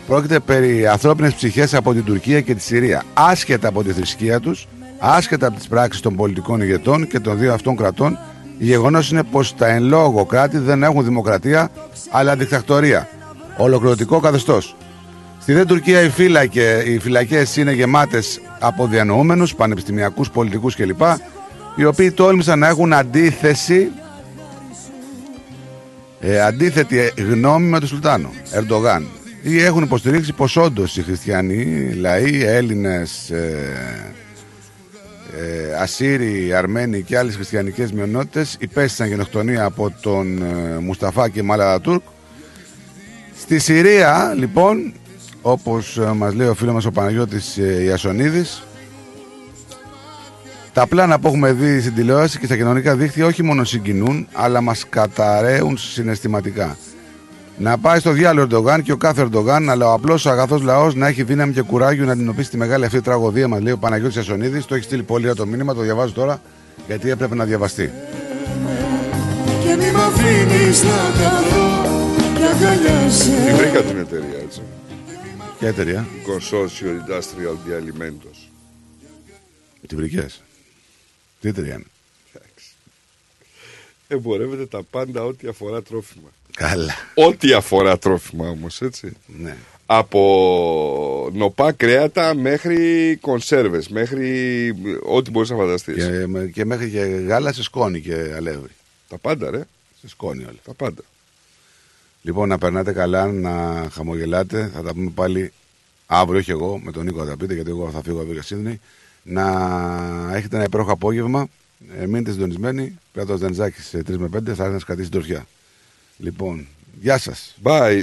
Πρόκειται περί ανθρώπινες ψυχές από την Τουρκία και τη Συρία, άσχετα από τη θρησκεία τους, άσχετα από τις πράξεις των πολιτικών ηγετών και των δύο αυτών κρατών, η γεγονός είναι πως τα εν λόγω κράτη δεν έχουν δημοκρατία, αλλά δικτακτορία. Ολοκληρωτικό καθεστώς. Στη δε Τουρκία οι, φύλακε, οι φυλακές είναι γεμάτες από διανοούμενους, πανεπιστημιακούς, πολιτικούς κλπ. Οι οποίοι τόλμησαν να έχουν αντίθεση ε, αντίθετη γνώμη με τον Σουλτάνο Ερντογάν ή έχουν υποστηρίξει πως όντως οι χριστιανοί λαοί, Έλληνες, ε, ε, Ασσύριοι, Αρμένοι και άλλες χριστιανικές μειονότητες υπέστησαν γενοκτονία από τον ε, Μουσταφά και Μάλαδα Τούρκ. Στη Συρία, λοιπόν, όπως ε, μας λέει ο φίλος μας ο Παναγιώτης ε, Ιασονίδης, τα πλάνα που έχουμε δει στην τηλεόραση και στα κοινωνικά δίκτυα όχι μόνο συγκινούν, αλλά μας καταραίουν συναισθηματικά. Να πάει στο διάλογο Ερντογάν και ο κάθε Ερντογάν, αλλά ο απλός αγαθός λαός να έχει δύναμη και κουράγιο να αντιμετωπίσει τη μεγάλη αυτή τραγωδία, μας λέει ο Παναγιώτης Ασονίδη. Το έχει στείλει πολύ ωραία το μήνυμα, το διαβάζω τώρα, γιατί έπρεπε να διαβαστεί. Και μη μ' αφήνεις να καθώ και αγκαλιάσέ Τη βρήκα την εταιρεία έτσι. Ποια εταιρεία; Consortio Industrial de Alimentos. Τι βρήκες; Τι εταιρεία είναι; Εμπορεύεται τα πάντα ό,τι αφορά τρόφιμα. Καλά. Ό,τι αφορά τρόφιμα όμως, έτσι. Ναι. Από νοπά κρέατα μέχρι κονσέρβες, μέχρι ό,τι μπορείς να φανταστείς. Και, με- και μέχρι και γάλα σε σκόνη και αλεύρι. Τα πάντα, ρε. Σε σκόνη όλα. Τα πάντα. Λοιπόν, να περνάτε καλά, να χαμογελάτε. Θα τα πούμε πάλι αύριο, όχι εγώ, με τον Νίκο θα τα πείτε, γιατί εγώ θα φύγω από για Σύνδνη. Να έχετε ένα υπέροχο απόγευμα. Ε, μείνετε συντονισμένοι. Πέτρο Δενζάκη σε 3 με 5 θα έρθει να σκατήσει την τροφιά. Λοιπόν, γεια σας. Bye.